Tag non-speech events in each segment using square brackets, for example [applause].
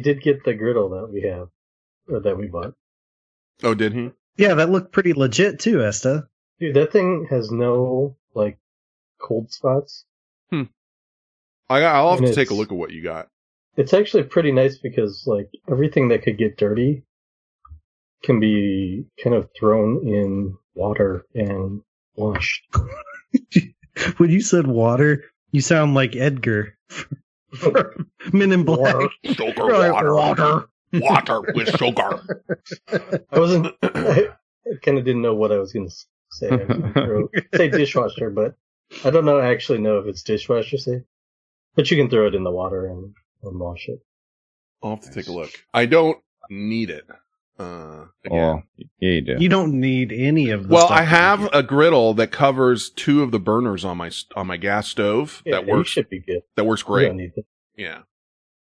he did get the griddle that we have, or that we bought. Oh, did he? Yeah, that looked pretty legit too, Esta. Dude, that thing has no like cold spots. Hmm. I, I'll have And to take a look at what you got. It's actually pretty nice because like everything that could get dirty can be kind of thrown in water and washed. [laughs] when you said water, you sound like Edgar [laughs] from Men in Black. Water. Sugar Right, water. water. Water with sugar. I wasn't. [clears throat] I, kind of didn't know what I was going to say. I was gonna throw- say dishwasher, but I don't know. I Actually, know if it's dishwasher safe. But you can throw it in the water and, and wash it. I'll have to take a look. I don't need it. Uh, again. Well, yeah, you do. You don't need any of the well, stuff I have a griddle that covers two of the burners on my on my gas stove Yeah, that works should be good. that works You great. don't need it. Yeah.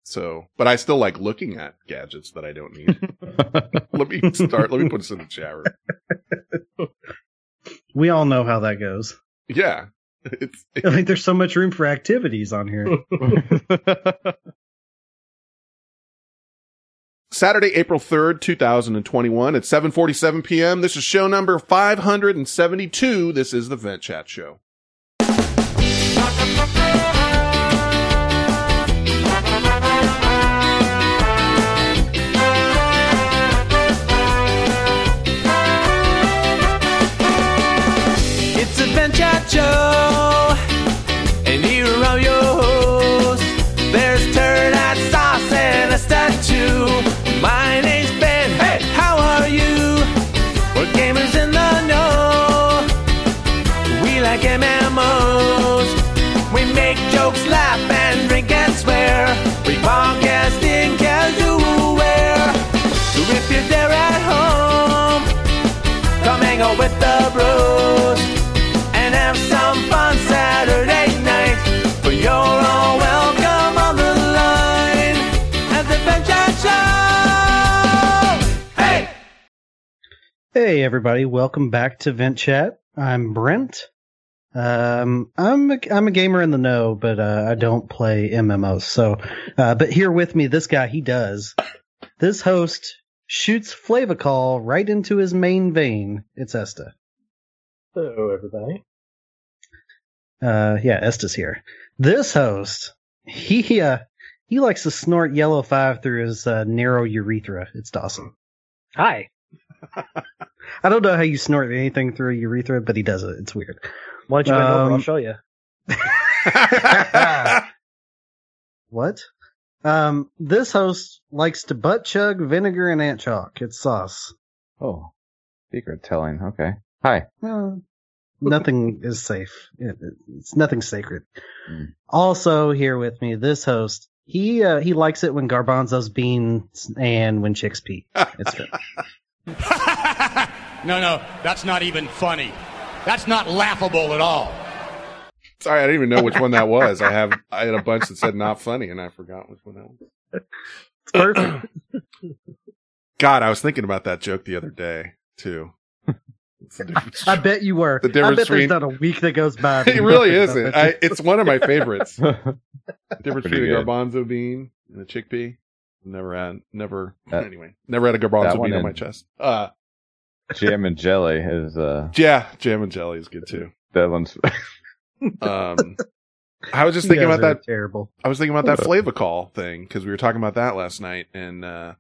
So, but I still like looking at gadgets that I don't need. [laughs] let me start. Let me put this in the chat room. [laughs] We all know how that goes. Yeah. [laughs] It's I think there's so much room for activities on here. Saturday, April 3rd, 2021 at 7:47 p.m. This is show number 572. This is the Vent Chat show. Hey everybody, welcome back to Vent Chat. I'm Brent. Um, I'm a, I'm a gamer in the know, but uh, I don't play MMOs. So, uh, but here with me, this guy he does. This host shoots Flavacol right into his main vein. It's Esta. Hello, everybody. Uh, yeah, Esta's here. This host, he uh, he likes to snort yellow five through his uh, narrow urethra. It's Dawson. Hi. [laughs] I don't know how you snort anything through a urethra, but he does it. It's weird. Why don't you bend over? I'll Um, show you. [laughs] What? Um, this host likes to butt chug vinegar and ant chalk. It's sauce. oh, secret telling. Okay. Hi. Well, nothing is safe. It- It's nothing sacred. Mm. Also here with me, this host. He uh, he likes it when garbanzos beans and when chicks pee. It's good. [laughs] [laughs] no, no, that's not even funny. That's not laughable at all. Sorry, I didn't even know which one that was. I have I had a bunch that said not funny, and I forgot which one that was. It's perfect. [clears throat] God, I was thinking about that joke the other day too. It's I bet you were. The I difference bet between- there's not a week that goes by. [laughs] it really isn't. I, it's one of my favorites. [laughs] Difference Pretty between a garbanzo bean and a chickpea. Never had, never. That- [laughs] anyway, never had a garbanzo that one bean on my chest. Uh, Jam and jelly is uh [laughs] yeah, jam and jelly is good too. that one's [laughs] Um, I was just thinking about that. Terrible. I was thinking about that Flavacol thing because we were talking about that last night, and uh,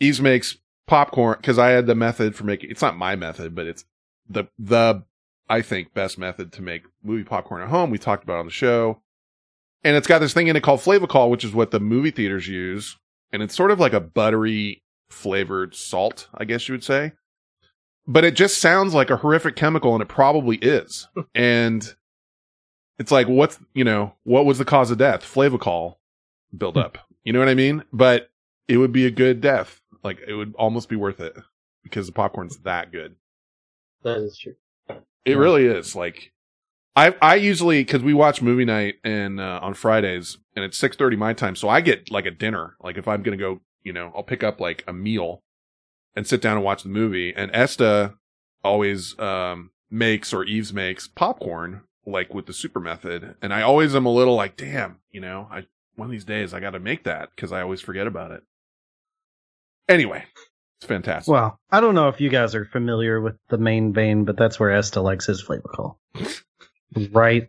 Eves makes popcorn because I had the method for making. It's not my method, but it's the the I think best method to make movie popcorn at home. We talked about it on the show, and it's got this thing in it called Flavacol, which is what the movie theaters use, and it's sort of like a buttery flavored salt, I guess you would say. But it just sounds like a horrific chemical, and it probably is. [laughs] and it's like, what's, you know, what was the cause of death? Flavacol buildup. Hmm. you know what I mean? But it would be a good death. Like, it would almost be worth it because the popcorn's that good. That is true. It really is. Like, I I usually because we watch movie night and uh, on Fridays and it's six thirty my time, so I get like a dinner. Like if I'm gonna go, you know, I'll pick up like a meal and sit down and watch the movie. And Esta always um makes or Eves makes popcorn like with the super method, and I always am a little like, damn, you know, I one of these days I got to make that because I always forget about it. Anyway, it's fantastic. Well, I don't know if you guys are familiar with the main vein, but that's where Esta likes his Flavacol. [laughs] right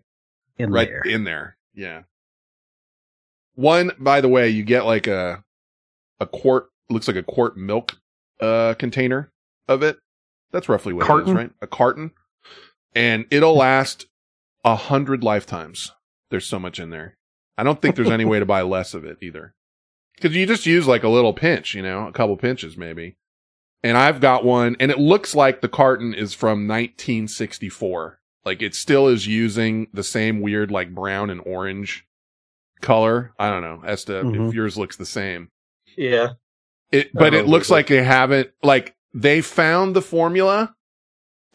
in right there. in there. Yeah. One, by the way, you get like a a quart looks like a quart milk uh container of it. That's roughly what it Carton? is, right? A carton. And it'll last a hundred lifetimes. There's so much in there. I don't think there's any way to buy less of it either. Cause you just use like a little pinch, you know, a couple pinches maybe. And I've got one and it looks like the carton is from 1964. Like it still is using the same weird like brown and orange color. I don't know. as to if Mhm. yours looks the same. Yeah. It, but it looks like they haven't, like, they found the formula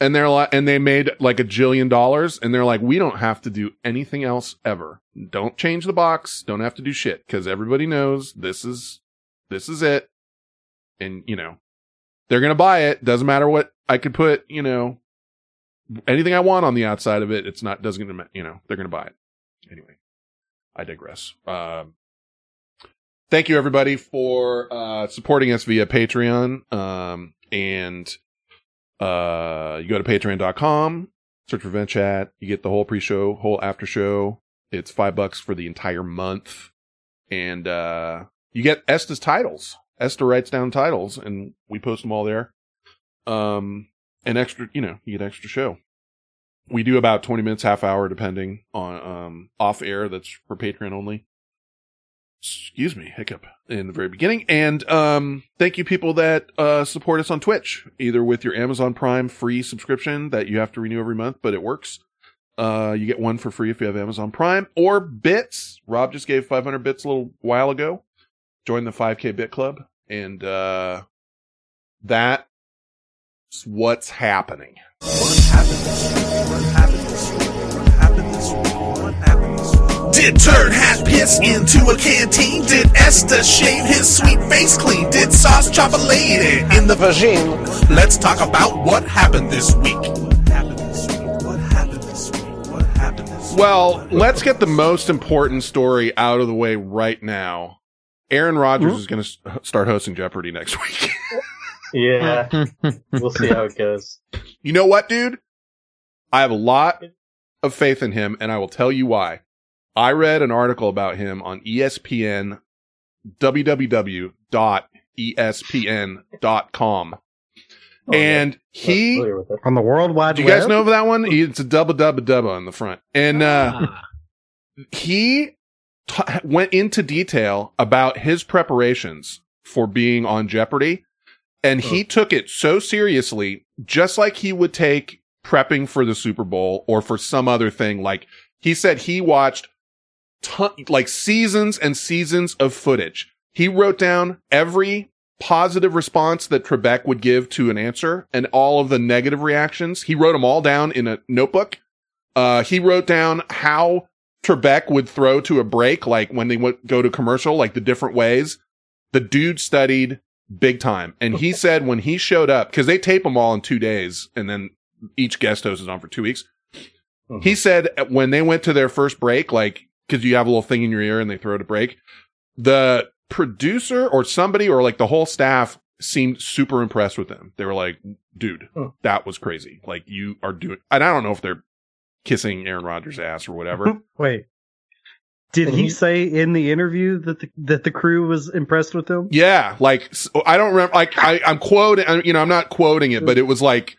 and they're like, and they made like a jillion dollars and they're like, we don't have to do anything else ever. Don't change the box. Don't have to do shit because everybody knows this is, this is it. And, you know, they're going to buy it. Doesn't matter what I could put, you know, anything I want on the outside of it. It's not, doesn't, gonna you know, they're to buy it. Anyway, I digress. Um, thank you everybody for uh supporting us via patreon um and uh you go to patreon.com search for vent chat you get the whole pre-show whole after show it's five bucks for the entire month and uh you get esta's titles esta writes down titles and we post them all there um and extra you know you get extra show we do about 20 minutes half hour depending on um off air that's for patreon only excuse me, hiccup in the very beginning. And um, thank you people that uh, support us on Twitch, either with your Amazon Prime free subscription that you have to renew every month, but it works. Uh, you get one for free if you have Amazon Prime or bits. Rob just gave 500 bits a little while ago. Join the 5K Bit Club, and uh, that's what's happening. Did turn Hat piss into a canteen? Did Esta shave his sweet face clean? Did Sauce chop a lady in the vagine? Let's talk about what happened this week. What happened this week? What happened this week? What happened this week? Well, let's get the most important story out of the way right now. Aaron Rodgers hmm? is going to start hosting Jeopardy next [laughs] week. Yeah. [laughs] we'll see how it goes. You know what, dude? I have a lot of faith in him, and I will tell you why. I read an article about him on ESPN, www.espn.com. Oh, and Not he, familiar with it. On the World Wide do you Web. guys know of that one? He- It's a double double double on the front. And, uh, Ah. he t- went into detail about his preparations for being on Jeopardy. And he took it so seriously, just like he would take prepping for the Super Bowl or for some other thing. Like he said he watched ton- like seasons and seasons of footage. He wrote down every positive response that Trebek would give to an answer and all of the negative reactions. He wrote them all down in a notebook. Uh, he wrote down how Trebek would throw to a break, like when they would go to commercial, like the different ways. The dude studied big time. And he said when he showed up, cause they tape them all in two days and then each guest host is on for two weeks. Mhm. He said when they went to their first break, like, cause you have a little thing in your ear and they throw it a break, the producer or somebody or like the whole staff seemed super impressed with them. They were like, dude, that was crazy. Like you are doing, and I don't know if they're kissing Aaron Rodgers' ass or whatever. [laughs] Wait. Did he he- say in the interview that the that the crew was impressed with him? Yeah, like I don't remember. Like I, I'm quoting. You know, I'm not quoting it, but it was like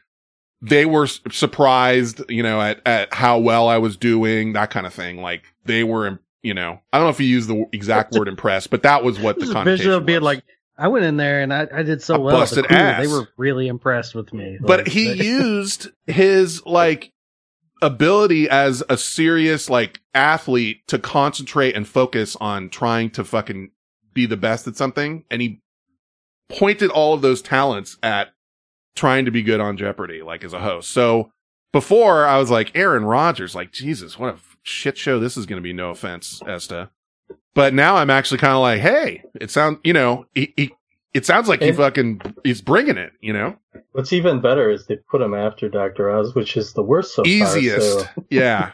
they were surprised. You know, at at how well I was doing, that kind of thing. Like they were. You know, I don't know if he used the exact word "impressed," but that was what the Just a connotation visual of being was. like, I went in there and I, I did so I well. The crew, ass. They were really impressed with me. but Like, he they- used his like ability as a serious like athlete to concentrate and focus on trying to fucking be the best at something and he pointed all of those talents at trying to be good on Jeopardy like as a host. So before I was like Aaron Rodgers like Jesus what a shit show this is going to be no offense Esta. But now I'm actually kind of like hey it sounds you know he, he it sounds like he fucking he's bringing it, you know? What's even better is they put him after Dr. Oz, which is the worst so easiest. far. So [laughs] yeah.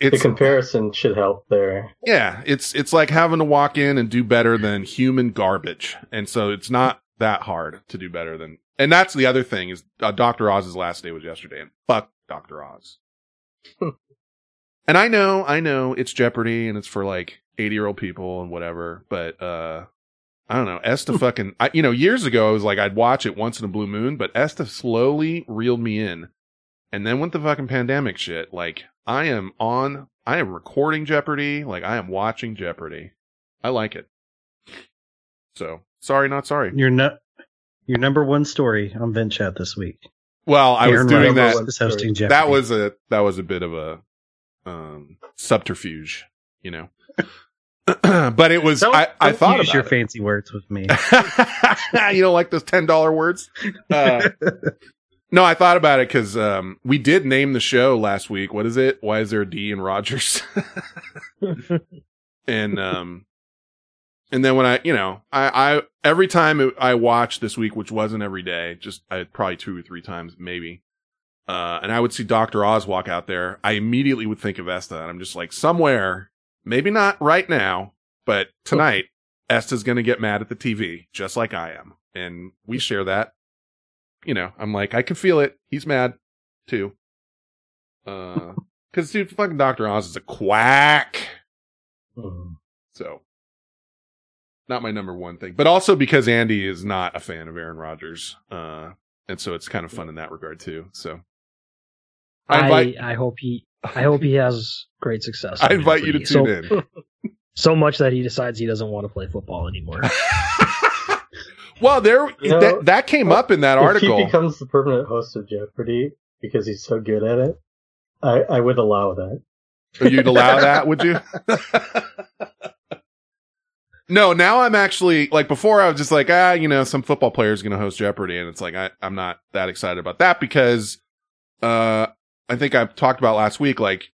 The comparison should help there. yeah, it's it's like having to walk in and do better than human garbage, and so it's not that hard to do better than. And that's the other thing is uh, Doctor Oz's last day was yesterday, and fuck Doctor Oz. and I know, I know, it's Jeopardy, and it's for like eighty year old people and whatever, but uh, I don't know. Esta [laughs] fucking, I, you know, years ago I was like I'd watch it once in a blue moon, but Esta slowly reeled me in, and then with the fucking pandemic shit, like I am on, I am recording Jeopardy, like I am watching Jeopardy. I like it. So sorry, not sorry. Your no, your number one story on Vent Chat this week. Well, I was Aaron doing Rodgers that. is hosting Jeopardy. That was a that was a bit of a um subterfuge, you know. [laughs] [clears throat] but it was Don't- I, I don't thought use about your it. fancy words with me. [laughs] you don't like those ten dollar words? Uh, no, I thought about it because um, we did name the show last week. What is it? Why is there a D in Rogers? [laughs] and um, and then when I, you know, I, I every time it- I watched this week, which wasn't every day, just I probably two or three times maybe. Uh, and I would see Doctor Oz walk out there. I immediately would think of Esta, and I'm just like, somewhere, maybe not right now, but tonight, Esta's going to get mad at the TV, just like I am. And we share that. You know, I'm like, I can feel it. He's mad too. Uh, [laughs] cause dude, fucking Dr. Oz is a quack. Mm. So, not my number one thing, but also because Andy is not a fan of Aaron Rodgers. Uh, and so it's kind of fun in that regard too. So, I I, I hope he I hope he has great success. I invite you to tune so, in. [laughs] So much that he decides he doesn't want to play football anymore. [laughs] [laughs] well, there, You know, that, that came up in that If article. he becomes the permanent host of Jeopardy because he's so good at it, I, I would allow that. You'd allow that, would you? no, now I'm actually like before I was just like, ah, you know, some football player's going to host Jeopardy. And it's like, I, I'm not that excited about that because, uh, I think I've talked about last week, like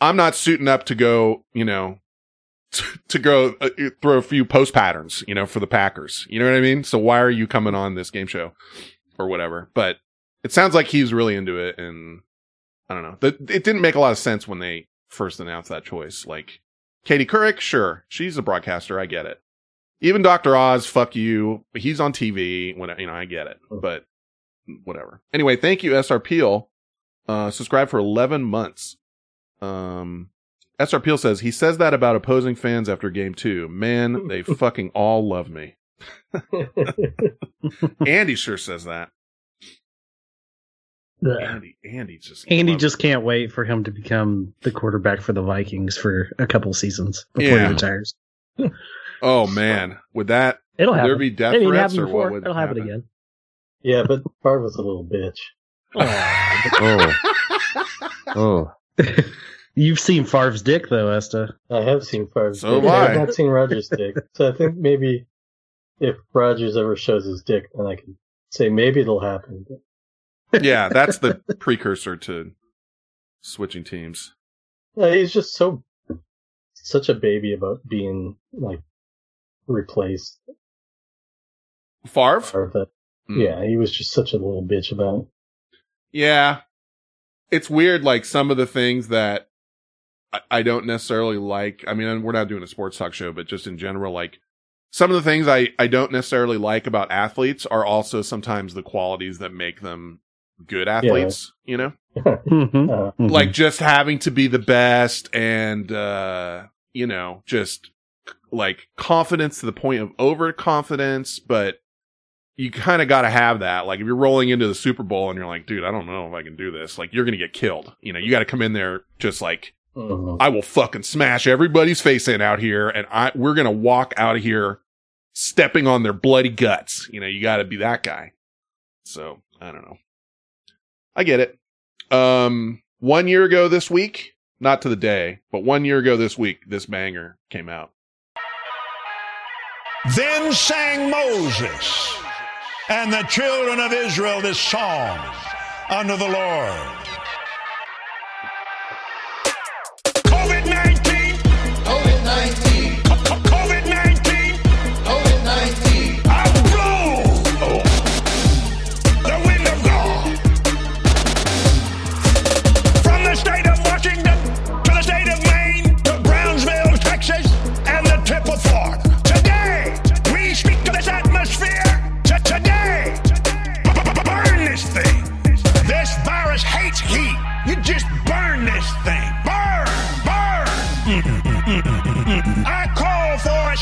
I'm not suiting up to go, you know, [laughs] to go uh, throw a few post patterns, you know, for the Packers. You know what I mean? So why are you coming on this game show or whatever? But it sounds like he's really into it. And I don't know. The, it didn't make a lot of sense when they first announced that choice. Like Katie Couric, sure, she's a broadcaster. I get it. Even Dr. Oz, fuck you. He's on TV. When you know, I get it, but whatever. Anyway, thank you, SR Peel. Uh, subscribe for 11 months. Um, SR Peel says he says that about opposing fans after game two. Man, [laughs] they fucking all love me. [laughs] Andy sure says that. Ugh. Andy, Andy just Andy loves- just can't wait for him to become the quarterback for the Vikings for a couple seasons before Yeah. he retires. [laughs] Oh man, would that It'll happen. there be death I mean, it threats or before. what would It'll happen, happen? again. yeah, but Favre was a little bitch. Oh, [laughs] oh. You've seen Favre's dick though, Esta. I have seen Favre's So dick. have I I. have not seen Rodgers' dick. So I think maybe if Rodgers ever shows his dick, then I can say maybe it'll happen. yeah, that's the [laughs] precursor to switching teams. Yeah, he's just so such a baby about being like replaced. Favre? Or that, Mm. Yeah, he was just such a little bitch about it. Yeah. It's weird, like some of the things that I, I don't necessarily like. I mean, we're not doing a sports talk show, but just in general, like some of the things I, I don't necessarily like about athletes are also sometimes the qualities that make them good athletes, you know? [laughs] Mhm. Uh, Mhm. like just having to be the best and uh you know just like confidence to the point of overconfidence but you kind of got to have that. Like if you're rolling into the super bowl and you're like dude i don't know if i can do this like you're gonna get killed. You know you got to come in there just like mhm. i will fucking smash everybody's face in out here and i we're gonna walk out of here stepping on their bloody guts. You know you got to be that guy. So i don't know. I get it. Um, one year ago this week, not to the day, but one year ago this week, this banger came out. Then sang Moses and the children of Israel this song unto the Lord.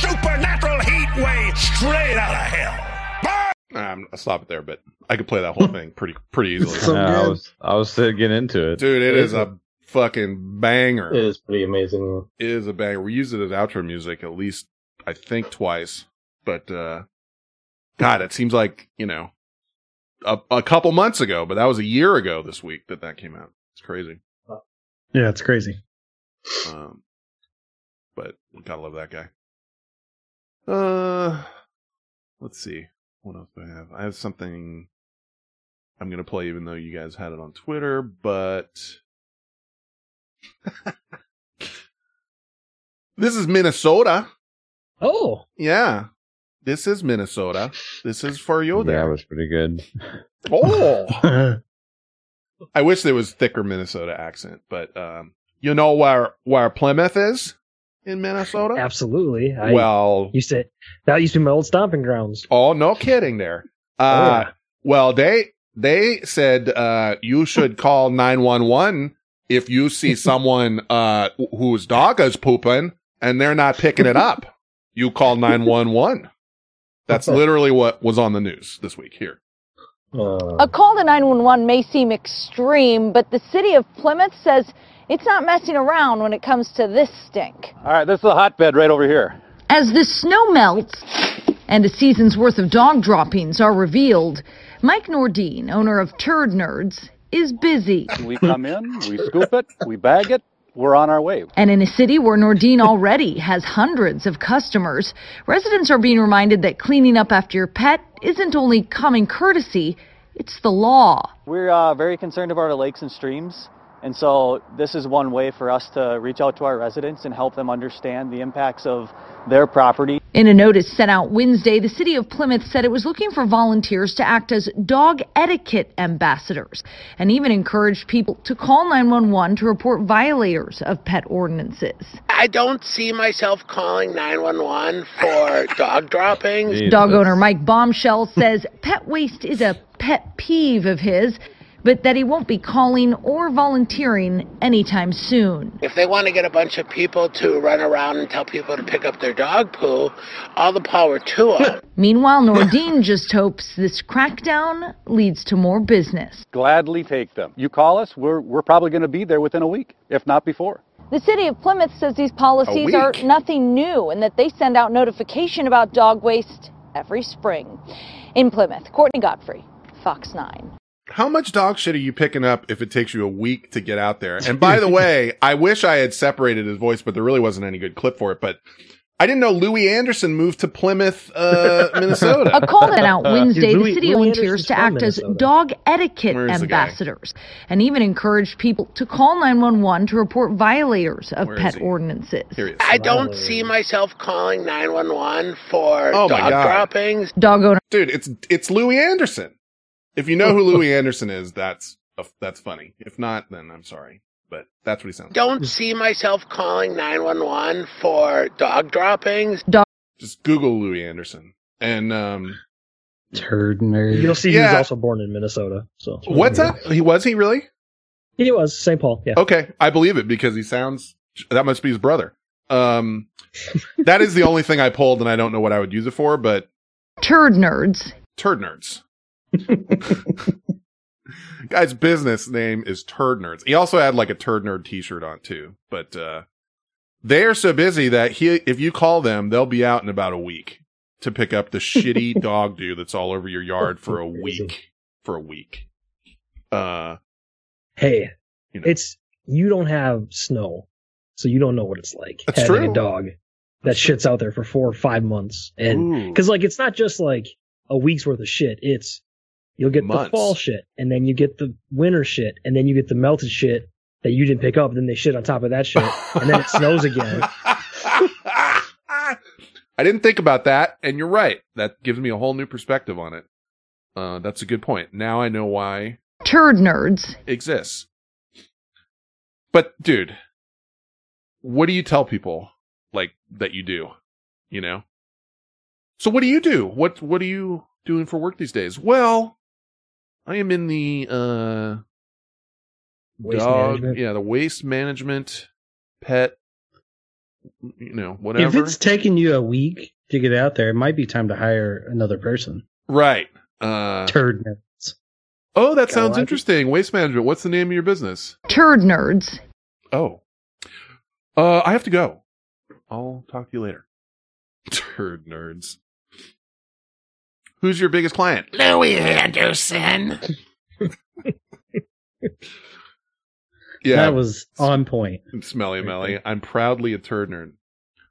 Supernatural heat wave straight out of hell. Um, I'll stop it there, but I could play that whole thing pretty pretty easily. So Yeah, I was I was getting into it. Dude, it It is is a fucking banger. It is pretty amazing. It is a banger. We used it as outro music at least, I think, twice. But uh God, it seems like you know a, a couple months ago, but that was a year ago this week that that came out. It's crazy. Yeah, it's crazy. Um, but gotta love that guy. Uh, let's see. What else do I have? I have something I'm gonna play, even though you guys had it on Twitter, but [laughs] this is Minnesota. Oh, Yeah, this is Minnesota. This is for you yeah, it there. was pretty good. Oh, [laughs] I wish there was thicker Minnesota accent, but um, you know where where Plymouth is in Minnesota. absolutely. I well, used to that used to be my old stomping grounds. oh, no kidding there. [laughs] Uh, well, they they said uh, you should call nine one one if you see [laughs] someone uh, whose dog is pooping and they're not picking it up. You call [laughs] nine one one. That's literally what was on the news this week here. Uh, A call to 911 may seem extreme, but the city of Plymouth says it's not messing around when it comes to this stink. All right, this is a hotbed right over here. As the snow melts and a season's worth of dog droppings are revealed, Mike Nordine, owner of Turd Nerds, is busy. We come in, we scoop it, we bag it, we're on our way. And in a city where Nordine already has hundreds of customers, residents are being reminded that cleaning up after your pet isn't only common courtesy, it's the law. We're uh, very concerned about our lakes and streams, and so this is one way for us to reach out to our residents and help them understand the impacts of their property. In a notice sent out Wednesday, the city of Plymouth said it was looking for volunteers to act as dog etiquette ambassadors and even encouraged people to call 911 to report violators of pet ordinances. I don't see myself calling 911 for [laughs] dog droppings. Jesus. Dog owner Mike Bombshell says pet waste is a pet peeve of his, but that he won't be calling or volunteering anytime soon. If they want to get a bunch of people to run around and tell people to pick up their dog poo, all the power to them. [laughs] Meanwhile, Nordine [laughs] just hopes this crackdown leads to more business. Gladly take them. You call us, we're, we're probably going to be there within a week, if not before. The city of Plymouth says these policies are nothing new and that they send out notification about dog waste every spring. In Plymouth, Courtney Godfrey, Fox 9. How much dog shit are you picking up if it takes you a week to get out there? And by the way, [laughs] I wish I had separated his voice, but there really wasn't any good clip for it. But I didn't know Louie Anderson moved to Plymouth, uh, [laughs] Minnesota. A call sent out [laughs] Wednesday. Louis- the city Louis volunteers Anderson's to act as dog etiquette Where's ambassadors and even encouraged people to call 911 to report violators of Where is pet he? ordinances. Here he is. I don't see myself calling 911 for Oh dog droppings. Dog owner Dude, it's it's Louie Anderson. If you know who [laughs] Louie Anderson is, that's that's funny. If not, then I'm sorry, but that's what he sounds. like. Don't see myself calling 911 for dog droppings. Dog. Just Google Louie Anderson. And um, Turd nerd. You'll see he was also born in Minnesota. So what's that? He was he really? He was St. Paul. Yeah. Okay, I believe it because he sounds. That must be his brother. Um, that is the only thing I pulled, and I don't know what I would use it for, but turd nerds turd nerds. [laughs] Guy's business name is Turd Nerds. He also had like a Turd Nerd t-shirt on too, but, uh, they are so busy that he, if you call them, they'll be out in about a week to pick up the shitty [laughs] dog do that's all over your yard for a week, for a week. Uh, Hey, You know. it's you don't have snow, so you don't know what it's like That's having true. a dog that shits out there for four or five months, and because like it's not just like a week's worth of shit. It's you'll get Months. the fall shit, and then you get the winter shit, and then you get the melted shit that you didn't pick up. Then they shit on top of that shit, and then it snows again. [laughs] I didn't think about that, and you're right. That gives me a whole new perspective on it. Uh, that's a good point. Now I know why turd nerds exists. But dude, what do you tell people like that you do? You know? So what do you do? What what are you doing for work these days? Well, I am in the uh Waste dog management. yeah, the waste management pet you know, whatever. If it's taking you a week to get out there, it might be time to hire another person. right. Uh, Turd nerds. oh, that Kinda sounds like it. interesting. Waste management. What's the name of your business? Turd nerds. Oh. Uh, I have to go. I'll talk to you later. [laughs] Turd nerds. Who's your biggest client? Louie Anderson. Yeah. That was on point. Smelly Melly. I'm proudly a turd nerd.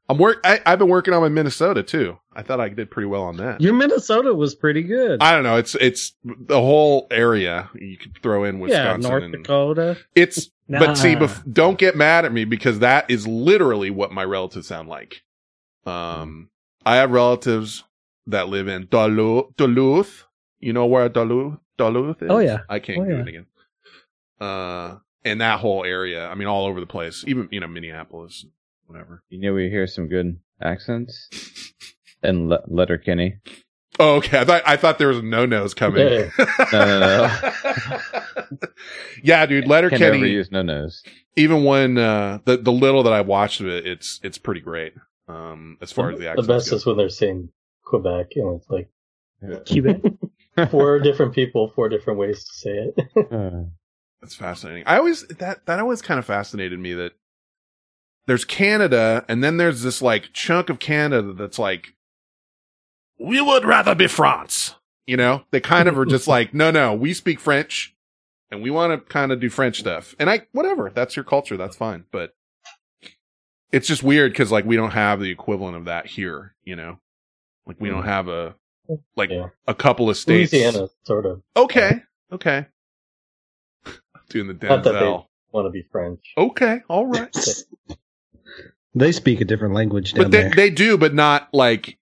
I'm work. I, I've been working on my Minnesota too. I thought I did pretty well on that. Your Minnesota was pretty good. I don't know. It's it's the whole area. You could throw in yeah, Wisconsin. North and, Dakota. It's but see, bef- don't get mad at me because that is literally what my relatives sound like. Um, I have relatives that live in Duluth. Duluth. You know where Duluth Duluth is? Oh, yeah. I can't Oh, do yeah. it again. Uh, and that whole area. I mean, all over the place. Even you know Minneapolis, whatever. You know, we hear some good accents. [laughs] And Le- Letterkenny. Oh, okay. I thought I thought there was no nos coming. Yeah. [laughs] No, no, no. yeah, dude. Letterkenny. never use no nos. even when uh, the the little that I watched of it, it's it's pretty great. Um, as far as the the best go. is when they're saying Quebec, and it's like Quebec. [laughs] [laughs] four different people, four different ways to say it. [laughs] Uh, That's fascinating. I always that that always kind of fascinated me that there's Canada and then there's this like chunk of Canada that's like we would rather be France. You know, they kind of are just like, no, no, we speak French and we want to kind of do French stuff. And I, whatever, that's your culture. That's fine. But it's just weird because like we don't have the equivalent of that here, you know, like we don't have a, like Yeah. a couple of states. Louisiana, sort of. Okay. Okay. [laughs] Doing the Not that they Denzel. want to be French. Okay. All right. [laughs] They speak a different language down but they, there. they do, but not like,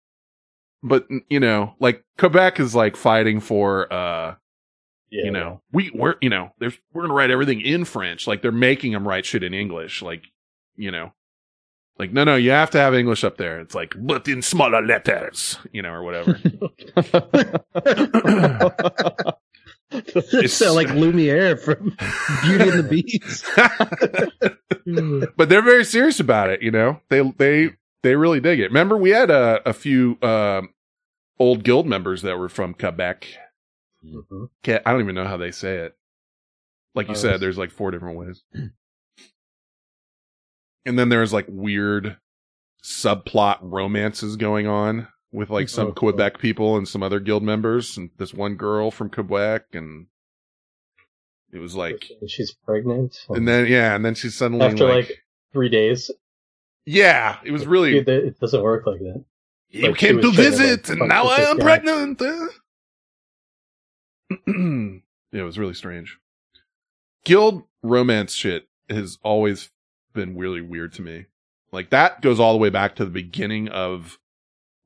but you know, like Quebec is like fighting for, uh, Yeah, you know, we, we're, you know, there's, we're going to write everything in French. Like they're making them write shit in English. Like, you know, like, no, no, you have to have English up there. It's like, but in smaller letters, you know, or whatever. [laughs] It sound like Lumiere from Beauty and the Beast. [laughs] but they're very serious about it. You know, they they they really dig it. Remember, we had a a few uh, old guild members that were from Quebec. Mhm. I don't even know how they say it. Like you Oh, said, there's like four different ways. And then there's like weird subplot romances going on with like some Oh, Quebec people and some other guild members and this one girl from Quebec and it was like she's pregnant. and then yeah, and then she's suddenly after like, like, three days, yeah, it was really it, it doesn't work like that. You Like, came to trying to, visit, like, and now I am guy. pregnant. Uh. [clears throat] yeah, it was really strange. Guild romance shit has always been really weird to me. Like that goes all the way back to the beginning of,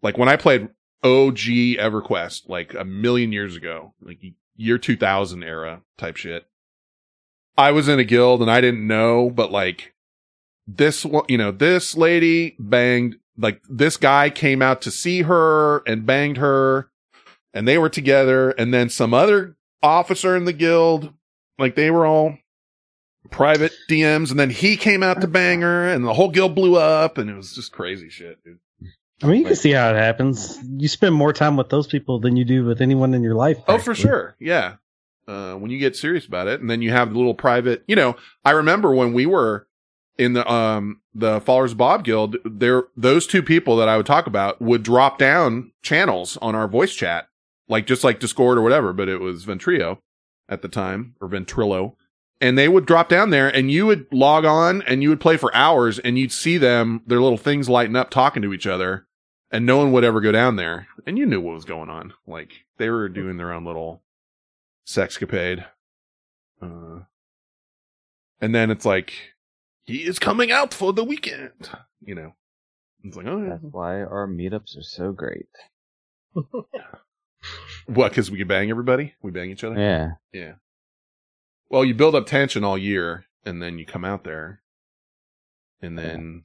like when I played OG EverQuest, like a million years ago, like year 2000 era type shit. I was in a guild and I didn't know, but like this one, you know, this lady banged, like this guy came out to see her and banged her and they were together. And then some other officer in the guild, like they were all private DMs. And then he came out to banger, and the whole guild blew up and it was just crazy shit, dude. I mean, you can see how it happens. You spend more time with those people than you do with anyone in your life. Oh, for sure. Yeah. Uh, when you get serious about it and then you have the little private, you know, I remember when we were in the, um, the Followers of Bob Guild, there, those two people that I would talk about would drop down channels on our voice chat, like just like Discord or whatever, but it was Ventrio at the time or Ventrilo. And they would drop down there and you would log on and you would play for hours and you'd see them, their little things lighting up talking to each other and no one would ever go down there. And you knew what was going on. Like they were doing their own little sexcapade. Uh, and then it's like, he is coming out for the weekend, you know. It's like, oh yeah. That's why our meetups are so great. [laughs] What, cause we can bang everybody? We bang each other? Yeah. Yeah. Well, you build up tension all year and then you come out there and then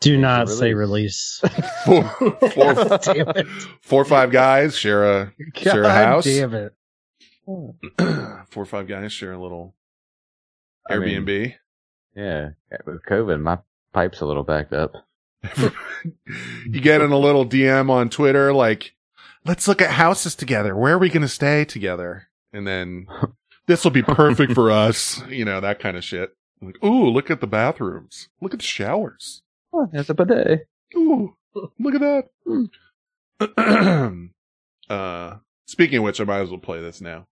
Do not say release. [laughs] four, four, [laughs] Damn it. four or five guys share a, share a house. Damn it. [clears throat] four or five guys share a little I mean, Airbnb. Yeah. With COVID, my pipe's a little backed up. [laughs] you get in a little DM on Twitter, like, let's look at houses together. Where are we going to stay together? And then this will be perfect [laughs] for us. You know, that kind of shit. Like, ooh, look at the bathrooms. Look at the showers. Oh, there's a bidet. Ooh, look at that. [clears throat] uh, speaking of which, I might as well play this now.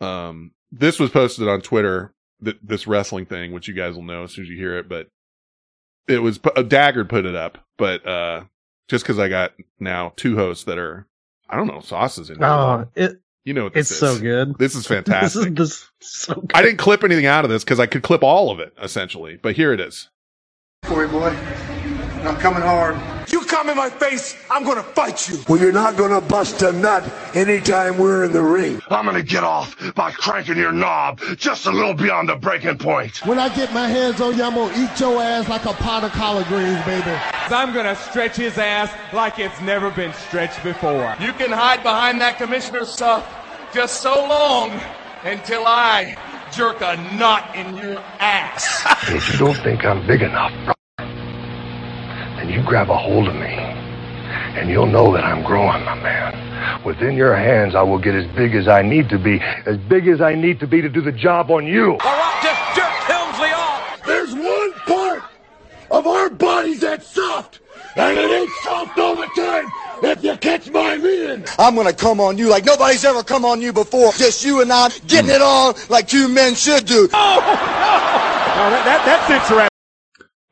Um, this was posted on Twitter, th- this wrestling thing, which you guys will know as soon as you hear it, but it was, uh, Dagger put it up, but, uh, just cause I got now two hosts that are, I don't know, sauces in there. Oh, it you know what this it's is. so good. This is fantastic. [laughs] This is [laughs] this so good. I didn't clip anything out of this because I could clip all of it, essentially, but here it is. Corey boy, I'm coming hard. You come in my face, I'm gonna fight you. Well, you're not gonna bust a nut anytime we're in the ring. I'm gonna get off by cranking your knob just a little beyond the breaking point. When I get my hands on you, I'm gonna eat your ass like a pot of collard greens, baby. I'm gonna stretch his ass like it's never been stretched before. You can hide behind that commissioner stuff just so long until I jerk a knot in your ass. If you don't think I'm big enough, then you grab a hold of me, and you'll know that I'm growing, my man. Within your hands, I will get as big as I need to be, as big as I need to be to do the job on you. All right, just jerk Helmsley off. There's one part of our bodies that's soft, and it ain't soft all the time. If you catch my meaning, I'm gonna come on you like nobody's ever come on you before. Just you and I getting it on like two men should do. Oh, no, that, that, that's interesting.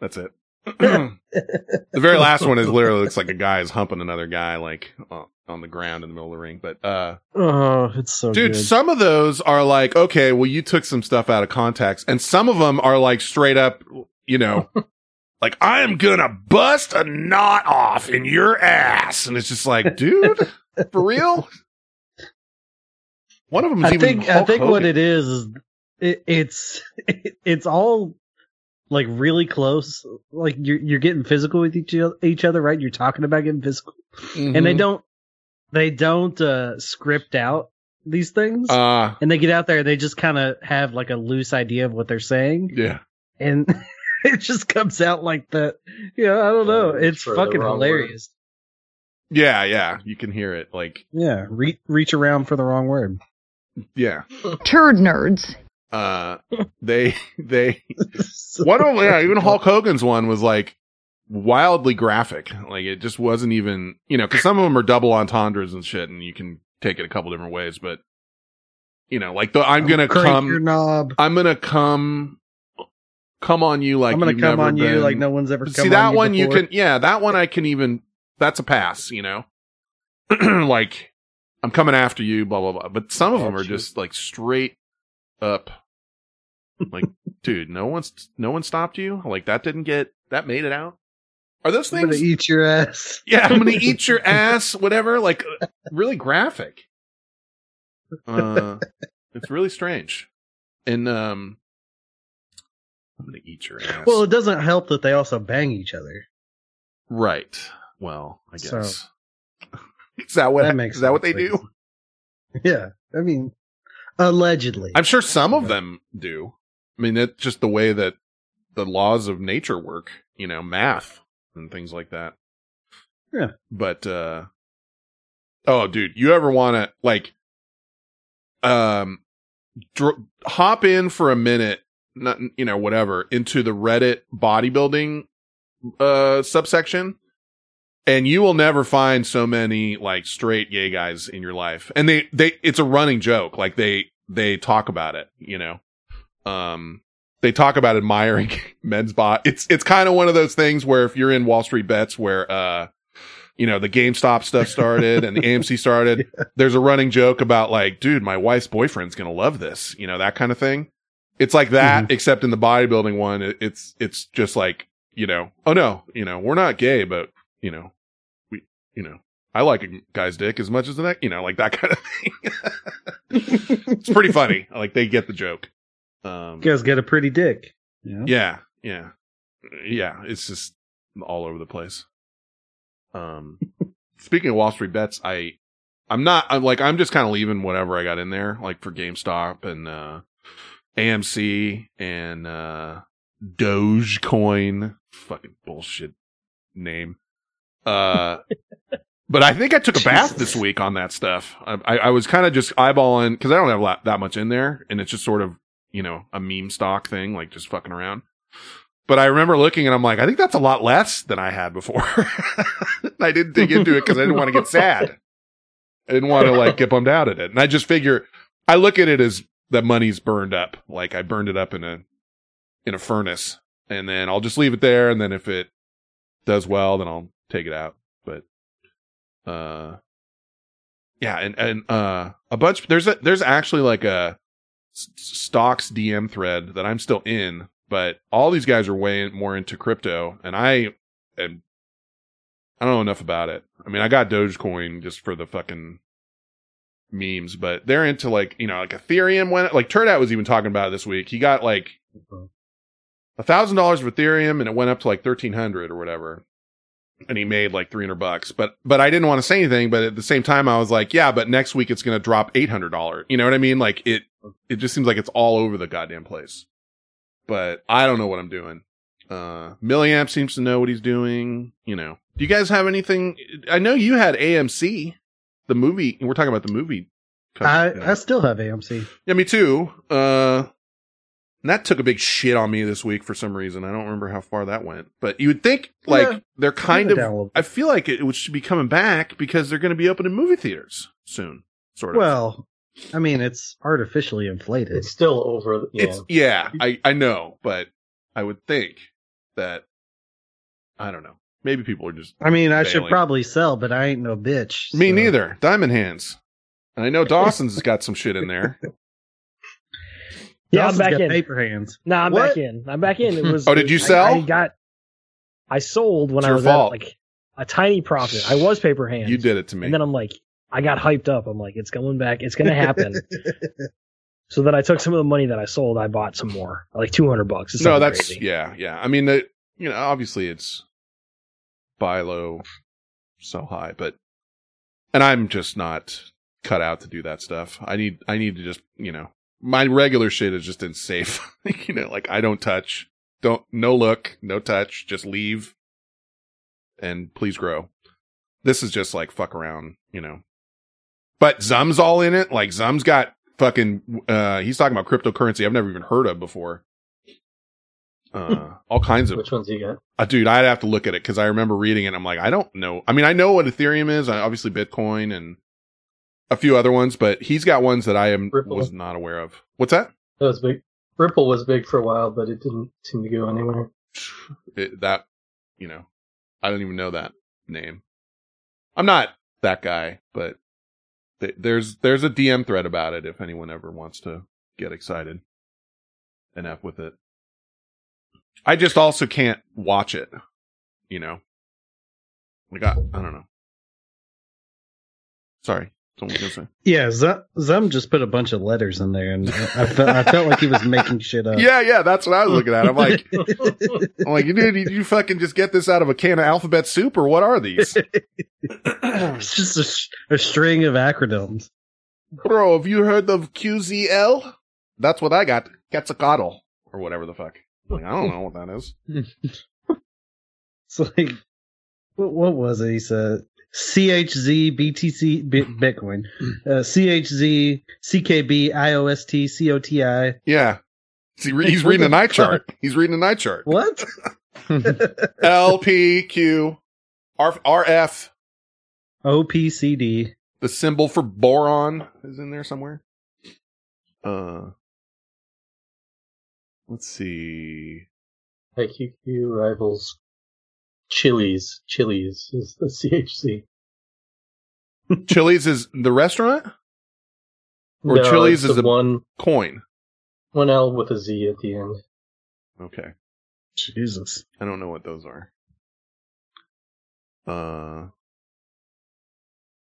That's it. [clears throat] the very last one is literally looks like a guy is humping another guy like uh, on the ground in the middle of the ring. But uh, Oh, it's so dude, good. some of those are like, okay, well, you took some stuff out of context, and some of them are like straight up, you know, [laughs] like I am gonna bust a knot off in your ass, and it's just like, dude, for real. One of them is I even think I think what it is is it, it's [laughs] it's all like really close. Like you're you're getting physical with each o- each other, right? You're talking about getting physical, and they Mhm. don't they don't uh script out these things, Uh, and they get out there. They just kind of have like a loose idea of what they're saying, yeah. and [laughs] it just comes out like that. Yeah, I don't know. It's fucking wrong word. hilarious. Yeah, yeah, you can hear it. Like, Yeah, re- reach around for the wrong word. yeah. Turd nerds. Uh [laughs] they they [laughs] one of them yeah even hulk hogan's one was like wildly graphic. Like it just wasn't even you know because some of them are double entendres and shit and you can take it a couple different ways but you know like the i'm gonna Crank come your knob. i'm gonna come come on you like I'm gonna come on you like no one's ever come see that you one you can yeah that one i can even that's a pass you know? [clears throat] Like i'm coming after you blah blah blah. But some of them are just like straight up. Like [laughs] dude no one's no one stopped you? Like that didn't get that made it out? Are those I'm gonna things eat your ass. [laughs] yeah i'm gonna [laughs] eat your ass whatever like uh, really graphic. Uh it's really strange. And um i'm gonna eat your ass. Well, it doesn't help that they also bang each other. right. Well i So- guess. Is that what That makes is that what they do? Yeah, I mean, allegedly. i'm sure some of them do i mean it's just the way that the laws of nature work you know math and things like that Yeah. but uh oh dude you ever want to like um dr- hop in for a minute not you know whatever into the reddit bodybuilding uh subsection and you will never find so many like straight gay guys in your life and they they it's a running joke like they they talk about it you know um they talk about admiring [laughs] men's body it's it's kind of one of those things where if you're in wall street bets where uh you know the GameStop stuff started and the AMC [laughs] started. There's a running joke about like, dude, my wife's boyfriend's gonna love this, you know, that kind of thing. It's like that, except in the bodybuilding one, it, it's it's just like, you know, oh no, you know, we're not gay, but you know, we, you know, I like a guy's dick as much as the next, you know, like that [laughs] kind of thing. [laughs] it's pretty funny. Like they get the joke. Um, You guys get a pretty dick. Yeah. yeah, yeah, yeah. It's just all over the place. Um, [laughs] speaking of Wall Street bets, I, I'm not. I'm like I'm just kind of leaving whatever I got in there, like for GameStop and uh, AMC and uh, Dogecoin. Fucking bullshit. name. Uh, but I think I took a bath this week on that stuff. I, I, I was kind of just eyeballing because I don't have that much in there, and it's just sort of you know a meme stock thing, like just fucking around. But I remember looking and I'm like, I think that's a lot less than I had before. [laughs] I didn't dig into it because I didn't want to get [laughs] sad. I didn't want to like get bummed out at it. And I just figure I look at it as that money's burned up. Like I burned it up in a in a furnace. And then I'll just leave it there. And then if it does well, then I'll take it out. But uh yeah, and and uh a bunch there's a there's actually like a stocks DM thread that I'm still in, but all these guys are way more into crypto and I am I don't know enough about it. I mean, I got Dogecoin just for the fucking memes, but they're into like, you know, like Ethereum went, like Turnout was even talking about it this week. He got like a thousand dollars of Ethereum and it went up to like 1300 or whatever. And he made like 300 bucks, but, but I didn't want to say anything. But at the same time, I was like, yeah, but next week it's going to drop $800. You know what I mean? Like it, it just seems like it's all over the goddamn place, but I don't know what I'm doing. Uh, Milliamp seems to know what he's doing. You know, do you guys have anything? I know you had AMC, the movie. We're talking about the movie. I, I still have AMC. Yeah, me too. Uh, and that took a big shit on me this week for some reason. I don't remember how far that went, but you would think like Yeah, they're kind bring it down a of. I feel like it, it should be coming back because they're going to be opening movie theaters soon. Sort of. Well, I mean, it's artificially inflated. It's still over. Yeah. It's yeah, I I know, but I would think that I don't know. Maybe people are just. I mean, I should probably sell, but I ain't no bitch. Me so- neither. Diamond hands. And I know [laughs] Dawson's has got some shit in there. Yeah, I'm back got in. Paper hands. No, I'm What? back in. I'm back in. It was. [laughs] Oh, did you sell? I, got. I sold when It's I was fault. at like a tiny profit. I was paper hands. You did it to me. And then I'm like, I got hyped up. I'm like, it's going back. It's going to happen. [laughs] so then I took some of the money that I sold. I bought some more, like 200 bucks. It's no, that's crazy. yeah, yeah. I mean, the you know, obviously it's buy low, sell high, but and I'm just not cut out to do that stuff. I need I need to just you know my regular shit is just in safe. [laughs] you know, like I don't touch, don't no look, no touch, just leave, and please grow. This is just like fuck around, you know. But Zum's all in it. Like Zum's got fucking. uh He's talking about cryptocurrency I've never even heard of before. Uh, [laughs] all kinds of Which ones you got? uh, dude, I'd have to look at it because I remember reading it. And I'm like, I don't know. I mean, I know what Ethereum is, uh, obviously Bitcoin and a few other ones, but he's got ones that I am Ripple. was not aware of. What's that? That was big. Ripple was big for a while, but it didn't seem to go anywhere. [sighs] It, that you know, I don't even know that name. I'm not that guy, but th- there's there's a DM thread about it if anyone ever wants to get excited and f with it. I just also can't watch it, you know. Like I, I don't know. Sorry, someone was gonna say. Yeah, Zum, Zum just put a bunch of letters in there, and I felt I felt like he was making shit up. Yeah, yeah, that's what I was looking at. I'm like, [laughs] I'm like, dude, did you fucking just get this out of a can of alphabet soup, or what are these? [laughs] [clears throat] it's just a, sh- a string of acronyms. Bro, have you heard of QZL? That's what I got. Quetzalcoatl, or whatever the fuck. Like, I don't know what that is. [laughs] It's like, what, what was it? He said CHZ BTC Bit- Bitcoin, uh, CHZ CKB IOST COTI. Yeah. See, he's [laughs] reading a the night chart. He's reading a night chart. What? [laughs] L, P, Q, R, RF. OPCD. The symbol for boron is in there somewhere. Uh, let's see. IQQ rivals Chili's. Chili's is the [laughs] CHC. Chili's is the restaurant? Or No, Chili's it's is the a one coin. one L with a Z at the end. Okay. Jesus. I don't know what those are. Uh,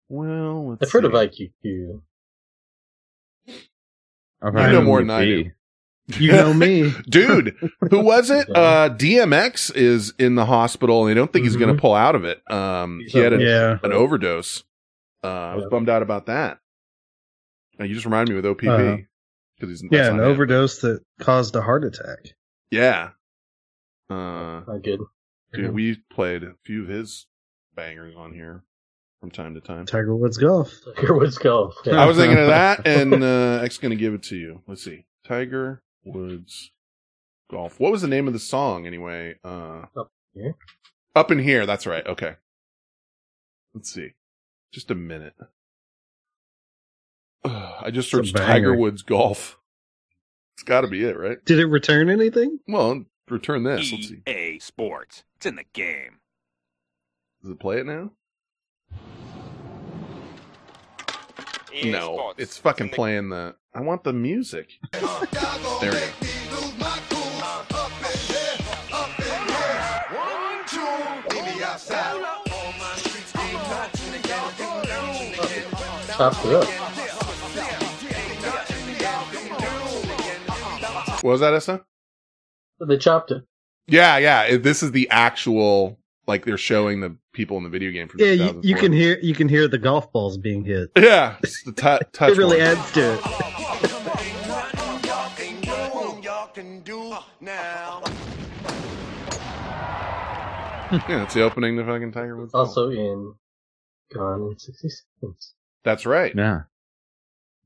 well, let's I've heard of see. IQQ. I've You heard know of more than I do. You know me. [laughs] Dude, who was it? [laughs] Uh, DMX is in the hospital and they don't think he's going to pull out of it. Um, he had a, Yeah. an overdose. Uh, I was bummed out about that. Uh, you just reminded me with OPV. Uh, Cause he's, Yeah, an not it. overdose that caused a heart attack. Yeah. Uh, Not good. Dude, we played a few of his bangers on here from time to time. Tiger Woods Golf. Tiger Woods Golf. I was thinking of that, [laughs] and uh, X gonna give it to you. Let's see, Tiger Woods Golf. What was the name of the song anyway? Uh, Up here. Up in here. That's right. Okay. Let's see. Just a minute. Ugh, [sighs] I just It's searched. Tiger Woods Golf. It's got to be it, right? Did it return anything? Well, return this. Let's see. EA Sports. It's in the game. Does it play it now? EA no, Sports. it's fucking playing the. I want the music. There we go. Chopped it up. What was that, Esta? They chopped it. Yeah, yeah. it- This is the actual. Like they're showing the people in the video game from Yeah, you, you can hear you can hear the golf balls being hit. [laughs] Yeah, it's the tou- [laughs] touch. It really one. adds to it. [laughs] Yeah, it's the opening to fucking Tiger Woods. Golf. Also in Gone in 60 Seconds. That's right. Yeah.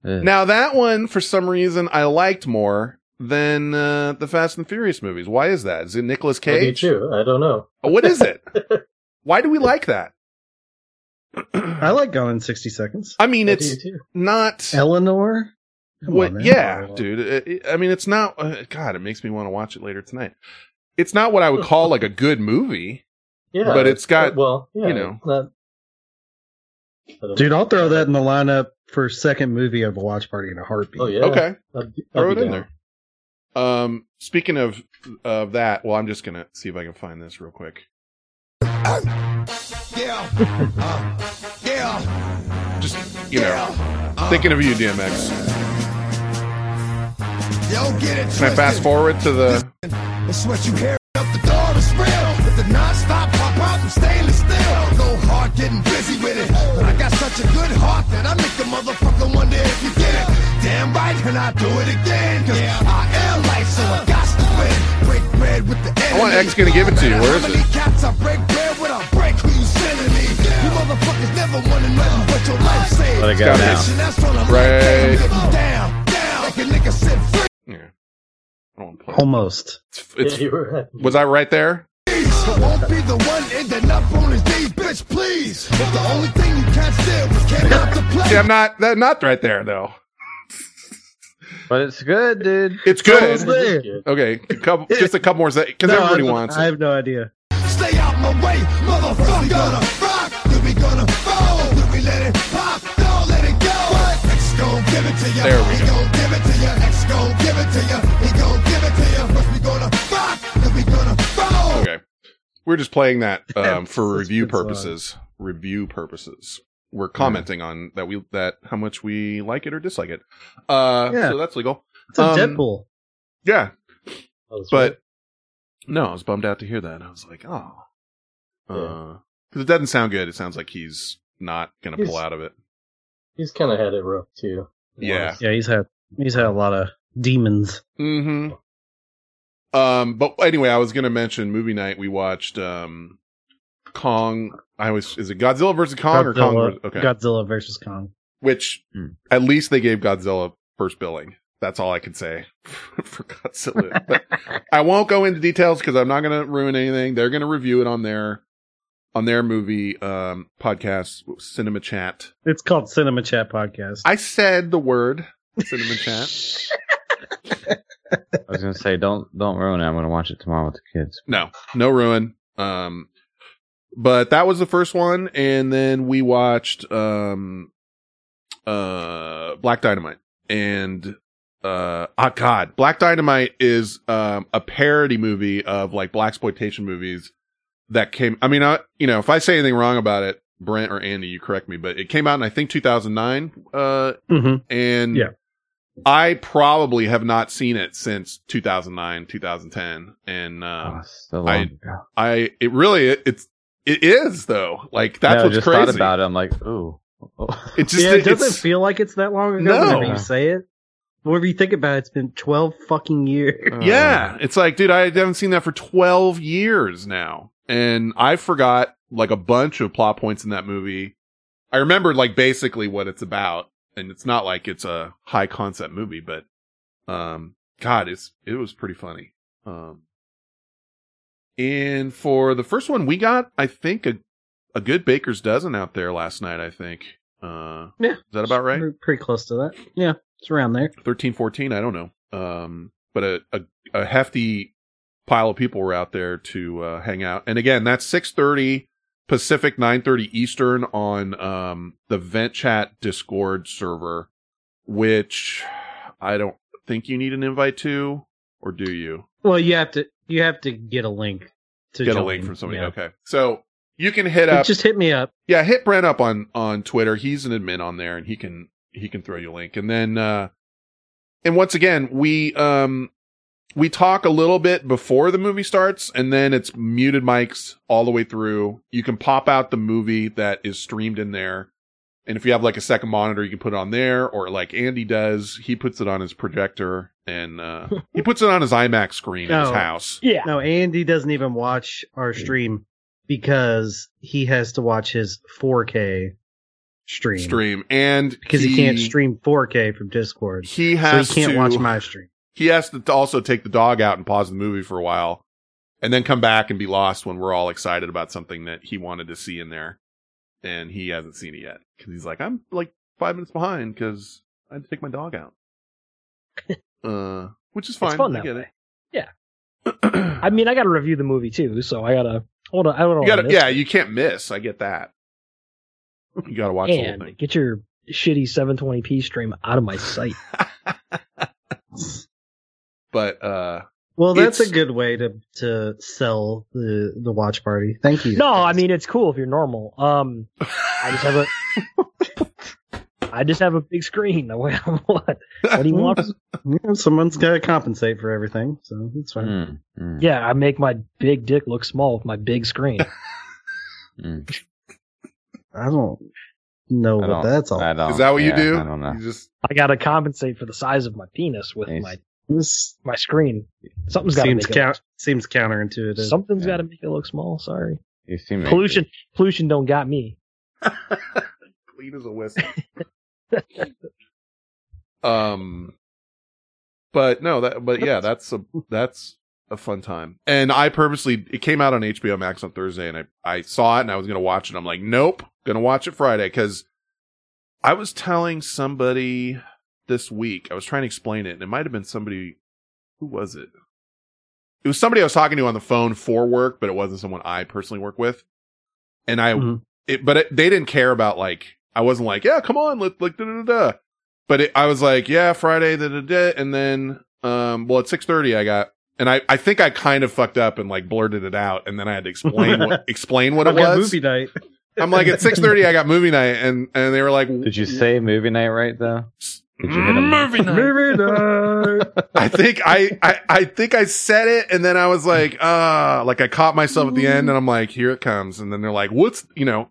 Now that one, for some reason, I liked more than uh, the Fast and Furious movies. Why is that? Is it Nicolas I do Cage? too. I don't know. What is it? Why do we like that? I like going in 60 Seconds. I mean, I it's do not. Eleanor? Come What? on, man. yeah, dude. It- it- I mean, it's not. Uh, God, it makes me want to watch it later tonight. It's not what I would call like a good movie. Yeah, But it's got, well, yeah, you know. not- Dude, I'll throw that in the lineup for second movie of a watch party in a heartbeat. Oh yeah. Okay. I'd be- I'd Throw it be in there. Um, speaking of of that, well, I'm just gonna see if I can find this real quick. Yeah. Uh, yeah. Just you know, thinking of you, DMX. Yo, get it Can I fast forward to the? That's what you hear up the door is real. With the non-stop pop out and stainless steel. Go hard getting busy with it. But I got such a good heart that I make the motherfucker wonder if you get it. Damn right, and I do it again. Cause I with the enemy. I want X gonna give it to you. Where is it? cats I break bread with, I break who you sending me. You motherfuckers never wanted nothing but your life saved. Let it go Got it. now. That's when I'm Right. down, down. Like a nigga said free. Yeah. I don't play. Almost. It's, it's, Yeah, you were right. was I right there? I won't be the one ending up on his knees, bitch, please. If the only thing you can't steal was came out to play. See, I'm not that not right there though. But it's good, dude. It's Almost good. there. Okay, a couple, just a couple more seconds because No, everybody I don't- wants I it. have no idea. Stay out my way, motherfucker. We gonna rock, then we gonna roll, then we let it pop, don't let it go. X gon' give it to ya. There we he go. gon' give it to ya. X gon' give it to ya. He gon' give it to ya. First we gonna rock, then we gonna roll. Okay, we're just playing that [laughs] um, for review good song. purposes. Review purposes. We're commenting on that we that how much we like it or dislike it. Uh, Yeah. so that's legal. It's a Um, Deadpool. Yeah, That was but no, I was bummed out to hear that. I was like, oh, because it doesn't sound good. It sounds like he's not gonna pull out of it. He's kind of had it rough too. Yeah. Yeah, he's had he's had a lot of demons. Mm-hmm. Um, but anyway, I was gonna mention movie night. We watched um, Kong. I always is it Godzilla versus Kong or Kong? Godzilla, Versus, okay, Godzilla versus Kong. which Hmm. at least they gave Godzilla first billing. That's all I can say [laughs] for Godzilla. But [laughs] I won't go into details because I'm not gonna ruin anything. They're gonna review it on their on their movie um podcast, Cinema Chat. It's called Cinema Chat Podcast. I said the word Cinema Chat. [laughs] I was gonna say, don't don't ruin it. I'm gonna watch it tomorrow with the kids. No, no ruin. Um, but that was the first one, and then we watched um, uh, Black Dynamite, and uh, oh god, Black Dynamite is um a parody movie of like blaxploitation movies that came. I mean, I, you know, if I say anything wrong about it, Brent or Andy, you correct me, but it came out in I think 2009. Uh, hmm and Yeah. I probably have not seen it since 2009, 2010, and um, Oh, so I. I, it really, it, it's, it is though. Like that's Yeah, I what's just crazy. thought about it. I'm like, ooh. [laughs] It just, yeah, it doesn't feel like it's that long ago No. whenever you say it. Whenever you think about it, it's been 12 fucking years. yeah, it's like, dude, I haven't seen that for 12 years now. and I forgot like a bunch of plot points in that movie. I remembered like basically what it's about, and it's not like it's a high concept movie, but um, God, it's it was pretty funny. Um, and for the first one, we got I think a a good baker's dozen out there last night. I think. Uh, Yeah. is that about right? We're pretty close to that. Yeah, it's around there. 13, 14, I don't know. Um, but a, a, a hefty pile of people were out there to uh, hang out. And again, that's 6:30 Pacific, 9:30 Eastern on um the Vent Chat Discord server, which I don't think you need an invite to, or do you? Well, you have to you have to get a link to Get a link from somebody. Yeah. Okay. So you can hit up Just hit me up. yeah, hit Brent up on on Twitter. He's an admin on there, and he can he can throw you a link. And then, uh and once again, we um we talk a little bit before the movie starts, and then it's muted mics all the way through. You can pop out the movie that is streamed in there, and if you have like a second monitor, you can put it on there, or like Andy does, he puts it on his projector, and uh [laughs] he puts it on his IMAX screen in his house. Yeah. No, Andy doesn't even watch our stream because he has to watch his 4K stream. Stream and because he, can't stream 4K from Discord. He has so he can't to- watch my stream. he has to also take the dog out and pause the movie for a while and then come back and be lost when we're all excited about something that he wanted to see in there and he hasn't seen it yet because he's like i'm like five minutes behind because i had to take my dog out [laughs] uh which is fine It's fun i get way. Yeah. [clears throat] I mean, I got to review the movie too, so I gotta hold on. I don't know. you gotta yeah you can't miss i get that you gotta watch the whole and thing get your shitty 720p stream out of my sight. [laughs] but uh Well, that's It's- a good way to to sell the the watch party. Thank you. No, I mean it's cool if you're normal. Um, I just have a, [laughs] I just have a big screen. The way I what? What do you want? Yeah, someone's got to compensate for everything, so it's fine. Hmm. Yeah, I make my big dick look small with my big screen. [laughs] I don't know I what don't- that's all. I don't- is that what you do I don't know. you just I got to compensate for the size of my penis with Nice. my This my screen. Something's got to seems make it. seems counterintuitive. Look, something's got to make it look small. Sorry, You seem pollution. Pollution don't got me. [laughs] clean as a whistle. [laughs] um, but no, that but yeah, that's a that's a fun time. And I purposely it came out on HBO Max on Thursday, and I I saw it and I was gonna watch it. I'm like, nope, gonna watch it Friday because I was telling somebody this week. I was trying to explain it, and it might have been somebody. Who was it? It was somebody I was talking to on the phone for work, but it wasn't someone I personally work with. And I, Mhm. it, but it, they didn't care about like I wasn't like, yeah, come on, let like da da da. da. But it, I was like, yeah, Friday, da da da, and then um, well, at six thirty, I got, and I I think I kind of fucked up and like blurted it out, and then I had to explain what [laughs] explain what it was. movie night. I'm like at six thirty, I got movie night, and and they were like, Did you say movie night right though? Did you hit a movie night? Movie night. I think I, I I think I said it and then I was like, ah, like I caught myself at the end and I'm like, here it comes. And then they're like, what's, you know,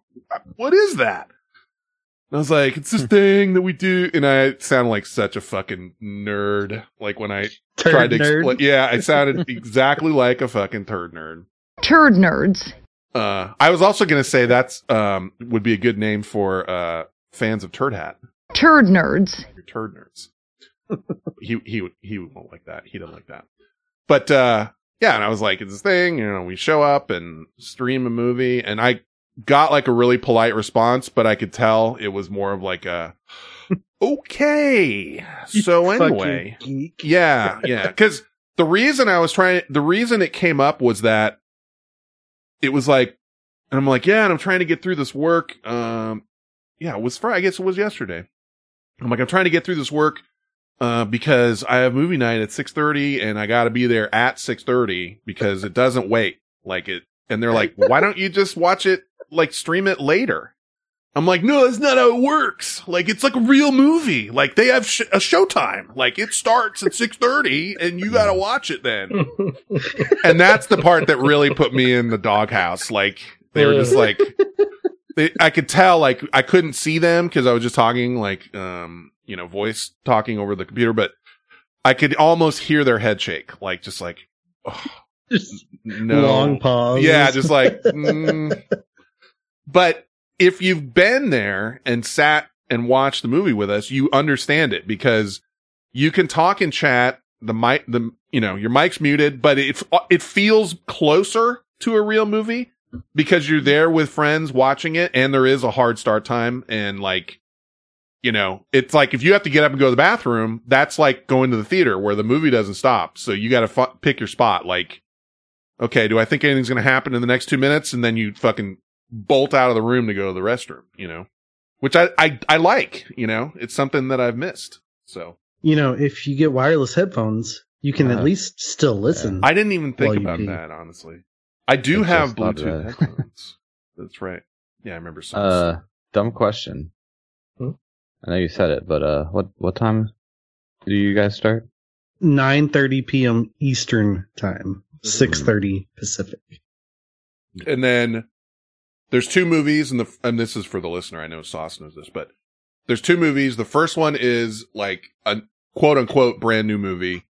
what is that? And I was like, it's this thing that we do. And I sound like such a fucking nerd. Like when I Turd tried to nerd. explain, yeah, I sounded exactly like a fucking turd nerd. Turd nerds. Uh, I was also going to say that's, um, would be a good name for, uh, fans of Turd Hat. Turd nerds. You're turd nerds. [laughs] he he he won't like that. He doesn't like that. But uh yeah, and I was like, it's this thing, you know, we show up and stream a movie, and I got like a really polite response, but I could tell it was more of like a [laughs] okay. So anyway, yeah, yeah. Because the reason I was trying, the reason it came up was that it was like, and I'm like, yeah, and I'm trying to get through this work. Um, yeah, it was Friday. I guess it was yesterday. I'm like, I'm trying to get through this work, uh, because I have movie night at 6:30 and I got to be there at 6:30 because it doesn't wait like it. And they're like, why don't you just watch it, like stream it later? I'm like, no, that's not how it works. Like, it's like a real movie. Like, they have sh- a showtime. Like, it starts at 6.30 and you gotta watch it then. [laughs] and that's the part that really put me in the doghouse. Like, they were just like, they, I could tell, like, I couldn't see them because I was just talking, like, um, you know, voice talking over the computer, but I could almost hear their head shake. Like, just like, oh, no Long pause. Yeah, just like. [laughs] mm. But if you've been there and sat and watched the movie with us, you understand it because you can talk in chat. The mic, the you know, your mic's muted, but it it feels closer to a real movie because you're there with friends watching it, and there is a hard start time, and like, you know, it's like if you have to get up and go to the bathroom, that's like going to the theater where the movie doesn't stop, so you got to fu- pick your spot. Like, okay, do I think anything's going to happen in the next two minutes, and then you fucking bolt out of the room to go to the restroom, you know, which I I I like, you know, it's something that I've missed, so. You know, if you get wireless headphones, you can at Uh, least still listen. I didn't even think about that, honestly. I do I have just thought of Bluetooth that. headphones. That's right. Yeah, I remember some. Uh, dumb question. Hmm? I know you said it, but uh, what what time do you guys start? 9:30 p.m. Eastern time, 6:30 Pacific. and then there's two movies, and the and this is for the listener. I know Sauce knows this, but there's two movies. The first one is like a quote unquote brand new movie,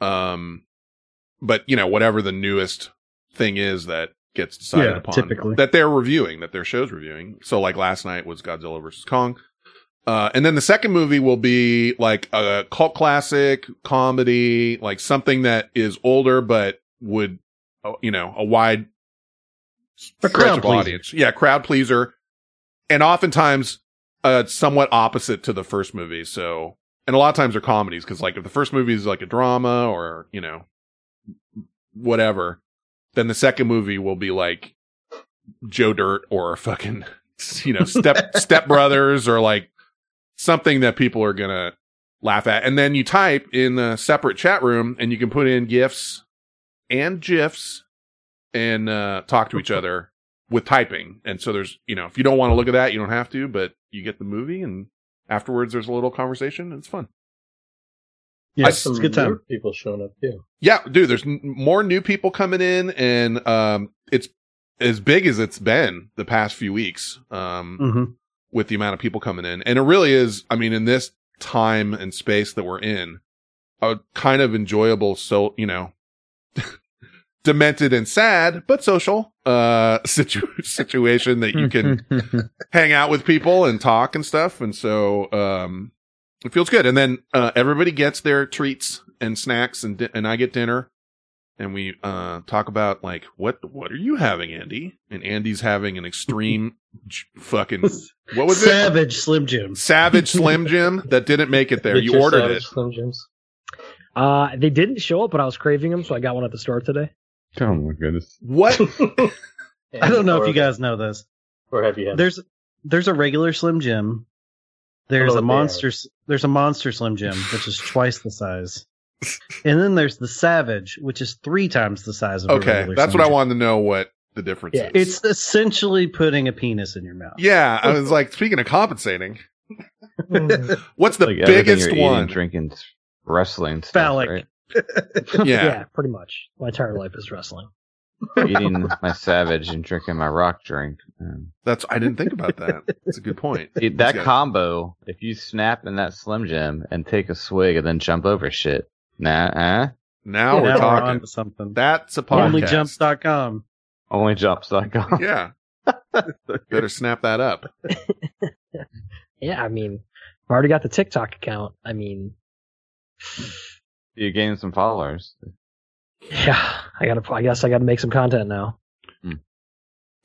um, but you know whatever the newest thing is that gets decided Yeah, upon typically. that they're reviewing, that their show's reviewing. So like last night was Godzilla versus Kong. Uh, and then the second movie will be like a cult classic comedy, like something that is older, but would, uh, you know, a wide A crowd of audience. Yeah, crowd pleaser. And oftentimes, uh, somewhat opposite to the first movie. So, and a lot of times they're comedies because like if the first movie is like a drama or, you know, whatever, then the second movie will be like Joe Dirt or fucking, you know, Step, [laughs] Step Brothers or like something that people are gonna laugh at. And then you type in the separate chat room and you can put in GIFs and GIFs and, uh, talk to each [laughs] other with typing. And so there's, you know, if you don't want to look at that, you don't have to, but you get the movie and afterwards there's a little conversation and it's fun. Yes, it's a good time. People showing up too. Yeah, dude, there's n- more new people coming in and, um, it's as big as it's been the past few weeks. Um, hmm with the amount of people coming in. And it really is, I mean, in this time and space that we're in, a kind of enjoyable, so, you know, [laughs] demented and sad, but social, uh, [laughs] situ- situation that you can [laughs] hang out with people and talk and stuff. And so, um, it feels good. And then, uh, everybody gets their treats and snacks and, di- and I get dinner. And we uh talk about like what what are you having, Andy? And Andy's having an extreme [laughs] j- fucking what was it? Savage Slim Jim. Savage [laughs] Slim Jim that didn't make it there. Get You ordered Savage it. Slim Jims. Uh, they didn't show up, but I was craving them, so I got one at the store today. Oh my goodness. What? [laughs] I don't know if you guys know this. Or have you had? There's there's a regular Slim Jim. There's a monster. s- There's a monster Slim Jim, which is twice the size. And then there's the Savage, which is three times the size of a Okay, regular that's Slim what I wanted to know what the difference Yeah, is. It's essentially putting a penis in your mouth. yeah, I was like, speaking of compensating, hmm. [laughs] what's the Like everything biggest you're eating, one? drinking, wrestling, stuff, Phallic. right? [laughs] Yeah. pretty much. My entire life is wrestling. Eating my savage and drinking my rock drink. Um, That's I didn't think about that. That's a good point. [laughs] Dude, that These guys- combo, if you snap in that Slim Jim and take a swig and then jump over shit, nah, uh, Now Now we're talking. on to something. That's a podcast. Onlyjumps.com. onlyjumps.com. Yeah. [laughs] Better snap that up. [laughs] Yeah, I mean, I've already got the TikTok account. I mean, You gain some followers. Yeah, I gotta. I guess I gotta make some content now.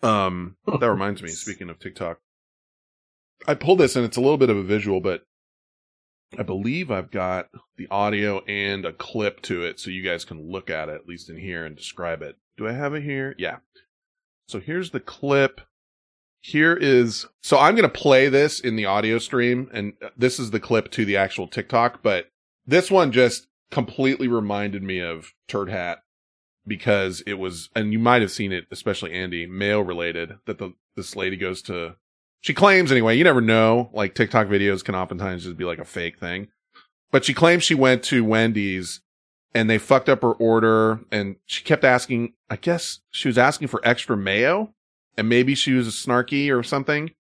Um, [laughs] that reminds me. Speaking of TikTok, I pulled this and it's a little bit of a visual, but I believe I've got the audio and a clip to it, so you guys can look at it at least in here and describe it. Do I have it here? Yeah. So here's the clip. Here is so I'm going to play this in the audio stream, and this is the clip to the actual TikTok. But this one just completely reminded me of Turd Hat because it was, and you might have seen it, especially Andy, male related. That the this lady goes to, she claims anyway. You never know. Like TikTok videos can oftentimes just be like a fake thing, but she claims she went to Wendy's and they fucked up her order, and she kept asking. I guess she was asking for extra mayo, and maybe she was a snarky or something.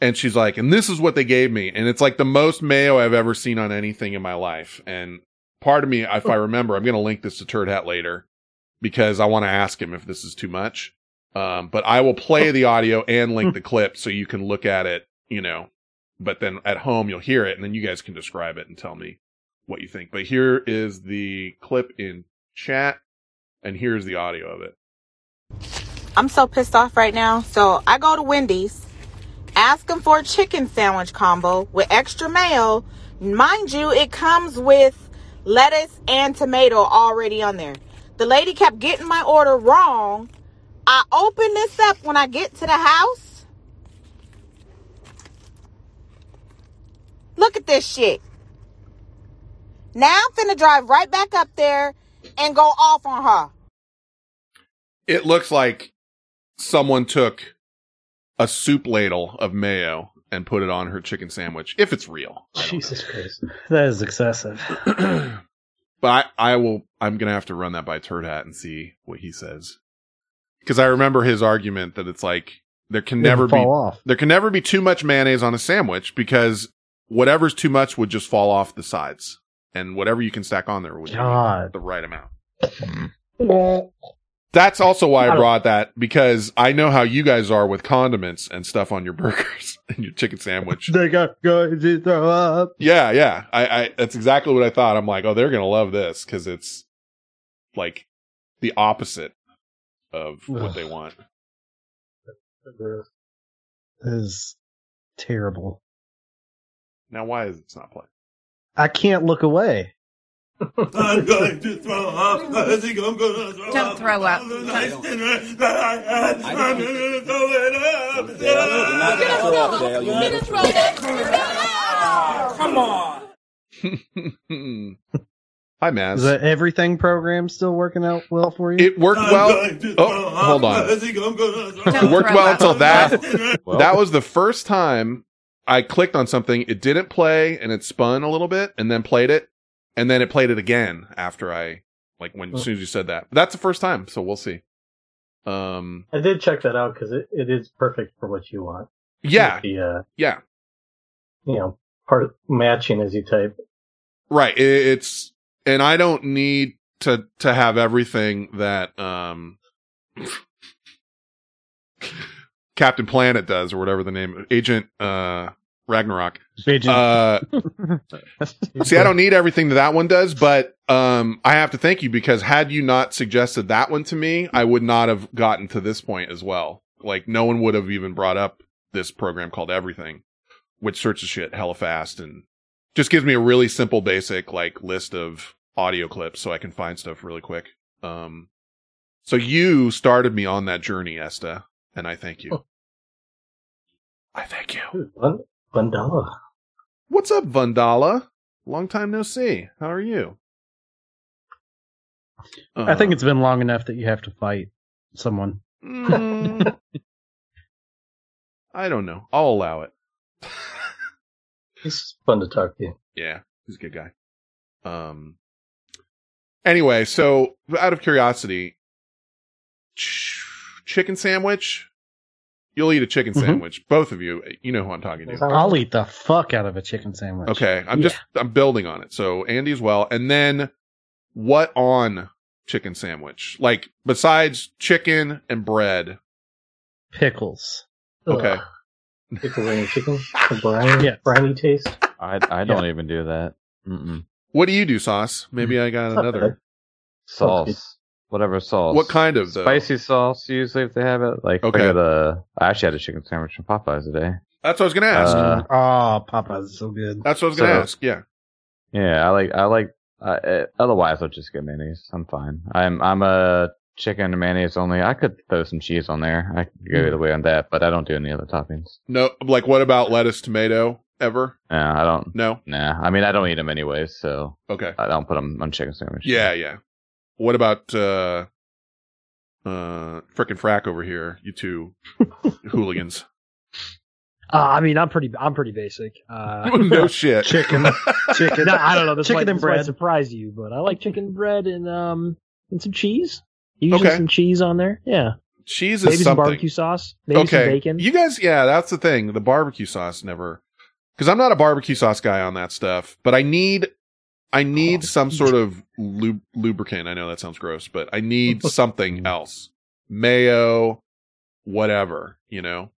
And she's like, and this is what they gave me. And it's like the most mayo I've ever seen on anything in my life. And part of me, if I remember, I'm going to link this to Turd Hat later. because I want to ask him if this is too much. Um, but I will play the audio and link [laughs] the clip so you can look at it, you know, but then at home you'll hear it and then you guys can describe it and tell me what you think. But here is the clip in chat and here's the audio of it. I'm so pissed off right now. So I go to Wendy's, ask them for a chicken sandwich combo with extra mayo. Mind you, it comes with lettuce and tomato already on there. The lady kept getting my order wrong. I open this up when I get to the house. Look at this shit. Now I'm finna drive right back up there and go off on her. It looks like someone took a soup ladle of mayo and put it on her chicken sandwich, if it's real. Jesus Christ. That is excessive. [clears throat] But I, I will. I'm gonna have to run that by Turd Hat and see what he says, because I remember his argument that it's like there can It'll never be off. there can never be too much mayonnaise on a sandwich because whatever's too much would just fall off the sides, and whatever you can stack on there would God. be the right amount. That's also why I brought that because I know how you guys are with condiments and stuff on your burgers [laughs] and your chicken sandwich. They got going to throw up. Yeah, yeah. I, I that's exactly what I thought. I'm like, oh, they're gonna love this because it's like the opposite of what they [sighs] want. That is terrible. Now, why is it not playing? I can't look away. I'm going to throw up. I think I'm going to throw Don't up. throw up. The nice dinner that I had. I'm going to throw it up. Come on. [laughs] Hi, Maz. Is that everything program still working out well for you? It worked I'm well. going to throw Oh, hold on. I think I'm going to throw It worked well until that. Well. That was the first time I clicked on something. It didn't play, and it spun a little bit, and then played it, and then it played it again after I like when as soon as you said that. That's the first time, so we'll see. Um, I did check that out because it, it is perfect for what you want. Yeah. The, uh, yeah, you know, part matching as you type. right. It, it's and I don't need to to have everything that um [laughs] Captain Planet does or whatever the name Agent uh Ragnarok. Agent. Uh, [laughs] see, I don't need everything that that one does, but um, I have to thank you because had you not suggested that one to me, I would not have gotten to this point as well. Like, no one would have even brought up this program called Everything, which searches shit hella fast and just gives me a really simple, basic like list of audio clips so I can find stuff really quick. Um, so you started me on that journey, Esta, and I thank you. I thank you. Van- Vandala. What's up, Vandala? Long time no see. How are you? I think it's been long enough that you have to fight someone. Mm, [laughs] I don't know. I'll allow it. [laughs] It's fun to talk to you. Yeah, he's a good guy. Um. Anyway, so out of curiosity, ch- chicken sandwich. You'll eat a chicken Mhm. sandwich, both of you. You know who I'm talking to. I'll eat the fuck out of a chicken sandwich. Okay, I'm just I'm building on it. So Andy as well, and then what on chicken sandwich? Like besides chicken and bread. pickles. Okay. Pickles and [laughs] chicken. The briny, briny taste. I I don't even do that. Mm-mm. What do you do, sauce? Maybe I got Not another. Sauce, whatever sauce. What kind of, though? spicy sauce? Usually, if they have it, like Okay. I got a. I actually had a chicken sandwich from Popeyes today. That's what I was gonna ask. Uh, oh, Popeyes is so good. That's what I was gonna so- ask. Yeah. Yeah, I like I like. Uh, uh, otherwise, I'll just get mayonnaise. I'm fine. I'm I'm a chicken and mayonnaise only. I could throw some cheese on there. I could go either way on that, but I don't do any other toppings. No, like what about lettuce, tomato? Ever? Nah, I don't. No. Nah, I mean I don't eat them anyways, so Okay. I don't put them on chicken sandwich. Yeah, yeah. What about uh uh frickin' frack over here? You two [laughs] hooligans. Uh, I mean, I'm pretty, I'm pretty basic. Uh, [laughs] no shit. Chicken, [laughs] chicken. no, I don't know. This Chicken might, and this might bread. surprise you, but I like chicken bread and um and some cheese. Usually Okay. some cheese on there. Yeah. Cheese is Maybe some barbecue sauce. Maybe okay. some bacon. You guys, yeah, that's the thing. The barbecue sauce never, because I'm not a barbecue sauce guy on that stuff, but I need I need oh. some sort of lub- lubricant. I know that sounds gross, but I need [laughs] something mm. else. Mayo, whatever, you know.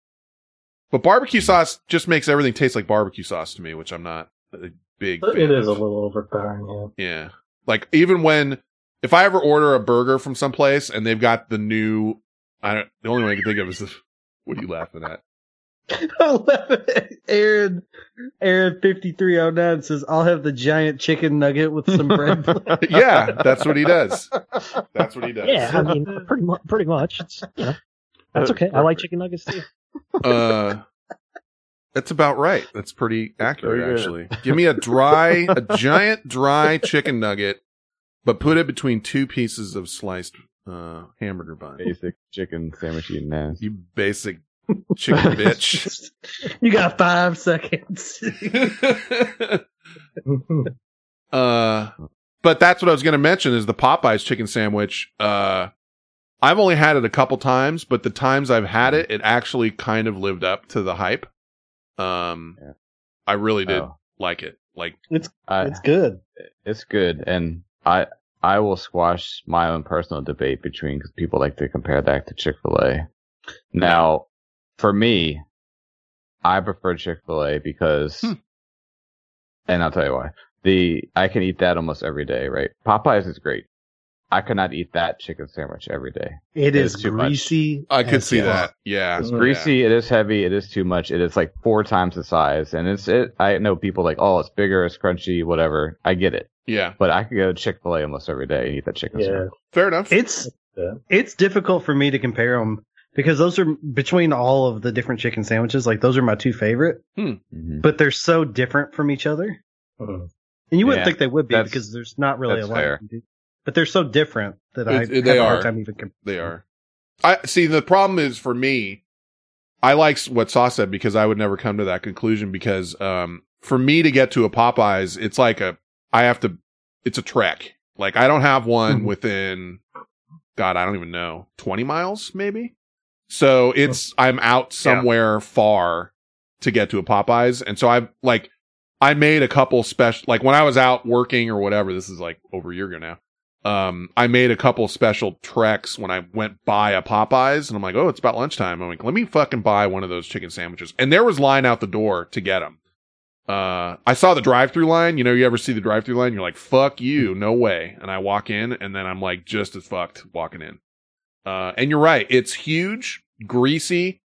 But barbecue sauce just makes everything taste like barbecue sauce to me, which I'm not a big. It is a little overpowering. Yeah. Yeah. Like even when if I ever order a burger from someplace and they've got the new I don't the only one I can think of is the [laughs] what are you laughing at? [laughs] Aaron, Aaron fifty three oh nine says, "I'll have the giant chicken nugget with some bread." [laughs] [laughs] yeah, that's what he does. That's what he does. Yeah, I mean, pretty much. Pretty much. It's, you know, that's okay. I like chicken nuggets too. Uh that's about right. That's pretty accurate Very good. actually. Give me a dry a giant dry chicken nugget, but put it between two pieces of sliced uh hamburger bun. Basic chicken sandwich eating ass. You basic chicken [laughs] bitch. you got five seconds. [laughs] Uh, but that's what I was going to mention is the Popeyes chicken sandwich. Uh, I've only had it a couple times, but the times I've had it, it actually kind of lived up to the hype. Um, I really did Oh. like it. Like, it's I- it's good. It's good, and I I will squash my own personal debate between because people like to compare that to Chick Fil A. Now, for me, I prefer Chick Fil A because, hmm. and I'll tell you why. The I can eat that almost every day, right? Popeyes is great. I could not eat that chicken sandwich every day. It is too much. greasy. I could see fuck. that. Yeah. It's Yeah. greasy. It is heavy. It is too much. It is like four times the size, and it's it. I know people like, oh, it's bigger, it's crunchy, whatever. I get it, Yeah. but I could go to Chick Fil A almost every day and eat that chicken Yeah. sandwich. Fair enough. It's Yeah. it's difficult for me to compare them because those are between all of the different chicken sandwiches. Like those are my two favorite, Mhm. but they're so different from each other. Mhm. And you wouldn't Yeah, think they would be because there's not really a that's lot. fair. But they're so different that I It- it- have they a hard are. time even comparing. They are. I see. The problem is for me, I like what Saw said because I would never come to that conclusion because, um, for me to get to a Popeyes, it's like a, I have to, it's a trek. Like I don't have one Mhm. within, God, I don't even know, 20 miles maybe. So it's, I'm out somewhere far to get to a Popeyes. And so I've like, I made a couple special, like when I was out working or whatever, this is like over a year ago now um, I made a couple special treks when I went by a Popeyes and I'm like, oh, it's about lunchtime. I'm like, let me fucking buy one of those chicken sandwiches. And there was line out the door to get them. Uh, I saw the drive through line. You know, you ever see the drive through line? You're like, fuck you. No way. And I walk in and then I'm like, just as fucked walking in. Uh, and you're right. It's huge, greasy,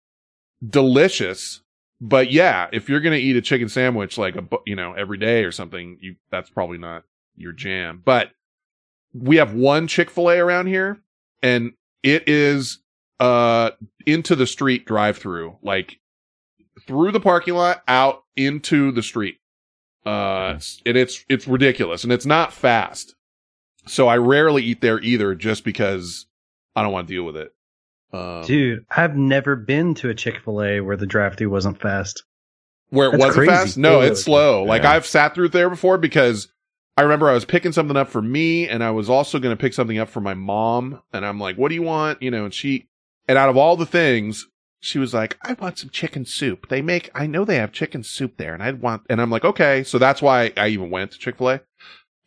delicious. But yeah, if you're going to eat a chicken sandwich like a, you know, every day or something, you, that's probably not your jam. But we have one Chick-fil-A around here and it is uh into the street drive through like through the parking lot out into the street uh and it's it's ridiculous and it's not fast so i rarely eat there either just because i don't want to deal with it um, Dude, I've never been to a Chick Fil A where the drive-through wasn't fast. where it That's wasn't crazy. fast no it's slow like i've sat through there before because I remember I was picking something up for me and I was also going to pick something up for my mom. And I'm like, what do you want? You know, and she, and out of all the things, she was like, I want some chicken soup. They make, I know they have chicken soup there and I'd want, and I'm like, okay. So that's why I even went to Chick-fil-A.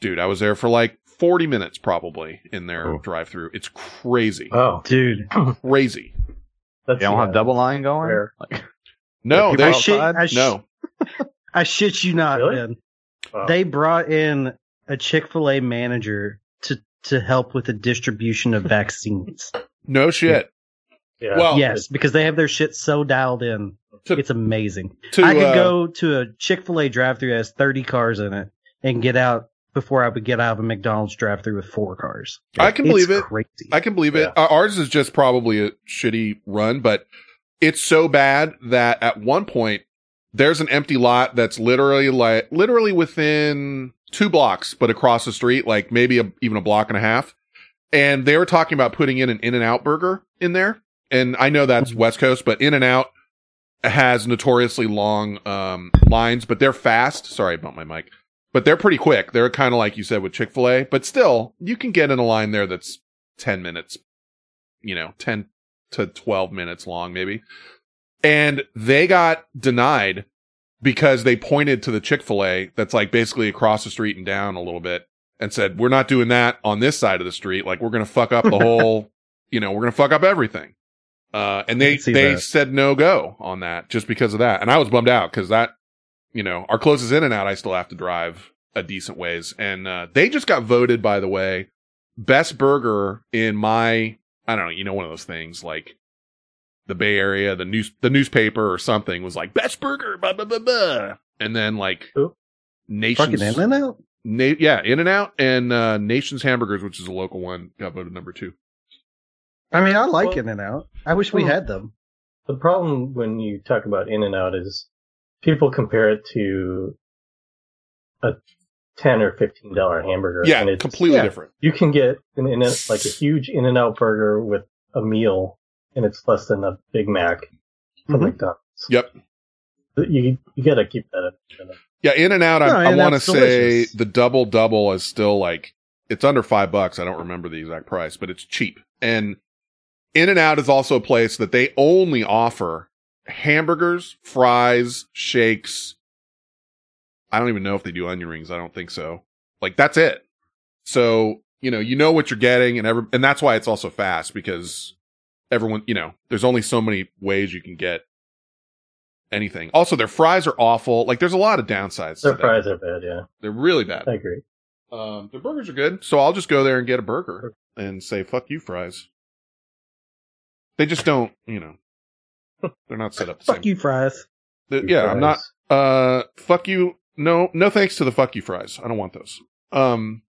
Dude, I was there for like 40 minutes probably in their Oh. drive through. It's crazy. Oh, Dude, [clears throat] Crazy. that's You don't have double line going? Like, [laughs] No, they, I shit. I sh- no. I shit you not, Really? man. Wow. They brought in a Chick Fil A manager to to help with the distribution of vaccines. [laughs] No shit. Yeah. Well, yes, because they have their shit so dialed in. To- it's amazing. to, I could uh, go to a Chick Fil A drive-through that has 30 cars in it and get out before I would get out of a McDonald's drive-through with four cars. I can It's believe it. Crazy. I can believe it. Uh, Ours is just probably a shitty run, but it's so bad that at one point there's an empty lot that's literally like literally within two blocks, but across the street, like maybe a, even a block and a half. And they were talking about putting in an In and Out burger in there. And I know that's West Coast, but In and Out has notoriously long um, lines, but they're fast. Sorry about my mic, but they're pretty quick. They're kind of like you said with Chick Fil A, but still, you can get in a line there that's ten minutes, you know, ten to twelve minutes long, maybe. And they got denied because they pointed to the Chick fil A that's like basically across the street and down a little bit and said, we're not doing that on this side of the street. Like we're going to fuck up the [laughs] whole, you know, we're going to fuck up everything. Uh, and they, they that. said no go on that just because of that. And I was bummed out because that, you know, our closest in and out, I still have to drive a decent ways. And, uh, they just got voted, by the way, best burger in my, I don't know, you know, one of those things like the Bay Area, the news, the newspaper or something was like best burger, blah, blah, blah, blah. And then like nations, Fucking in and out. Na- yeah, In and Out and uh, Nations Hamburgers, which is a local one, got voted number two. I mean, I like Well- In and Out. I wish we Well- had them. The problem when you talk about In and Out is people compare it to a ten or fifteen dollar hamburger. Yeah, and it's completely different. You can get an in like a huge In and Out burger with a meal, and it's less than a Big Mac from Mhm. McDonald's. Yep. You you got to keep that in. Yeah, In and Out. I, No, I want to say the double double is still like it's under five bucks. I don't remember the exact price, but it's cheap. And In and Out is also a place that they only offer hamburgers, fries, shakes. I don't even know if they do onion rings. I don't think so. Like that's it. So you know you know what you're getting, and every and that's why it's also fast because everyone you know there's only so many ways you can get anything. Also, their fries are awful. Like there's a lot of downsides. Their fries are bad. Yeah, They're really bad. I agree. Um, their burgers are good, so I'll just go there and get a burger and say "fuck you, fries." They just don't, you know, [laughs] they're not set up the Fuck same. you, fries. The- yeah, I'm not. Uh, fuck you. No, no thanks to the fuck you fries. I don't want those. Um,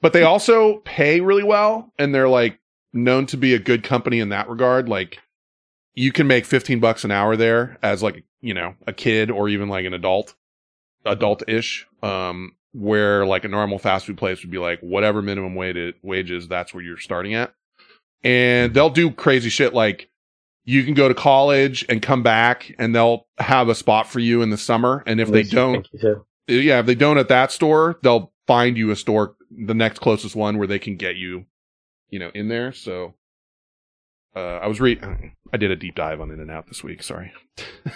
but they also pay really well, and they're like known to be a good company in that regard. Like, you can make 15 bucks an hour there as like you know a kid or even like an adult, adult-ish. Um, where like a normal fast food place would be like whatever minimum wage wages, that's where you're starting at, and they'll do crazy shit like you can go to college and come back and they'll have a spot for you in the summer. And if they don't, think you did. yeah, if they don't at that store, they'll find you a store, the next closest one where they can get you, you know, in there. So, uh, I was reading, I did a deep dive on In and Out this week. Sorry. [laughs] I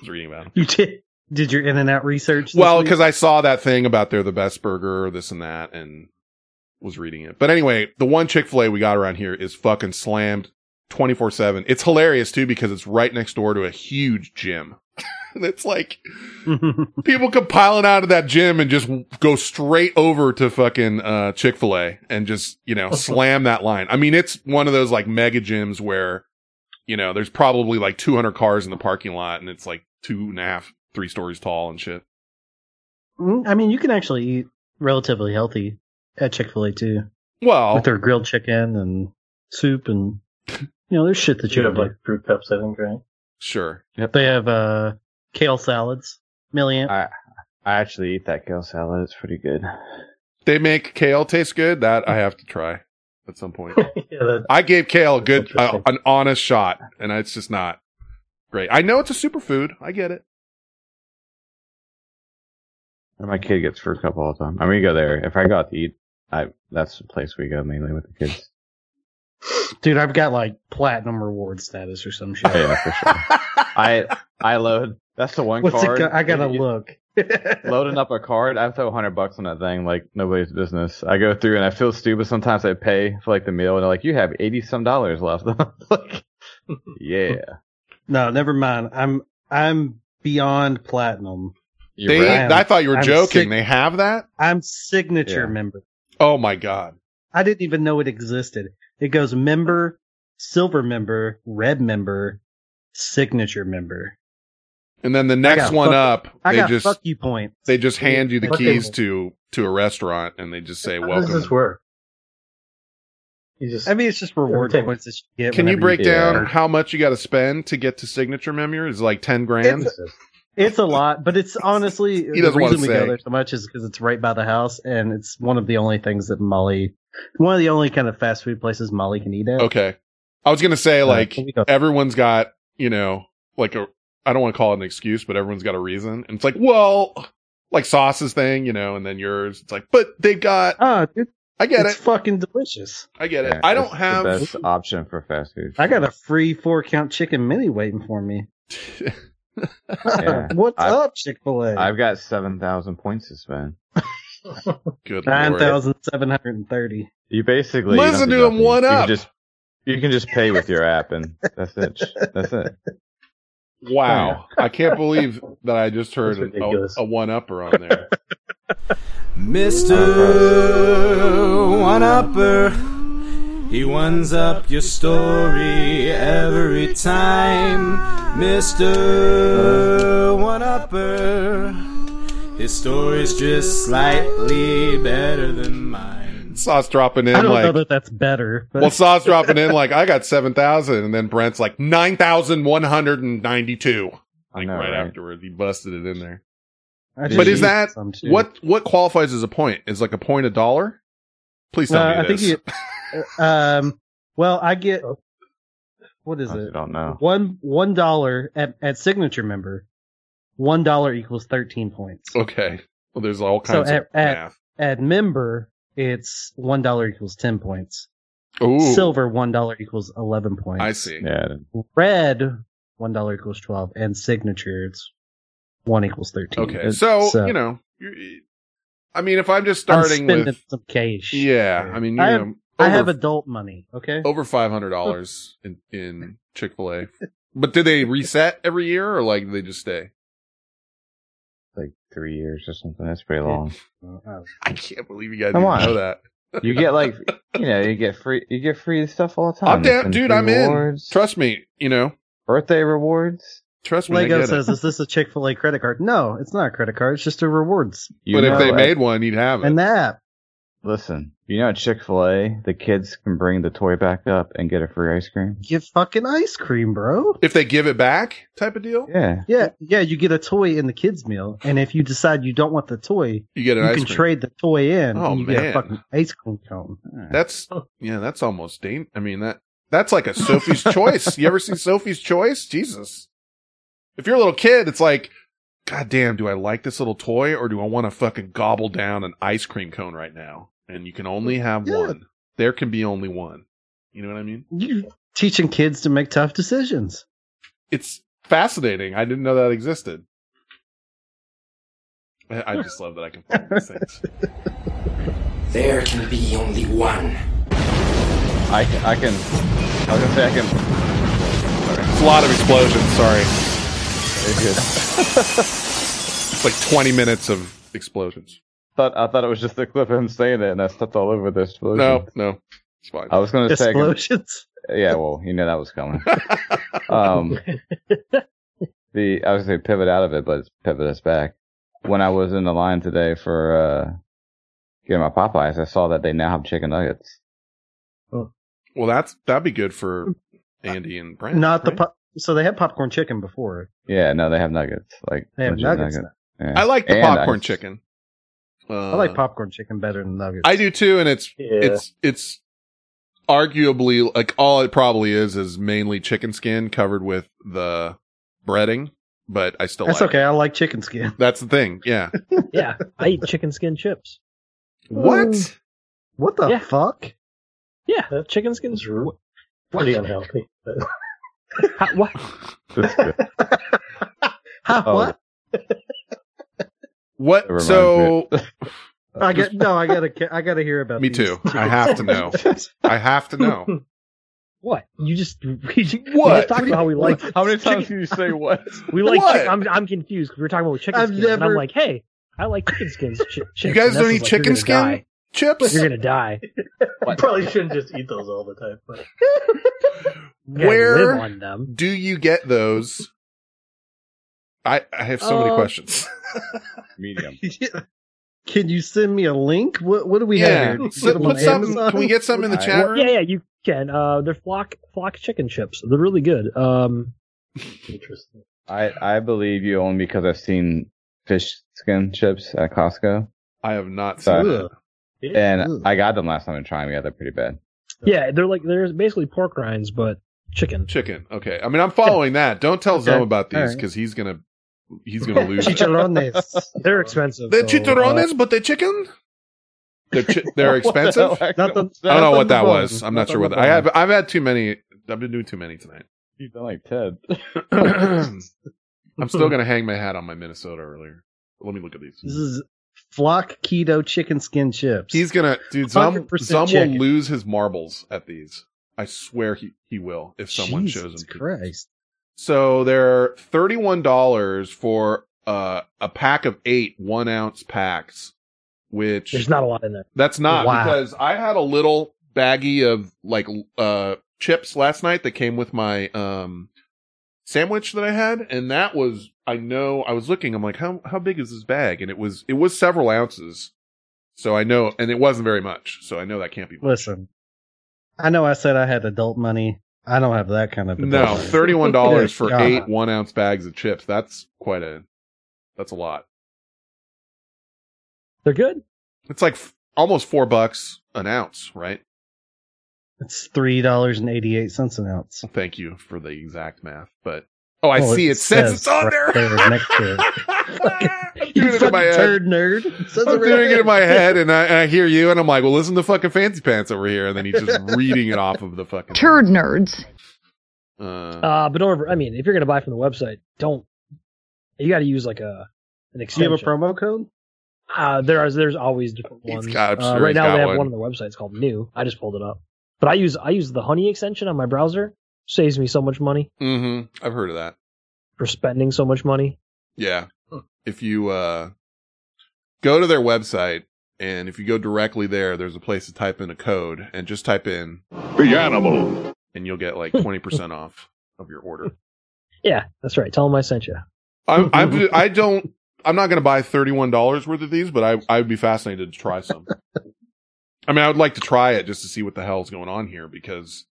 was reading about them. You did did your In and Out research? this Well, because I saw that thing about they're the best burger, this and that, and was reading it. But anyway, the one Chick fil A we got around here is fucking slammed 24 7. It's hilarious too because it's right next door to a huge gym. [laughs] it's like [laughs] people come piling out of that gym and just go straight over to fucking uh, Chick fil A and just, you know, slam that line. I mean, it's one of those like mega gyms where, you know, there's probably like 200 cars in the parking lot and it's like two and a half, three stories tall and shit. Mm, I mean, you can actually eat relatively healthy at Chick Fil A too. Well, with their grilled chicken and soup and you know, there's shit that you You have do. like fruit cups, I think, right? Sure. They have uh, kale salads. Million. I I actually eat that kale salad. It's pretty good. They make kale taste good. That I have to try at some point. [laughs] yeah, I gave kale a good, uh, an honest shot, and it's just not great. I know it's a superfood. I get it. And my kid gets fruit cup all the time. I mean, we go there. If I go out to eat, I that's the place we go mainly with the kids. Dude, I've got like platinum reward status or some shit. Oh, yeah, for sure. [laughs] I I load. That's the one What's it card. go- I gotta You- look. [laughs] loading up a card. I throw hundred bucks on that thing like nobody's business. I go through and I feel stupid. Sometimes I pay for like the meal and they're like, "You have eighty some dollars left." [laughs] like, yeah. No, never mind. I'm I'm beyond platinum. They, right. I thought you were I'm joking. sig- they have that. I'm signature Yeah. member. Oh my god. I didn't even know it existed. It goes member, silver member, red member, signature member. And then the next one fuck- up, I they just fuck you points. they just hand you the keys you. to to a restaurant, and they just say How welcome. does this work? You just I mean, it's just reward points that you get. Can you break Yeah. down how much you got to spend to get to signature member? Is it like ten grand? It's, it's a lot, but it's honestly the doesn't wanna reason we say. go there so much is because it's right by the house, and it's one of the only things that Molly, one of the only kind of fast food places Molly can eat at. Okay. I was gonna say Uh, like we go- everyone's got you know like a I don't want to call it an excuse, but everyone's got a reason, and it's like well, like sauces thing, you know, and then yours. It's like, but they got. Ah, dude, I get it's it. fucking delicious. I get it. Yeah, I don't have. the best option for fast food. I got a free four count chicken mini waiting for me. [laughs] Yeah. [laughs] What's I've- up, Chick Fil A? I've got seven thousand points to spend. [laughs] Good Nine lord. thousand seven hundred and thirty. You basically you don't Listen have to do him nothing. one you up. Can just, you can just pay with your app, and that's it. That's it. [laughs] Wow. I can't believe that I just [laughs] heard a, a one upper on there. Mr. One Upper, he ones up your story every time. Mr. One Upper, his story's just slightly better than mine. Sauce dropping in I don't like know that that's better. But Well, Sauce [laughs] dropping in like I got seven thousand, and then Brent's like nine thousand one hundred and ninety-two. Like know, right, right? afterwards, he busted it in there. But is that what? What qualifies as a point? Is like a point a dollar? Please tell Uh, me I think this. you. Um. Well, I get. What is I it? I don't know. One one dollar at at signature member. One dollar equals thirteen points. okay. Well, there's all So kinds at of at, math. at member, it's one dollar equals ten points. Ooh, Silver one dollar equals eleven points. I see. Yeah. Red one dollar equals twelve, and signature it's one equals thirteen. Okay, It's- so, you know, you're, I mean, if I'm just I'm starting spending with, some cash. yeah, I mean, you I have, know, I have adult money. Okay. over five hundred dollars in in Chick Fil A. But do they reset every year, or like do they just stay? Like three years or something. That's pretty long. [laughs] I can't believe you guys Come didn't on. know that. [laughs] You get like, [laughs] you know, you get free, you get free stuff all the time. I'm down, dude. I'm in. rewards, Trust me. You know, Birthday rewards. trust me. Lego says, it. "Is this a Chick Fil A credit card?" No, it's not a credit card. It's just a rewards You but if they at- made one, you'd have it. and the app. Listen, you know, at Chick Fil A, the kids can bring the toy back up and get a free ice cream. Get fucking ice cream, bro. if they give it back, type of deal, Yeah. Yeah, yeah. You get a toy in the kids meal, and if you decide you don't want the toy, you get an you ice can cream. trade the toy in, Oh, and you get a fucking ice cream cone. That's yeah, that's almost dang. I mean that that's like a Sophie's [laughs] Choice. You ever see Sophie's Choice? Jesus. If you're a little kid, it's like, God damn, do I like this little toy or do I want to fucking gobble down an ice cream cone right now? And you can only have Yeah. one. There can be only one. You know what I mean? You teaching kids to make tough decisions. It's fascinating. I didn't know that existed. I I just love that I can find these things. [laughs] There can be only one. I, ca- I can, I was gonna say I can, It's a lot of explosions. Sorry, it's like 20 minutes of explosions. thought, I thought it was just a clip of him saying it and I stepped all over the explosion. No, no, it's fine. I was gonna say, I Explosions. yeah, well, you know that was coming. um, [laughs] the, I was gonna pivot out of it, but it's pivot us back. When I was in the line today for, uh, getting my Popeyes, I saw that they now have chicken nuggets. Well, that's that'd be good for Andy and Brent. Not the right? pop. So they had popcorn chicken before. Yeah, no, they have nuggets. Like, They have legit nuggets. Yeah. I like the And popcorn ice. chicken. Uh, I like popcorn chicken better than nuggets. I do too, and it's Yeah. it's it's arguably like all it probably is is mainly chicken skin covered with the breading, but I still That's like okay. It. I like chicken skin. That's the thing. Yeah. [laughs] Yeah, I eat chicken skin chips. what? What the Yeah. fuck? Yeah, chicken skin. It's pretty unhealthy. [laughs] But How, what? That's good. [laughs] Huh, Oh. What? What? So [laughs] I get no. I gotta. I gotta hear about. me these too. I have to know. I have to know. [laughs] What? You just we just, we What? just talked about how we like. How many times chicken- can you say what? We like. What? Chicken, I'm I'm confused because we were talking about chicken I've skins, and I'm like, hey, I like chicken skins. Ch- You guys And don't eat like, chicken You're skin die. Chips? You're gonna die. [laughs] you probably shouldn't just eat those all the time. But You gotta Where on them? do you get those? I I have so many Uh, questions. [laughs] Medium. [laughs] Can you send me a link? What What do we yeah, have here? So- Get them on put some. Can we get some in the I- chat room? yeah, yeah, you can. Uh, they're flock flock chicken chips. They're really good. Um, interesting. I, I believe you only because I've seen fish skin chips at Costco. I have not So- seen Ugh. That. And Ugh. I got them last time and trying them. Yeah, they're pretty bad. yeah, they're like they're basically pork rinds, but chicken. Chicken. Okay. I mean, I'm following that. Don't tell Okay. Zum about these All right. because he's gonna he's gonna lose. it. Chicharrones. They're expensive. The so, chicharrones, uh, but the chicken. They're chi- they're [laughs] What the expensive. hell? I Not the, don't know what that bone. was. I'm not, sure what that, I have. I've had too many. I've been doing too many tonight. You've done like Ted. [clears throat] [laughs] I'm still gonna hang my hat on my Minnesota earlier. Let me look at these. This is flock keto chicken skin chips. He's gonna, dude. Zum, 100% Zum will lose his marbles at these. I swear he he will if someone Jesus shows him. to. Christ. So they're thirty one dollars for uh, a pack of eight one ounce packs, which There's not a lot in there. That's not Wow. because I had a little baggie of like uh chips last night that came with my um sandwich that I had, and that was I know I was looking. I'm like, how how big is this bag? And it was it was several ounces. So I know, and it wasn't very much. So I know that can't be. Listen, I know I said I had adult money. I don't have that kind of adult No, thirty one dollars [laughs] for God. eight one ounce bags of chips. That's quite a that's a lot. They're good. It's like f- almost four bucks an ounce, right? It's three dollars and eighty eight cents an ounce. Thank you for the exact math, but oh, I Well, see. It, says, it's on right there. there [laughs] next to it. I'm You doing it in my fucking head. turd nerd. It I'm right doing it in my head, and I, and I hear you, and I'm like, well, listen to fucking fancy pants over here, and then he's just [laughs] reading it off of the fucking. Turd nerds. Uh, Uh, but don't ever. I mean, if you're gonna buy from the website, don't. You got to use like a an Do you have a promo code? Uh, there are there's always different ones. got- I'm uh, sure right now got they have one. one on the website. It's called New. I just pulled it up, but I use I use the Honey extension on my browser. Saves me so much money hmm I've heard of that. for spending so much money. Yeah. If you uh go to their website, and if you go directly there, there's a place to type in a code, and just type in The animal. and you'll get like [laughs] twenty percent off of your order. Yeah, that's right. Tell them I sent you. I'm, I'm I don't I'm not going to buy thirty one dollars worth of these, but I I would be fascinated to try some. [laughs] I mean, I would like to try it just to see what the hell's going on here because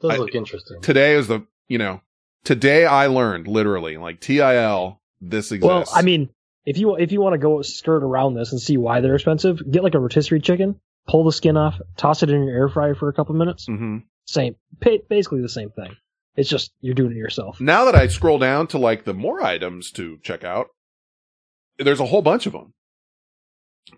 Does I- look interesting. today is the you know today I learned literally like TIL this exists. Well, I mean, if you if you want to go skirt around this and see why they're expensive, get like a rotisserie chicken, pull the skin off, toss it in your air fryer for a couple minutes. Mhm. Same, basically the same thing. It's just you're doing it yourself. now that I scroll down to like the more items to check out, there's a whole bunch of them.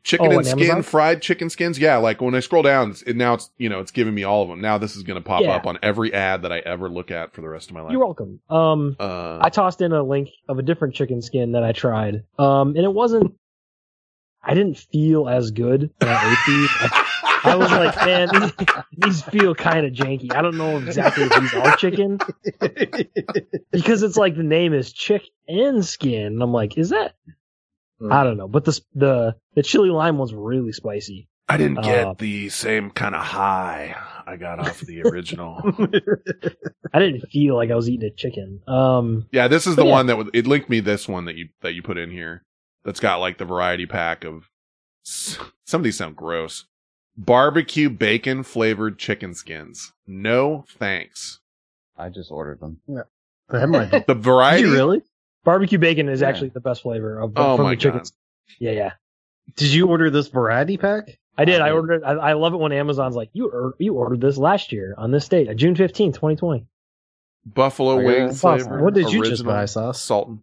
Chicken Oh, and skin, Amazon? fried chicken skins. Yeah, like when I scroll down, it's- it, now it's you know it's giving me all of them. Now this is going to pop Yeah. up on every ad that I ever look at for the rest of my life. You're welcome. Um, Uh, I tossed in a link of a different chicken skin that I tried. Um, and it wasn't. I didn't feel as good when I ate these. I, I was like, man, these, these feel kind of janky. I don't know exactly if these are chicken [laughs] because it's like the name is chick and skin. And I'm like, is that? I don't know, but the the the chili lime was really spicy. I didn't get Uh, the same kind of high I got off the [laughs] original. I didn't feel like I was eating a chicken. Um, yeah, this is the yeah. one that w- it linked me this one that you that you put in here. That's got like the variety pack of s- some of these sound gross. Barbecue bacon flavored chicken skins. No thanks. I just ordered them. That might be- The variety. You really? Barbecue bacon is Yeah. actually the best flavor of Oh from my the chicken. God. Yeah, yeah. Did you order this variety pack? I did. I I ordered. I, I love it when Amazon's like, "You or, you ordered this last year on this date, uh, June fifteenth, twenty twenty. Buffalo I got wing flavor. What did you just buy, Sauce? Sultan.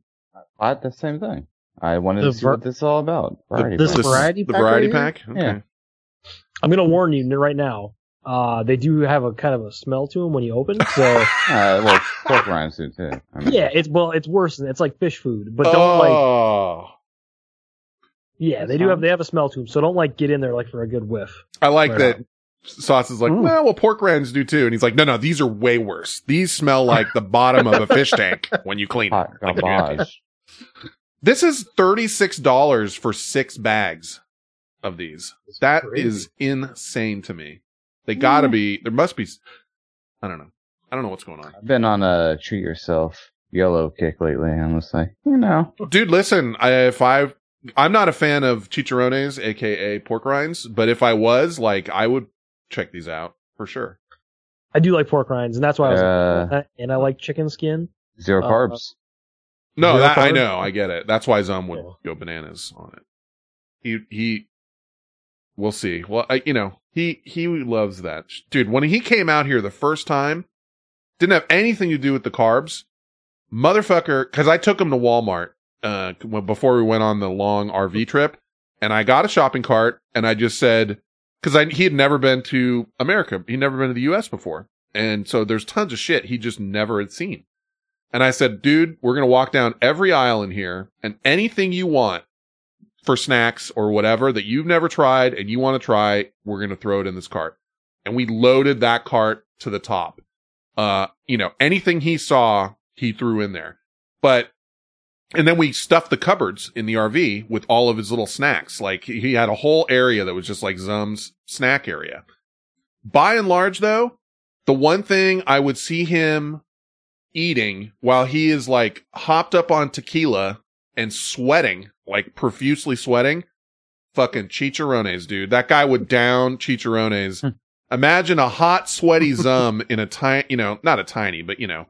I had the same thing. I wanted The to see ver- what this is all about. The, Variety this pack. variety the pack variety right pack. Okay. Yeah. I'm gonna warn you right now. Uh, they do have a kind of a smell to them when you open. So [laughs] Uh, well, pork rinds do too. I mean, yeah, it's well, it's worse. than It's like fish food, but don't like. oh, Yeah, they do have they have a smell to them. So don't like get in there like for a good whiff. I like Right that. Sauce is like, Mm. well, well, pork rinds do too, and he's like, no, no, these are way worse. These smell like the bottom of a fish tank [laughs] when you clean hot them. Like, garbage. [laughs] This is thirty six dollars for six bags of these. That's That crazy. is insane to me. They gotta be. There must be. I don't know. I don't know what's going on, I've been on a treat yourself yellow kick lately. I'm just like, you know, dude. Listen, I, if I, I'm not a fan of chicharrones, aka pork rinds, but if I was, like, I would check these out for sure. I do like pork rinds, and that's why I was. Uh, like, and I like chicken skin. zero Uh, carbs. No, Zero that I know, I get it. That's why Zum would Yeah. go bananas on it. He he. We'll see. Well, I, you know, he he loves that, dude. When he came out here the first time, didn't have anything to do with the carbs, motherfucker. Because I took him to Walmart uh before we went on the long RV trip, and I got a shopping cart, and I just said because I he had never been to America, he'd never been to the U.S. before, and so there's tons of shit he just never had seen. And I said, dude, we're going to walk down every aisle in here and anything you want for snacks or whatever that you've never tried and you want to try, we're going to throw it in this cart. And we loaded that cart to the top. Uh, you know, anything he saw, he threw in there. But, and then we stuffed the cupboards in the RV with all of his little snacks. Like he had a whole area that was just like Zum's snack area. By and large though, the one thing I would see him eating while he is like hopped up on tequila and sweating, like profusely sweating, fucking chicharrones, dude. That guy would down chicharrones. Imagine a hot, sweaty [laughs] Zum in a tiny, you know, not a tiny, but you know,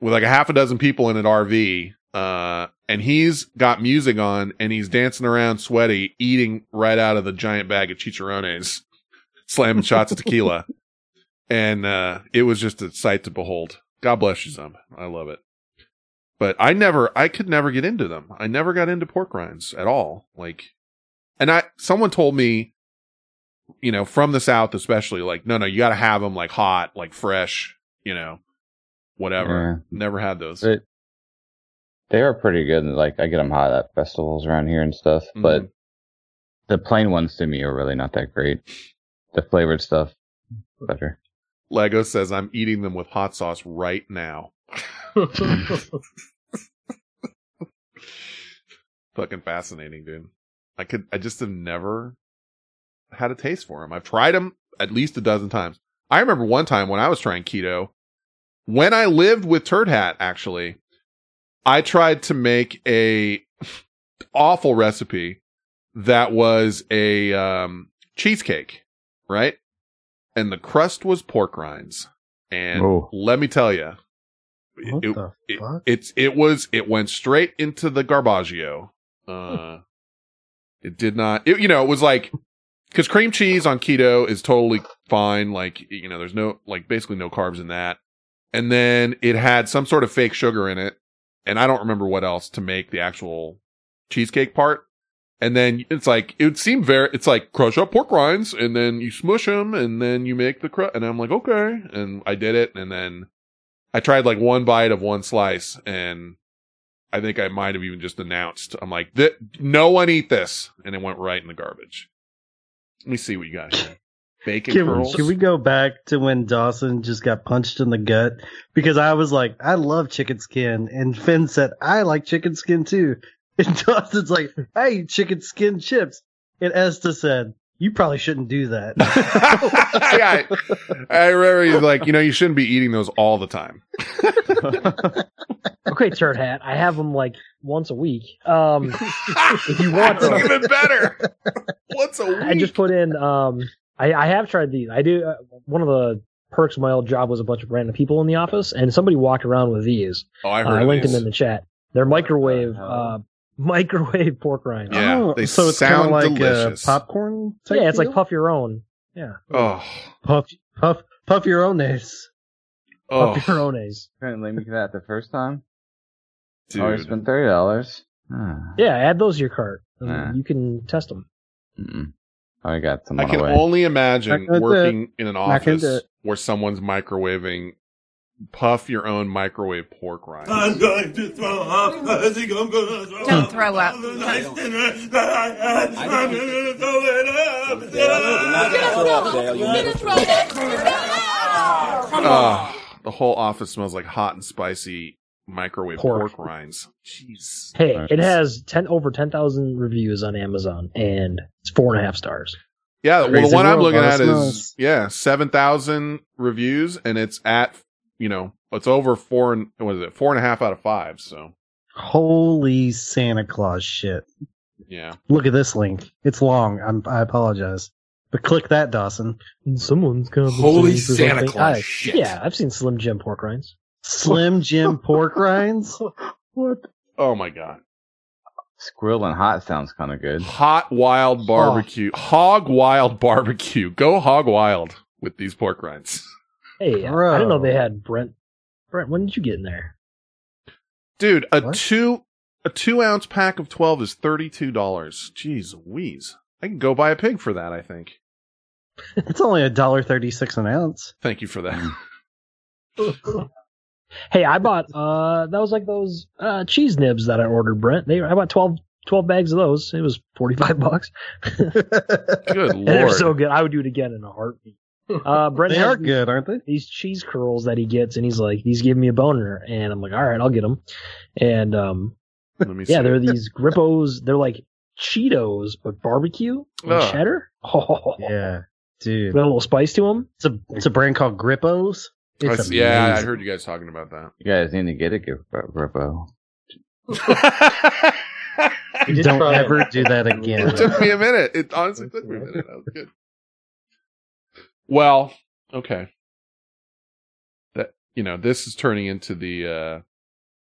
with like a half a dozen people in an RV. Uh, and he's got music on and he's dancing around sweaty, eating right out of the giant bag of chicharrones, [laughs] slamming shots of tequila. [laughs] And, uh, it was just a sight to behold. God bless you, Zum. I love it. But I never, I could never get into them. I never got into pork rinds at all. Like, and I, someone told me, you know, from the South especially, like, no, no, you gotta have them like hot, like fresh, you know, whatever. Never had those. They, they are pretty good. Like I get them hot at festivals around here and stuff, Mm-hmm. but the plain ones to me are really not that great. The flavored stuff better. Lego says I'm eating them with hot sauce right now. [laughs] Fucking fascinating, dude. I could, I just have never had a taste for them. I've tried them at least a dozen times. I remember one time when I was trying keto, when I lived with Turd Hat, actually, I tried to make a awful recipe that was a um, cheesecake, right? And the crust was pork rinds. And Oh. let me tell you, What it, the it- fuck? it's it was it went straight into the garbaggio. Uh, it did not. It, you know, it was like because cream cheese on keto is totally fine. Like you know, there's no like basically no carbs in that. And then it had some sort of fake sugar in it, and I don't remember what else to make the actual cheesecake part. And then it's like it would seem very. It's like crush up pork rinds, and then you smush them, and then you make the crust. And I'm like, okay, and I did it, and then I tried like one bite of one slice, and I think I might have even just announced, I'm like, "Th- no one eat this, and it went right in the garbage. Let me see what you got here. [laughs] Bacon Can, curls. can we go back to when Dawson just got punched in the gut? Because I was like, I love chicken skin. And Finn said, I like chicken skin too. [laughs] And Dawson's like, I eat chicken skin chips. And Esther said, You probably shouldn't do that. [laughs] I, I remember he's like, you know, you shouldn't be eating those all the time. [laughs] Okay, turd hat. I have them like once a week. Um, if you want That's even better. What's a week? I just put in. Um, I, I have tried these. I do. Uh, one of the perks of my old job was a bunch of random people in the office, and somebody walked around with these. Oh, I Uh, I linked these. them in the chat. They're microwave, uh, microwave [laughs] pork rinds. Yeah, Oh, they so it's kinda sound like, uh, delicious. popcorn? type Yeah, it's like puff your own. Yeah, oh, Puff, puff, puff your own ace. oh, puff your own ace. [laughs] Couldn't link me to that the first time. dude. Already spent thirty dollars. Yeah, add those to your cart. and Yeah. You can test them. Mm-mm. I got some I can the way. only imagine Not gonna do working in an office where someone's microwaving puff your own microwave pork rinds. I'm going to throw up. I think I'm going to throw Don't up. throw up. The nice dinner that I had. I'm going to throw it up. Ah, the whole office smells like hot and spicy microwave pork, Pork. rinds. Jeez. Hey, it has ten over ten thousand reviews on Amazon, and it's four and a half stars. Yeah, well, the Crazy one I'm looking at is yeah, seven thousand reviews, and it's at you know it's over four and what is it four and a half out of five. So Holy Santa Claus shit. yeah, Look at this link. It's long. I'm, I apologize. But click that, Dawson. Someone's coming. Holy Santa. Claus I- shit. Yeah, I've seen Slim Jim pork rinds. Slim Jim [laughs] pork rinds? What? oh my god, Squirrel and hot sounds kind of good. hot wild barbecue, hog wild barbecue. Go hog wild with these pork rinds, [laughs] Hey, I Bro. didn't know they had Brent. Brent, when did you get in there? dude. A What? two a two ounce pack of twelve is thirty two dollars. Jeez, wheeze! I can go buy a pig for that. I think. It's only a dollar thirty six an ounce. Thank you for that. [laughs] Hey, I bought uh that was like those uh cheese nibs that I ordered, Brent. They I bought 12, 12 bags of those. It was forty five bucks. [laughs] Good And they're so good. I would do it again in a heartbeat. Uh, [laughs] Brent They has are these- good, aren't they? These cheese curls that he gets, and he's like, he's giving me a boner, and I'm like, all right, I'll get them. And um, Let me yeah, see. they're these Grippos. They're like Cheetos, but barbecue and Ugh. cheddar. [laughs] Oh, Yeah, dude. Got a little spice to them. It's a it's a brand called Grippos. It's s- yeah, I heard you guys talking about that. You guys need to get a gift Grippo. We [laughs] Don't try it. ever do that again. It took me a minute. It honestly took me a minute. That was good. Well, okay. That you know, this is turning into the uh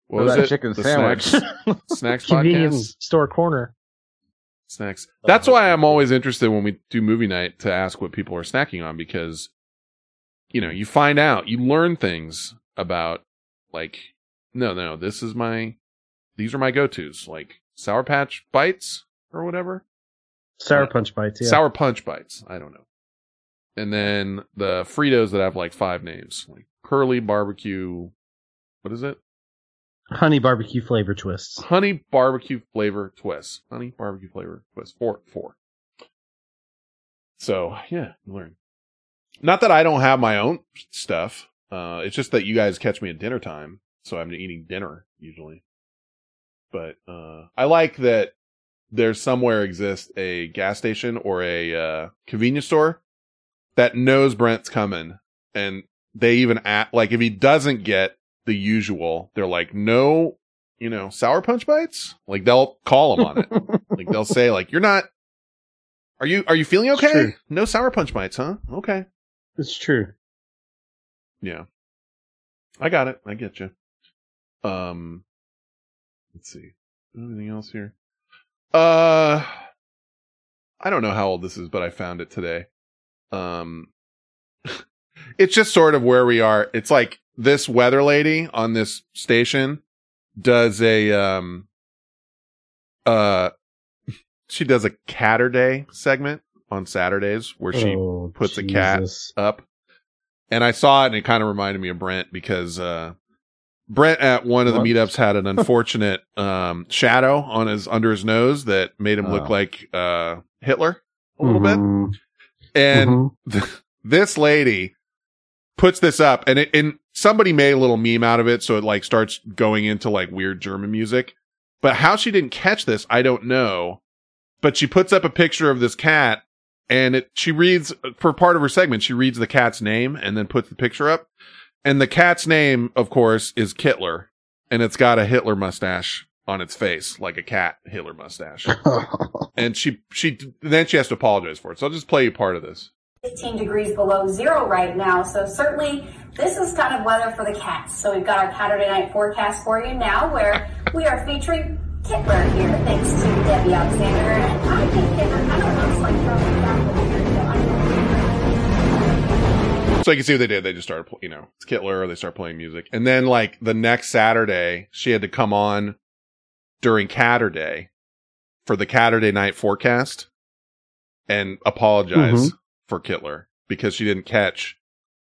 what What was it? chicken the sandwich? Snacks, [laughs] snacks [laughs] Convenience podcast. store corner. Snacks. That's why I'm always interested when we do movie night to ask what people are snacking on because you know, you find out, you learn things about like no, no, this is my these are my go-tos, like Sour Patch Bites or whatever. Sour Punch Bites. Yeah. Sour Punch Bites. I don't know. And then the Fritos that have like five names, like curly barbecue. What is it? honey barbecue flavor twists. Honey barbecue flavor twist. Honey barbecue flavor twist. Four, four. So yeah, learn. Not that I don't have my own stuff. Uh, it's just that you guys catch me at dinner time, so I'm eating dinner usually. But uh, I like that there's somewhere exists a gas station or a uh, convenience store that knows Brent's coming, and they even act like if he doesn't get the usual, they're like, no, you know, sour punch bites. Like they'll call him on it. [laughs] like they'll say, like, you're not. Are you are you feeling okay? No sour punch bites, huh? Okay. It's true. Yeah. I got it. I get you. Um, let's see. Anything else here? Uh, I don't know how old this is, but I found it today. Um, [laughs] it's just sort of where we are. It's like this weather lady on this station does a, um, uh, [laughs] she does a catter day segment on Saturdays where she Oh, puts a cat up. And I saw it and it kind of reminded me of Brent because, uh, Brent at one of the What? meetups had an [laughs] unfortunate, um, shadow on his, under his nose that made him look Oh. like, uh, Hitler a little bit. And mm-hmm. this lady puts this up and it, and somebody made a little meme out of it. So it like starts going into like weird German music, but how she didn't catch this, I don't know. But she puts up a picture of this cat and it, she reads for part of her segment, she reads the cat's name and then puts the picture up. And the cat's name, of course, is Kittler and it's got a Hitler mustache on its face, like a cat Hitler mustache. [laughs] and she, she, then she has to apologize for it. So I'll just play you part of this. 15 degrees below zero right now. So certainly this is kind of weather for the cats. So we've got our Saturday night forecast for you now where we are featuring Kittler here thanks to Debbie Alexander. And I think Kittler kind of looks like throwing back. So you can see what they did. They just started, you know, it's Kittler. They start playing music, and then like the next Saturday, she had to come on during Catterday for the Catterday night forecast and apologize Mhm. for Kittler because she didn't catch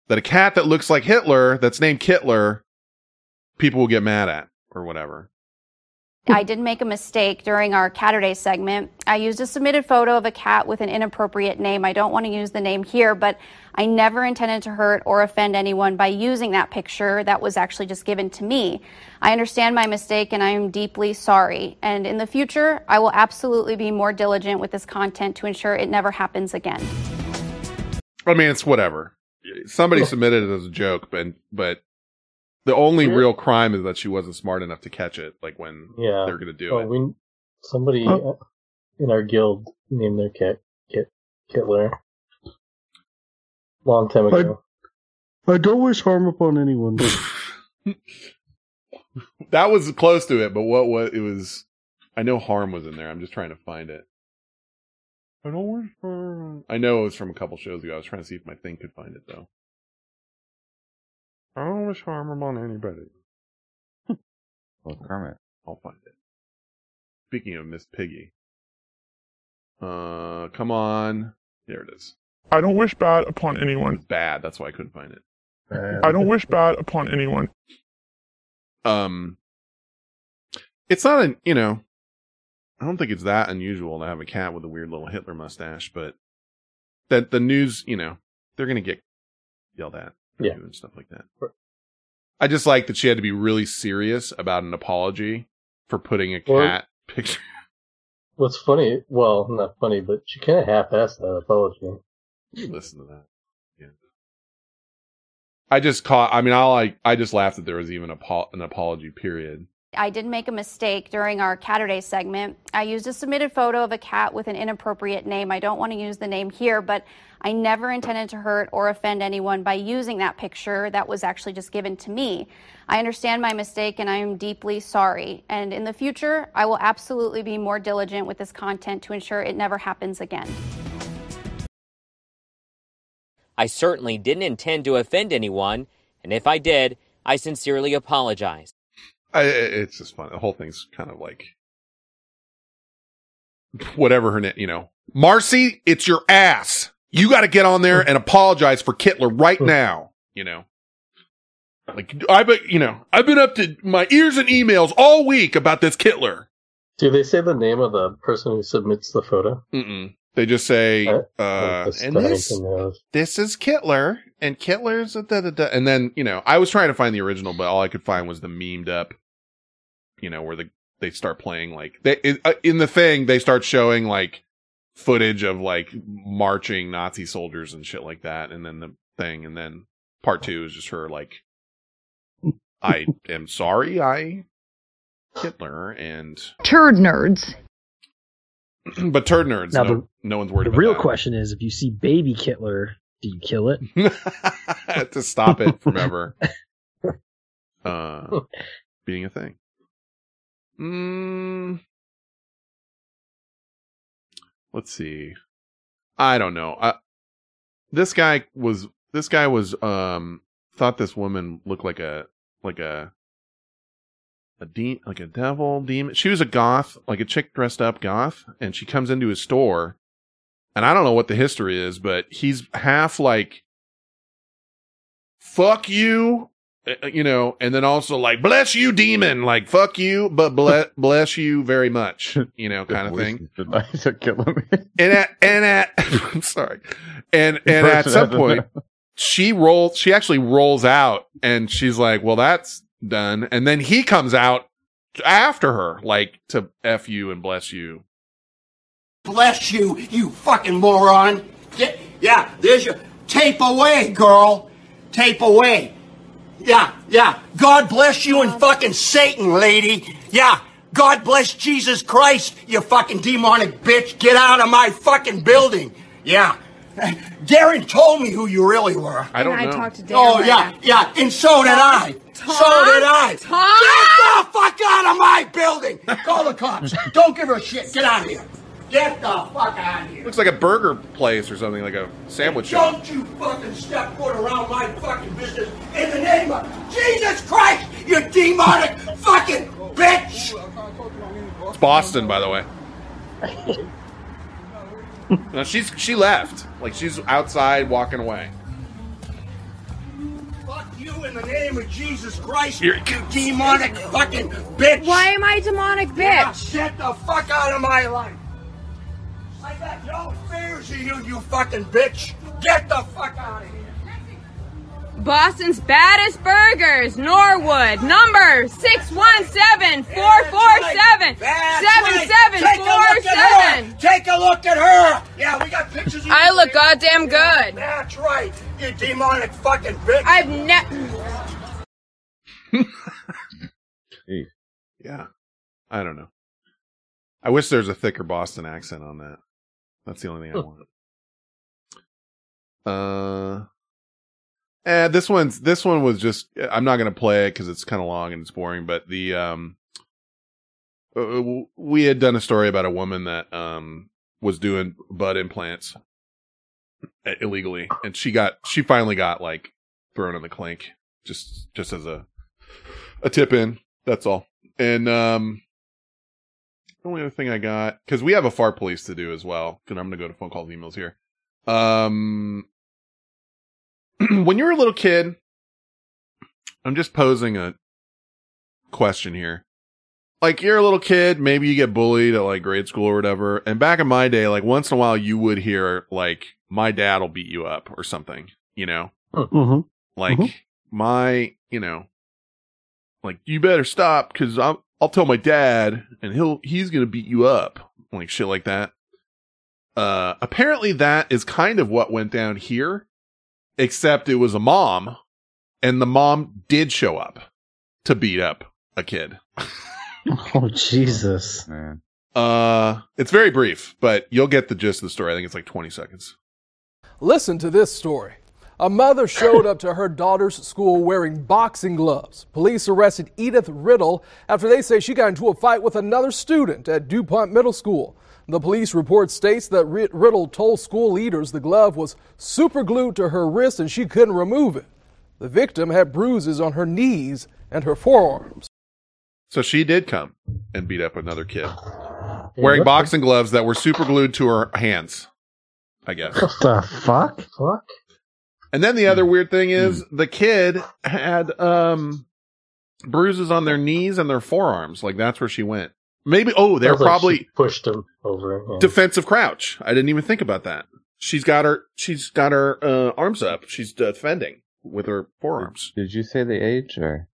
that a cat that looks like Hitler that's named Kittler, people will get mad at or whatever. I did make a mistake during our Catterday segment. I used a submitted photo of a cat with an inappropriate name. I don't want to use the name here, but I never intended to hurt or offend anyone by using that picture that was actually just given to me. I understand my mistake and I am deeply sorry. And in the future, I will absolutely be more diligent with this content to ensure it never happens again. I mean, it's whatever. Somebody submitted it as a joke, but but the only real crime is that she wasn't smart enough to catch it. Like when Yeah. they're gonna do Well, it. we somebody Oh. uh, in our guild named their cat Kit Kittler. Long time ago. I don't wish harm upon anyone. [laughs] That was close to it, but what was it was? I know harm was in there. I'm just trying to find it. I don't wish harm. I know it was from a couple shows ago. I was trying to see if my thing could find it though. I don't wish harm upon anybody. [laughs] Well, Kermit. I'll find it. Speaking of Miss Piggy, uh, come on, there it is. I don't wish bad upon anyone. Bad. That's why I couldn't find it. I don't wish bad upon anyone. um, it's not an you know, I don't think it's that unusual to have a cat with a weird little Hitler mustache, but that the news, you know, they're gonna get yelled at, for Yeah. doing stuff like that. I just like that she had to be really serious about an apology for putting a Well- cat [laughs] picture. What's funny? Well, not funny, but she kind of half-assed that apology. Listen to that. Yeah. I just caught. I mean, I like. I just laughed that there was even a an apology period. I did make a mistake during our Catterday segment. I used a submitted photo of a cat with an inappropriate name. I don't want to use the name here, but I never intended to hurt or offend anyone by using that picture that was actually just given to me. I understand my mistake and I am deeply sorry. And in the future, I will absolutely be more diligent with this content to ensure it never happens again. I certainly didn't intend to offend anyone, and if I did, I sincerely apologize. I, it's just fun. The whole thing's kind of like whatever her name. You know, Marcy, it's your ass. You got to get on there and apologize for Kittler right now. You know, like I bet you know I've been up to my ears in emails all week about this Kittler. Do they say the name of the person who submits the photo? Mm-mm. They just say, uh, that's and this, this is Kittler, and Kittler's a da da da. And then, you know, I was trying to find the original, but all I could find was the memed up, you know, where the, they start playing like, they, in, uh, in the thing, they start showing like footage of like marching Nazi soldiers and shit like that. And then the thing, and then part two is just her like, I am sorry, I, Hitler, and, Turd nerds. [clears throat] but turd nerds, Now no, the- no one's worried about The real that. question is, if you see baby Kittler, do you kill it? [laughs] to stop it from ever [laughs] uh, being a thing. Mm, let's see. I don't know. I, this guy was this guy was um thought this woman looked like a like a a de- like a devil demon. She was a goth, like a chick dressed up goth, and she comes into his store, and I don't know what the history is, but he's half like fuck you, uh, you know, and then also like bless you, demon, like fuck you, but bless [laughs] bless you very much, you know, kind of thing. [laughs] And at and at [laughs] I'm sorry, and and at some point she rolls. She actually rolls out, and she's like, "Well, that's done." And then he comes out after her, like to f you and bless you. Bless you, you fucking moron. Get, yeah, there's your tape away, girl. Tape away. Yeah, yeah. God bless you and fucking Satan, lady. Yeah. God bless Jesus Christ, you fucking demonic bitch. Get out of my fucking building. Yeah. Darren told me who you really were. I don't And I know. talked to Darren Oh, yeah, yeah. And so did I. Tom? So did I. Tom? Get the fuck out of my building. Call the cops. Don't give her a shit. Get out of here. Get the fuck out of here. Looks like a burger place or something, like a sandwich shop. Don't you fucking step foot around my fucking business in the name of Jesus Christ, you demonic fucking bitch! It's Boston, by the way. [laughs] no, she's she left. Like she's outside walking away. Fuck you in the name of Jesus Christ, Here you demonic fucking bitch! Why am I demonic Yeah, bitch? get the fuck out of my life! I got no fears of you, you fucking bitch! Get the fuck out of here! Boston's baddest burgers, Norwood, number 617 447 Take a look at 7747. her. Take a look at her. Yeah, we got pictures of you. I look goddamn good. That's right. You demonic fucking bitch. I've never. [laughs] Yeah. I don't know. I wish there's a thicker Boston accent on that. That's the only thing I want. Uh, eh, this one's this one was just. I'm not gonna play it because it's kind of long and it's boring. But the um, uh, we had done a story about a woman that um was doing butt implants uh, illegally, and she got she finally got like thrown in the clink just just as a a tip in. That's all. And um, the only other thing I got because we have a far police to do as well. Because I'm gonna go to phone calls, emails here. Um, [clears throat] when you're a little kid, I'm just posing a question here. Like you're a little kid, maybe you get bullied at like grade school or whatever. And back in my day, like once in a while you would hear like my dad will beat you up or something, you know? Mm-hmm. Like Mhm. my, you know, like you better stop cuz I'll I'll tell my dad and he'll he's going to beat you up. Like shit like that. Uh apparently that is kind of what went down here except it was a mom and the mom did show up to beat up a kid. [laughs] Oh Jesus! Uh, it's very brief, but you'll get the gist of the story. I think it's like 20 seconds. Listen to this story. A mother showed up to her daughter's school wearing boxing gloves. Police arrested Edith Riddle after they say she got into a fight with another student at DuPont Middle School. The police report states that Riddle told school leaders the glove was super glued to her wrist and she couldn't remove it. The victim had bruises on her knees and her forearms. So she did come and beat up another kid wearing boxing gloves that were super glued to her hands, I guess. What the fuck? Fuck. And then the other weird thing is the kid had, um, bruises on their knees and their forearms. Like that's where she went. Maybe, oh, they're Sounds like probably she pushed him over. yeah. defensive crouch. I didn't even think about that. She's got her, she's got her, uh, arms up. She's defending with her forearms. Did you say the age or?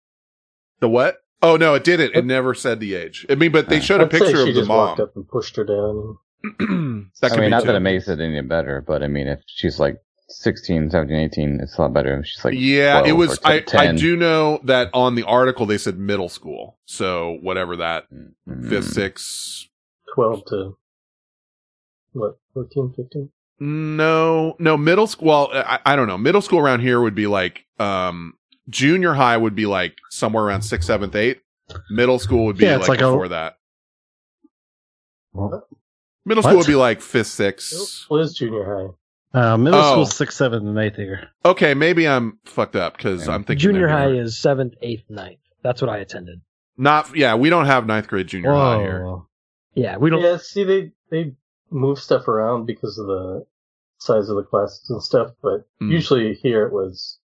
The what? Oh no, it didn't. It never said the age. I mean, but they showed a I'd say picture she of the just walked mom. up and pushed her down. [clears throat] That I mean, not too. that it makes it any better, but I mean, if she's like 16, 17, 18, it's a lot better she's like yeah, it was. or I 10. I do know that on the article they said middle school. So whatever that Mm-hmm. fifth, sixth. 12 to, what, 14, 15? No, no middle school. Well, I, I don't know. Middle school around here would be like um junior high would be like somewhere around sixth, seventh, eighth. Middle school would be Yeah, like, it's like a- before that. What? Middle school would be like fifth, sixth. What is junior high? Uh, middle Oh. school sixth, seventh, and eighth year. Okay, maybe I'm fucked up because I'm thinking Junior high doing- is seventh, eighth, ninth. That's what I attended. Not yeah, we don't have ninth grade junior high here. Yeah, we don't. Yeah, see, they, they move stuff around because of the size of the classes and stuff, but Mm. usually here it was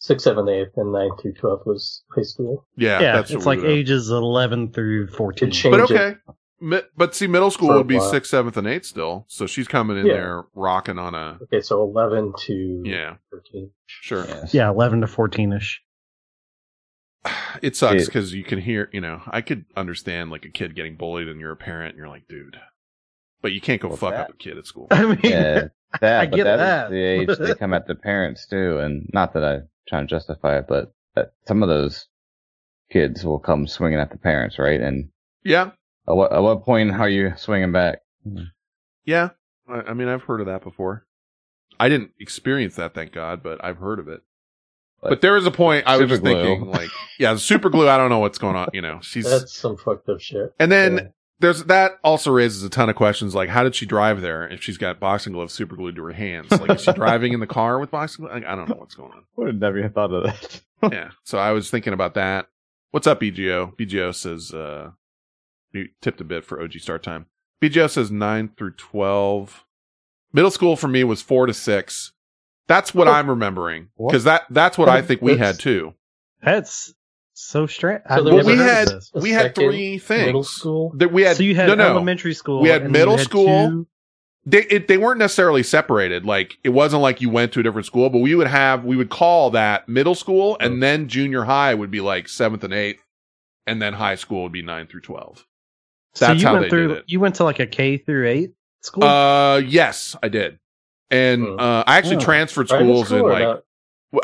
6, 7, 8, and 9 through 12 was high school. Yeah, yeah, that's it's what like we ages eleven through fourteen. But okay. Mi- But see, middle school would be while. sixth, seventh, and eighth still. So she's coming in Yeah. there rocking on a Okay, so 11 to yeah, 13. sure. Yeah, eleven to fourteen ish. [sighs] It sucks because you can hear, you know, I could understand like a kid getting bullied and you're a parent and you're like, dude, but you can't go fuck up a kid at school. [laughs] I mean, Yeah, [laughs] that, I but get that is that. the age they come at the parents too, and not that I try to justify it, but that some of those kids will come swinging at the parents, right? And Yeah, at what, at what point are you swinging back? yeah. I, I mean, I've heard of that before. I didn't experience that, thank God, but I've heard of it. But, there is a point I was just glue. thinking, like, yeah, super glue. I don't know what's going on. You know, she's That's some fucked up shit. And then Yeah. there's that also raises a ton of questions like how did she drive there if she's got boxing gloves super glued to her hands? Like is she driving in the car with boxing gloves? Like, I don't know what's going on. [laughs] Would have never thought of that. yeah. So I was thinking about that. What's up, BGO? BGO says uh you tipped a bit for OG start time. BGO says nine through twelve. Middle school for me was four to six. That's what I'm remembering. Because that that's what I think we had too. That's so strange. So Well, we had we had three things. middle school? That we had So you had no, no. elementary school. We had middle had school. two- They it, they weren't necessarily separated. Like it wasn't like you went to a different school, but we would have we would call that middle school, and then junior high would be like seventh and eighth, and then high school would be nine through twelve. So That's you how went they through. You went to like a K through eight school. Uh, yes, I did, and uh, I actually Oh. transferred schools school in like not?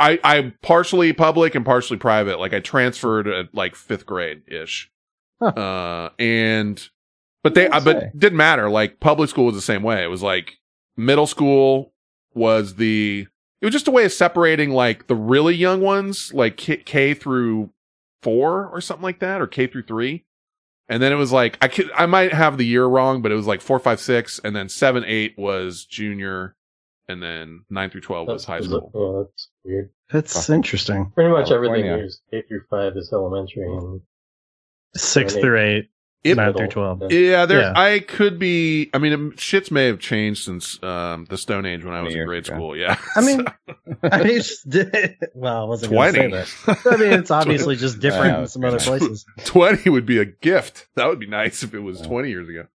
I I partially public and partially private. Like I transferred at like fifth grade ish, uh, and but they uh, but didn't matter. Like public school was the same way. It was like middle school was the it was just a way of separating like the really young ones, like K, K through four or something like that, or K through three. And then it was like I could I might have the year wrong, but it was like four, five, six, and then seven, eight was junior, and then nine through twelve was high school. Yeah, oh, that's weird. That's interesting. Pretty much everything is K through 5 is elementary and Six through eight. It- nine through twelve. Yeah, there. Yeah. I could be. I mean, um, shits may have changed since um, the Stone Age when I was in grade school. Yeah, I mean, [laughs] [laughs] I mean, it's, well, I wasn't going to say 20. that. I mean, it's obviously just different in some other places. [laughs] Twenty would be a gift. That would be nice if it was twenty years ago.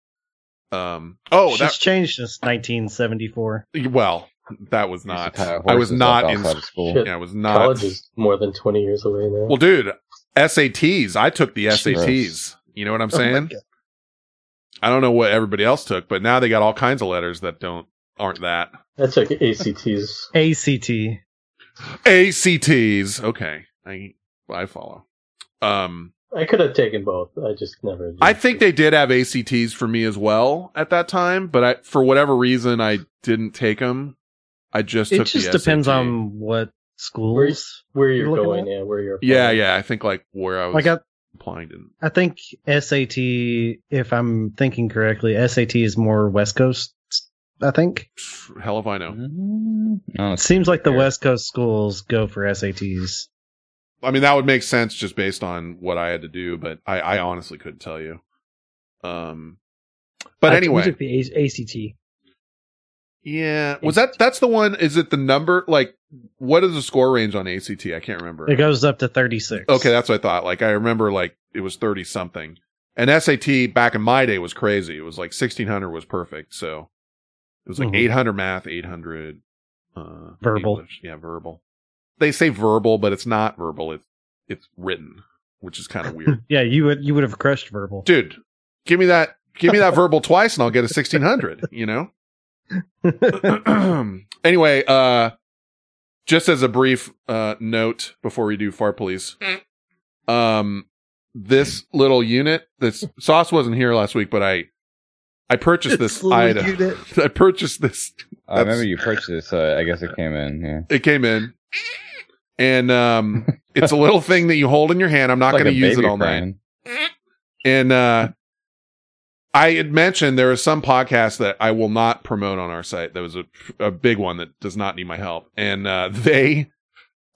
Um. Oh, She's that. changed since 1974. Well, that was not. I was not in school. Shit, Yeah, I was not. College is more than 20 years away now. Well, dude, SATs. I took the SATs. Gross. You know what I'm Oh saying? God. I don't know what everybody else took, but now they got all kinds of letters that don't aren't that. I took ACTs. ACT. [laughs] ACTs. Okay, I I follow. Um, I could have taken both. I just never. I think they did have ACTs for me as well at that time, but I for whatever reason I didn't take them. I just It took just the depends SAT. on what where, schools. where you're, looking going. at? Yeah, where you're. Yeah, applying. yeah. I think like where I was Like I, applying didn't. I think SAT, if I'm thinking correctly, SAT is more West Coast. I think Hell if I know. No, it seems like the West Coast schools go for SATs. I mean, that would make sense just based on what I had to do, but I, I honestly couldn't tell you. Um, but I- anyway, we took the A- ACT. Yeah, was that that's the one? Is it the number? Like, what is the score range on ACT? I can't remember. It goes up to 36. Okay, that's what I thought. Like, I remember like it was thirty something, and SAT back in my day was crazy. It was like sixteen hundred was perfect. So it was like Mhm. eight hundred math, eight hundred uh, Verbal. English. Yeah, verbal. They say verbal, but it's not verbal. It's it's written, which is kind of weird. [laughs] Yeah, you would you would have crushed verbal. dude give me that give me that verbal twice and i'll get a 1600 you know [clears throat] anyway uh just as a brief uh note before we do far police um this little unit this sauce wasn't here last week but i i purchased this [laughs] item unit. [laughs] i purchased this I remember you purchased it, so I guess it came in. Yeah. it came in and um it's a little thing that you hold in your hand i'm not Like going to a use it baby all night. And uh I had mentioned there is some podcast that I will not promote on our site. That was a, a big one that does not need my help. And uh they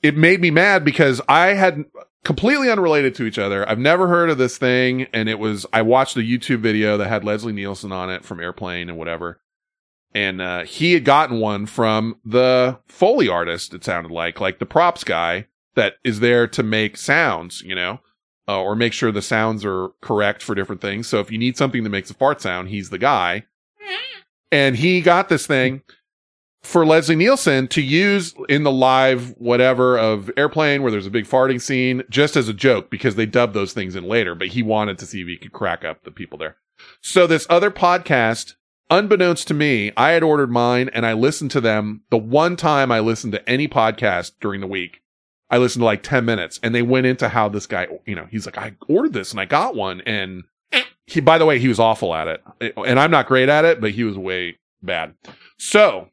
it made me mad because I had completely unrelated to each other. I've never heard of this thing and it was I watched a YouTube video that had Leslie Nielsen on it from Airplane and whatever. And uh he had gotten one from the Foley artist it sounded like, like the props guy that is there to make sounds, you know uh, or make sure the sounds are correct for different things. So if you need something that makes a fart sound, he's the guy. And he got this thing for Leslie Nielsen to use in the live whatever of Airplane where there's a big farting scene just as a joke because they dubbed those things in later, but he wanted to see if he could crack up the people there. So this other podcast, unbeknownst to me, I had ordered mine and I listened to them the one time I listened to any podcast during the week. I listened to like 10 minutes and they went into how this guy, you know, he's like, I ordered this and I got one. And he, by the way, he was awful at it. And I'm not great at it, but he was way bad. So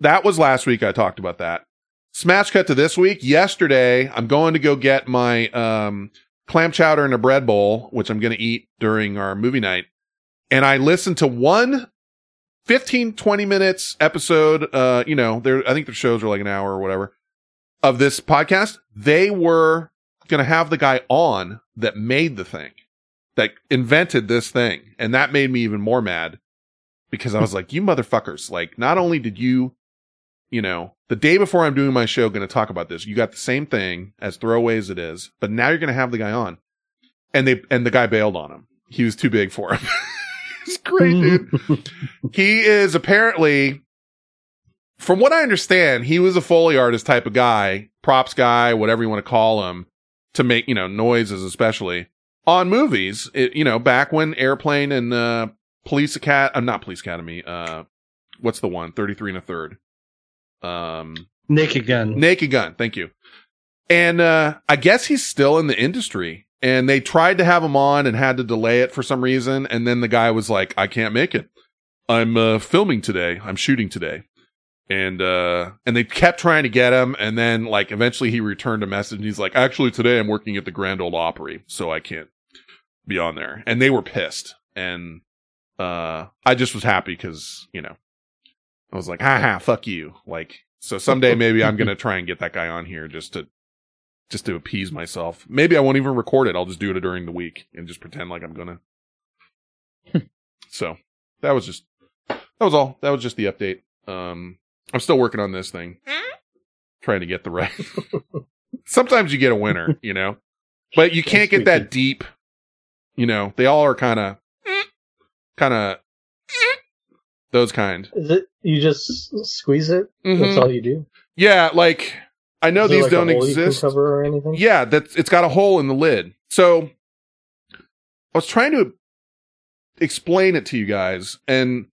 that was last week. I talked about that. Smash cut to this week. Yesterday, I'm going to go get my, um, clam chowder in a bread bowl, which I'm going to eat during our movie night. And I listened to one 15, 20 minutes episode. Uh, you know, there, I think the shows are like an hour or whatever of this podcast, they were going to have the guy on that made the thing, that invented this thing. And that made me even more mad because I was like, you motherfuckers, like, not only did you, you know, the day before I'm doing my show, going to talk about this, you got the same thing as throwaways it is, but now you're going to have the guy on. And they, and the guy bailed on him. He was too big for him. [laughs] it's great, dude. [laughs] he is apparently from what I understand, he was a Foley artist type of guy, props guy, whatever you want to call him, to make, you know, noises, especially on movies. It, you know, back when Airplane and, uh, Police Academy, uh, not Police Academy, uh, what's the one? 33 and a third. Um, Naked Gun. Naked Gun. Thank you. And, uh, I guess he's still in the industry and they tried to have him on and had to delay it for some reason. And then the guy was like, I can't make it. I'm, uh, filming today. I'm shooting today and uh and they kept trying to get him and then like eventually he returned a message and he's like actually today i'm working at the grand old opry so i can't be on there and they were pissed and uh i just was happy because you know i was like haha fuck you like so someday maybe i'm gonna try and get that guy on here just to just to appease myself. Maybe I won't even record it. I'll just do it during the week and just pretend like I'm gonna. so that was just that was all. That was just the update. Um, I'm still working on this thing, hmm? trying to get the right. [laughs] Sometimes you get a winner, [laughs] you know, but you can't get that deep. You know, they all are kind of, hmm? kind of hmm? those kind. Is it you just squeeze it? Mhm. That's mm-hmm. all you do. Yeah, like I know Is these like, don't hole you can exist. cover or anything? Yeah, that's it's got a hole in the lid. So I was trying to explain it to you guys, and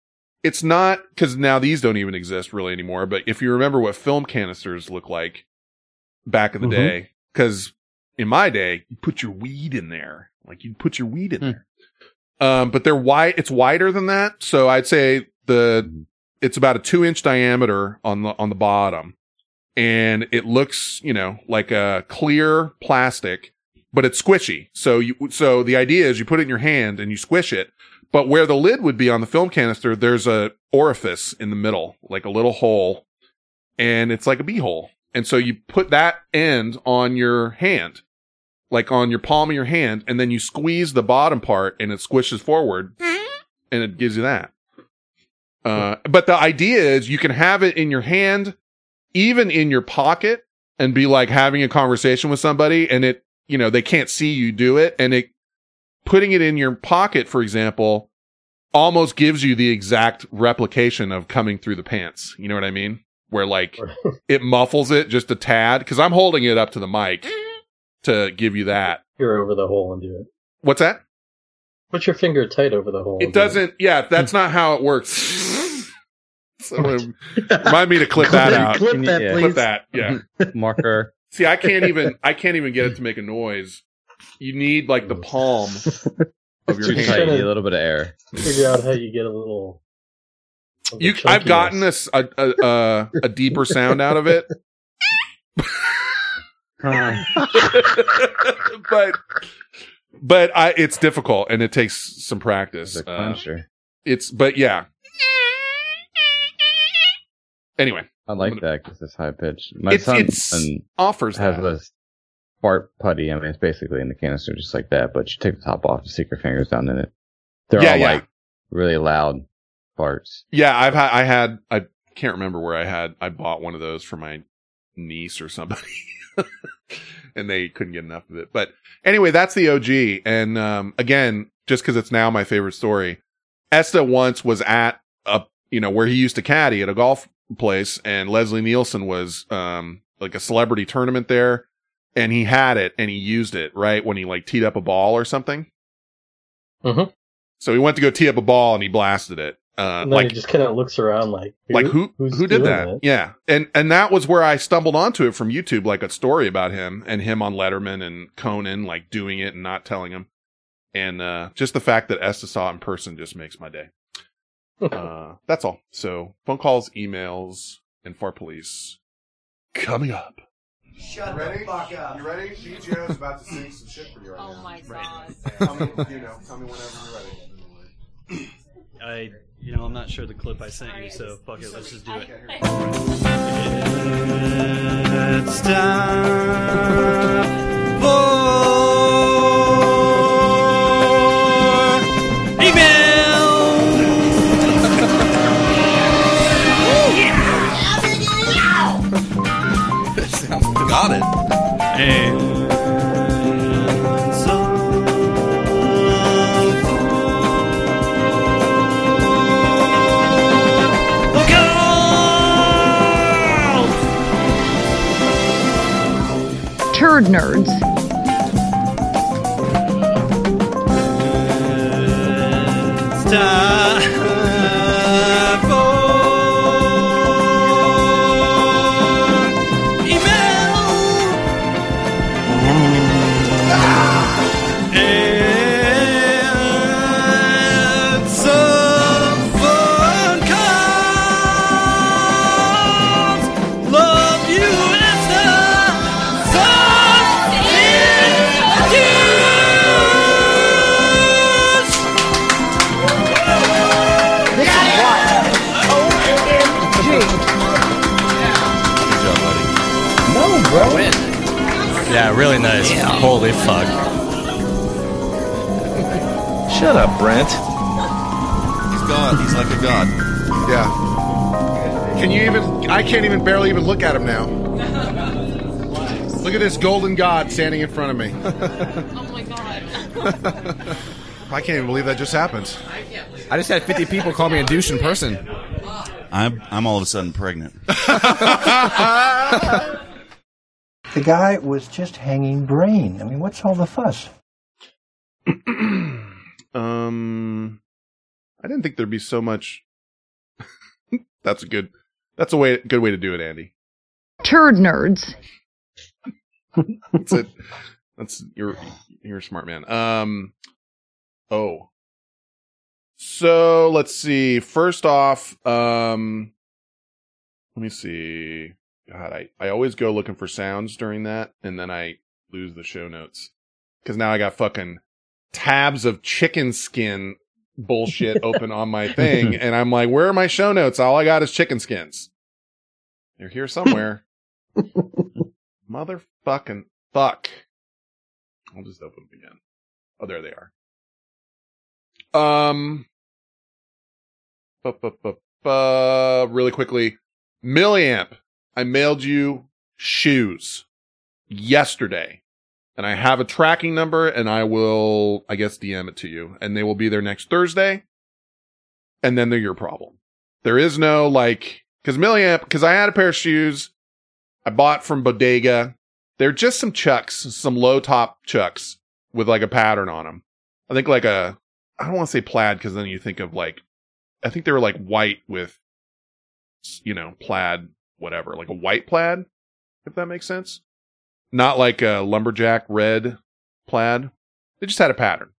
it's not because now these don't even exist really anymore. But if you remember what film canisters look like back in the Mhm. day, because in my day you put your weed in there, like you put your weed in there. Um, but they're wide. It's wider than that, so I'd say the it's about a two inch diameter on the on the bottom, and it looks you know like a clear plastic, but it's squishy. So you so the idea is you put it in your hand and you squish it, but where the lid would be on the film canister, there's a orifice in the middle, like a little hole, and it's like a beehole. And so you put that end on your hand, like on your palm of your hand, and then you squeeze the bottom part and it squishes forward and it gives you that. Uh, but the idea is you can have it in your hand, even in your pocket and be like having a conversation with somebody and it, you know, they can't see you do it and it, putting it in your pocket, for example, almost gives you the exact replication of coming through the pants. You know what I mean? Where like [laughs] it muffles it just a tad because I'm holding it up to the mic to give you that. You're over the hole and do it. What's that? Put your finger tight over the hole. It and do doesn't. Yeah, that's not how it works. [laughs] so, um, remind me to clip [laughs] that out. Clip that, Yeah. please. Clip that. Yeah. Marker. See, I can't even. I can't even get it to make a noise. You need like the palm [laughs] of your hand. tight. You need a little bit of air. Figure out how you get a little. of You, I've gotten this a, a, a, a deeper sound out of it, [laughs] but but I it's difficult and it takes some practice. The Uh, clencher. it's but yeah. Anyway, I like that because it's high pitched. My It's- son it's and offers has that. this fart putty. I mean, it's basically in the canister just like that, but you take the top off and stick your fingers down in it. They're Yeah, all yeah. like really loud farts. Yeah, I've had I had I can't remember where I had I bought one of those for my niece or somebody. [laughs] and they couldn't get enough of it. But anyway, that's the OG. And um again, just because it's now my favorite story, Esta once was at a you know, where he used to caddy at a golf place and Leslie Nielsen was um like a celebrity tournament there and he had it and he used it, right? When he like teed up a ball or something. Mhm. So he went to go tee up a ball and he blasted it. Uh, And like he just kind of looks around like, like who who did that? it? Yeah, and and that was where I stumbled onto it from YouTube, like a story about him and him on Letterman and Conan, like doing it and not telling him, and uh, just the fact that Esta saw it in person just makes my day. uh, that's all. So phone calls, emails, and far police coming up. Shut ready? the fuck up. You ready? BGO's about to sing some shit for you right Oh now. my god. Tell me, you know, tell me whenever you're ready. I, you know, I'm not sure the clip I sent you, so fuck it, let's just do it. It's time for Got it. And Turd nerds. OMG. Good job, buddy. No, bro. Yeah, really nice. Holy fuck. Shut up, Brent. He's God. He's like a god. Yeah. Can you even? I can't even barely even look at him now. Look at this golden god standing in front of me. [laughs] oh my god. I can't even believe that just happened. I just had 50 people call me a douche in person. I'm I'm all of a sudden pregnant. [laughs] [laughs] The guy was just hanging brain. I mean, what's all the fuss? [clears throat] Um, I didn't think there'd be so much. [laughs] that's a good. That's a way. Good way to do it, Andy. Turd nerds. That's it. That's you're you're a smart man. Um. Oh. So let's see. First off, um, let me see. God, I I always go looking for sounds during that, and then I lose the show notes because now I got fucking tabs of chicken skin bullshit [laughs] open on my thing, and I'm like, where are my show notes? All I got is chicken skins. They're here somewhere. [laughs] Motherfucking fuck. I'll just open them again. Oh, there they are. Um, bu- bu- bu- really quickly, Milliamp. I mailed you shoes yesterday and I have a tracking number and I will, I guess, DM it to you and they will be there next Thursday. And then they're your problem. There is no like, cause Milliamp, cause I had a pair of shoes I bought from Bodega. They're just some chucks, some low top chucks with like a pattern on them. I think like a, I don't want to say plaid because then you think of like, I think they were like white with, you know, plaid, whatever, like a white plaid, if that makes sense. Not like a lumberjack red plaid. They just had a pattern.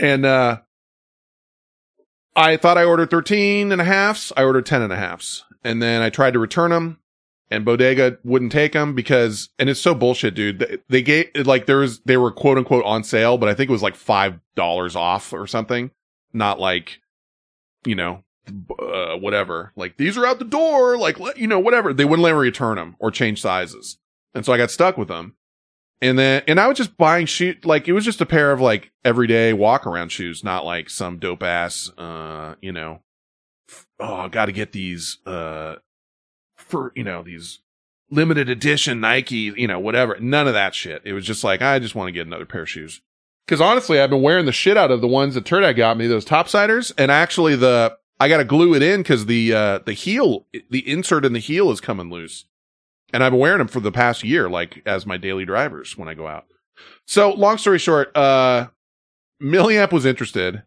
And, uh, I thought I ordered 13 and a halfs. I ordered 10 and a halfs. And then I tried to return them and Bodega wouldn't take them because, and it's so bullshit, dude. They, they gave, like, there was, they were quote unquote on sale, but I think it was like $5 off or something. Not like, you know, uh, whatever. Like, these are out the door. Like, let, you know, whatever. They wouldn't let me return them or change sizes. And so I got stuck with them. And then, and I was just buying shoe, like, it was just a pair of like everyday walk around shoes, not like some dope ass, uh, you know, oh, I got to get these, uh, for, you know, these limited edition Nike, you know, whatever. None of that shit. It was just like, I just want to get another pair of shoes. Cause honestly, I've been wearing the shit out of the ones that Turdak got me, those topsiders. And actually the, I got to glue it in cause the, uh, the heel, the insert in the heel is coming loose. And I've been wearing them for the past year, like as my daily drivers when I go out. So long story short, uh, Milliamp was interested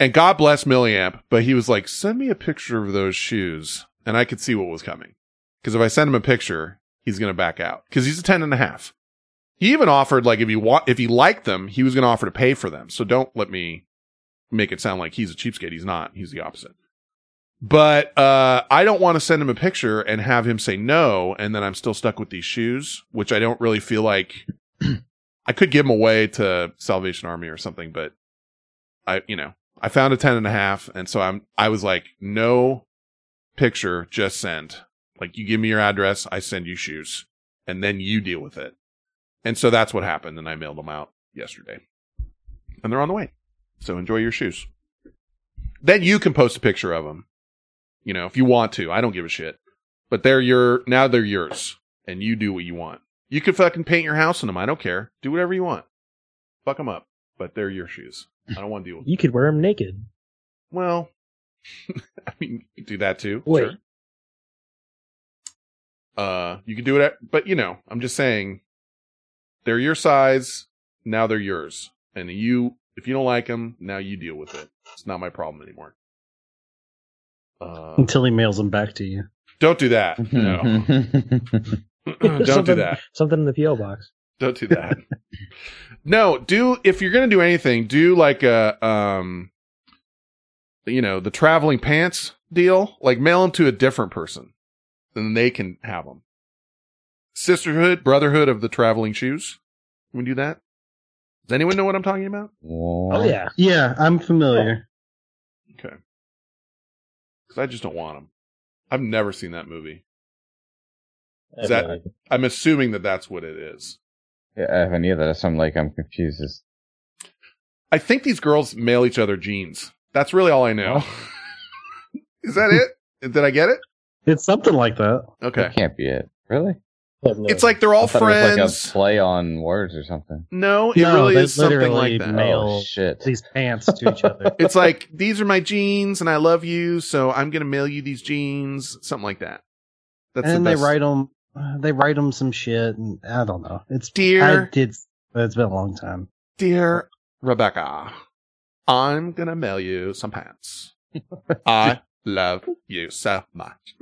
and God bless Milliamp, but he was like, send me a picture of those shoes. And I could see what was coming. Cause if I send him a picture, he's going to back out cause he's a 10 and a half. He even offered like if he want, if he liked them, he was going to offer to pay for them. So don't let me make it sound like he's a cheapskate. He's not. He's the opposite. But uh, I don't want to send him a picture and have him say no, and then I'm still stuck with these shoes, which I don't really feel like [clears throat] I could give them away to Salvation Army or something. But I, you know, I found a ten and a half, and so I'm I was like, no picture, just send. Like you give me your address, I send you shoes, and then you deal with it. And so that's what happened, and I mailed them out yesterday, and they're on the way. So enjoy your shoes. Then you can post a picture of them you know, if you want to. I don't give a shit. But they're your now they're yours, and you do what you want. You could fucking paint your house in them. I don't care. Do whatever you want. Fuck them up. But they're your shoes. I don't want to deal with. You could wear them naked. Well, [laughs] I mean, you could do that too. Wait. Sure. Uh, you could do it, at, but you know, I'm just saying, they're your size. Now they're yours, and you, if you don't like them, now you deal with it. It's not my problem anymore. Uh, Until he mails them back to you. don't do that. [laughs] No. [laughs] don't do Something- that. Something in the PO box. Don't do that. no, do if you're gonna do anything, do like a um, you know, the traveling pants deal. Like mail them to a different person, Then they can have them. Sisterhood, brotherhood of the traveling shoes. Can we do that? Does anyone know what I'm talking about? Oh yeah, yeah, I'm familiar. Okay. Because I just don't want them. I've never seen that movie. Is I've that? not. I'm assuming that that's what it is. Yeah, I haven't either. So I'm like, I'm confused. It's, I think these girls mail each other jeans. That's really all I know. [laughs] Is that it? Did I get it? It's something like that. Okay. That can't be it. Really? It's like they're all I thought it was like friends. a play on words or something. No, it No, really is something literally like that. mail Oh, shit. these pants to each other. [laughs] it's like these are my jeans and I love you, so I'm gonna mail you these jeans, something like that. That's and the they write them. They write them some shit, and I don't know. It's Dear- I did, it's been a long time. Dear Rebecca, I'm gonna mail you some pants. [laughs] I love you so much.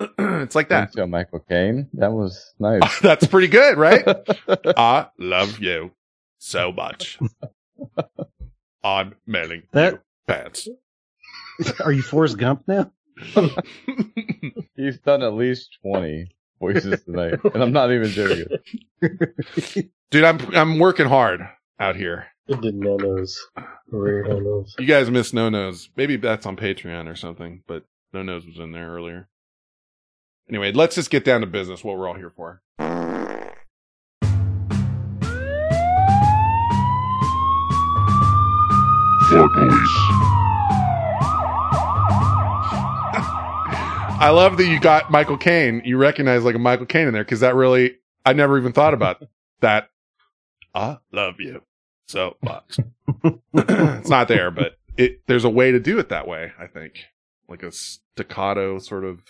[clears throat] it's like that. So Michael Caine. That was [laughs] nice. That's pretty good, right? [laughs] I love you so much. [laughs] I'm mailing That- you pants. Are you Forrest Gump now? He's done at least twenty voices tonight, and I'm not even doing it. Dude, I'm I'm working hard out here. It did no nos. No nos. You guys missed No Nos. Maybe that's on Patreon or something, but No Nos was in there earlier. Anyway, let's just get down to business, what we're all here for. For police. [laughs] I love that you got Michael Caine. You recognize like a Michael Caine in there because that really, I never even thought about that. I love you so much. [laughs] [laughs] it's not there, but it, there's a way to do it that way, I think. Like a staccato sort of.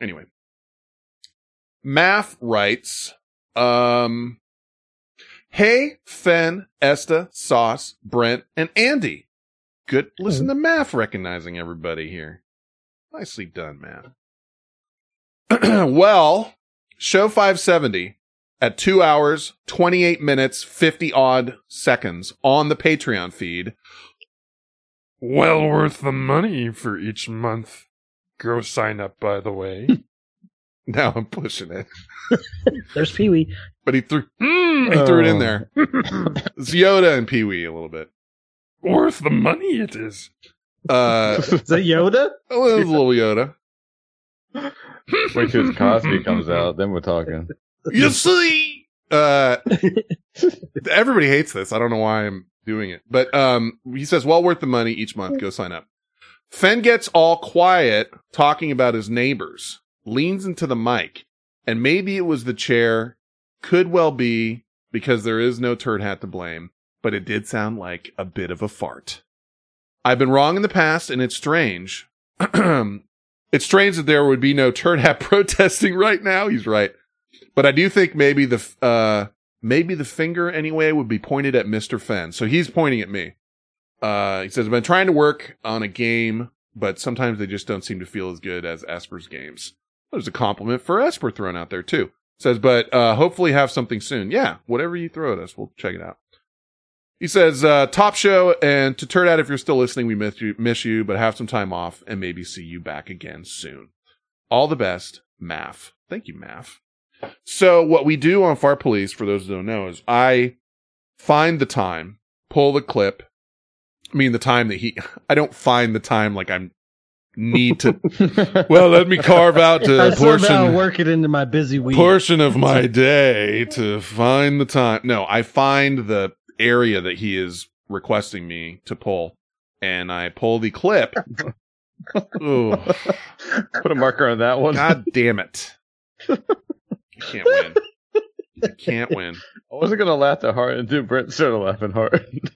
Anyway. Math writes, um, Hey, Fen, Esta, Sauce, Brent, and Andy. Good. Listen to Math recognizing everybody here. Nicely done, man. [clears throat] well, show 570 at two hours, 28 minutes, 50 odd seconds on the Patreon feed. Well worth the money for each month. Go sign up, by the way. [laughs] [laughs] Now I'm pushing it. [laughs] There's Pee Wee. But he threw, he threw it in there. It's Yoda and Pee Wee a little bit. worth the money it is. Uh, Is that Yoda? a little, little Yoda. Wait till his Cosby comes out, then we're talking. You see, uh, everybody hates this. I don't know why I'm doing it, but um, he says, "Well worth the money each month. Go sign up." Fen gets all quiet talking about his neighbors, leans into the mic, and maybe it was the chair. Could well be because there is no turd hat to blame, but it did sound like a bit of a fart. I've been wrong in the past, and it's strange. [clears throat] it's strange that there would be no turd hat [laughs] protesting right now. He's right. But I do think maybe the uh maybe the finger anyway would be pointed at Mr. Fen. So he's pointing at me. Uh he says I've been trying to work on a game, but sometimes they just don't seem to feel as good as Esper's games. There's a compliment for Esper thrown out there too. Says, but uh hopefully have something soon. Yeah, whatever you throw at us, we'll check it out. He says, uh, top show and to turn out if you're still listening, we miss you, miss you, but have some time off and maybe see you back again soon. All the best, Math. Thank you, Math. So what we do on Far Police, for those who don't know, is I find the time, pull the clip. I mean, the time that he, [laughs] I don't find the time like I'm need to, [laughs] well, let me carve out I a somehow portion, work it into my busy week. portion of my [laughs] day to find the time. No, I find the area that he is requesting me to pull and I pull the clip. Ooh. Put a marker on that one. God damn it. You can't win. You can't win. I wasn't gonna laugh that hard, and dude, Brent started laughing hard.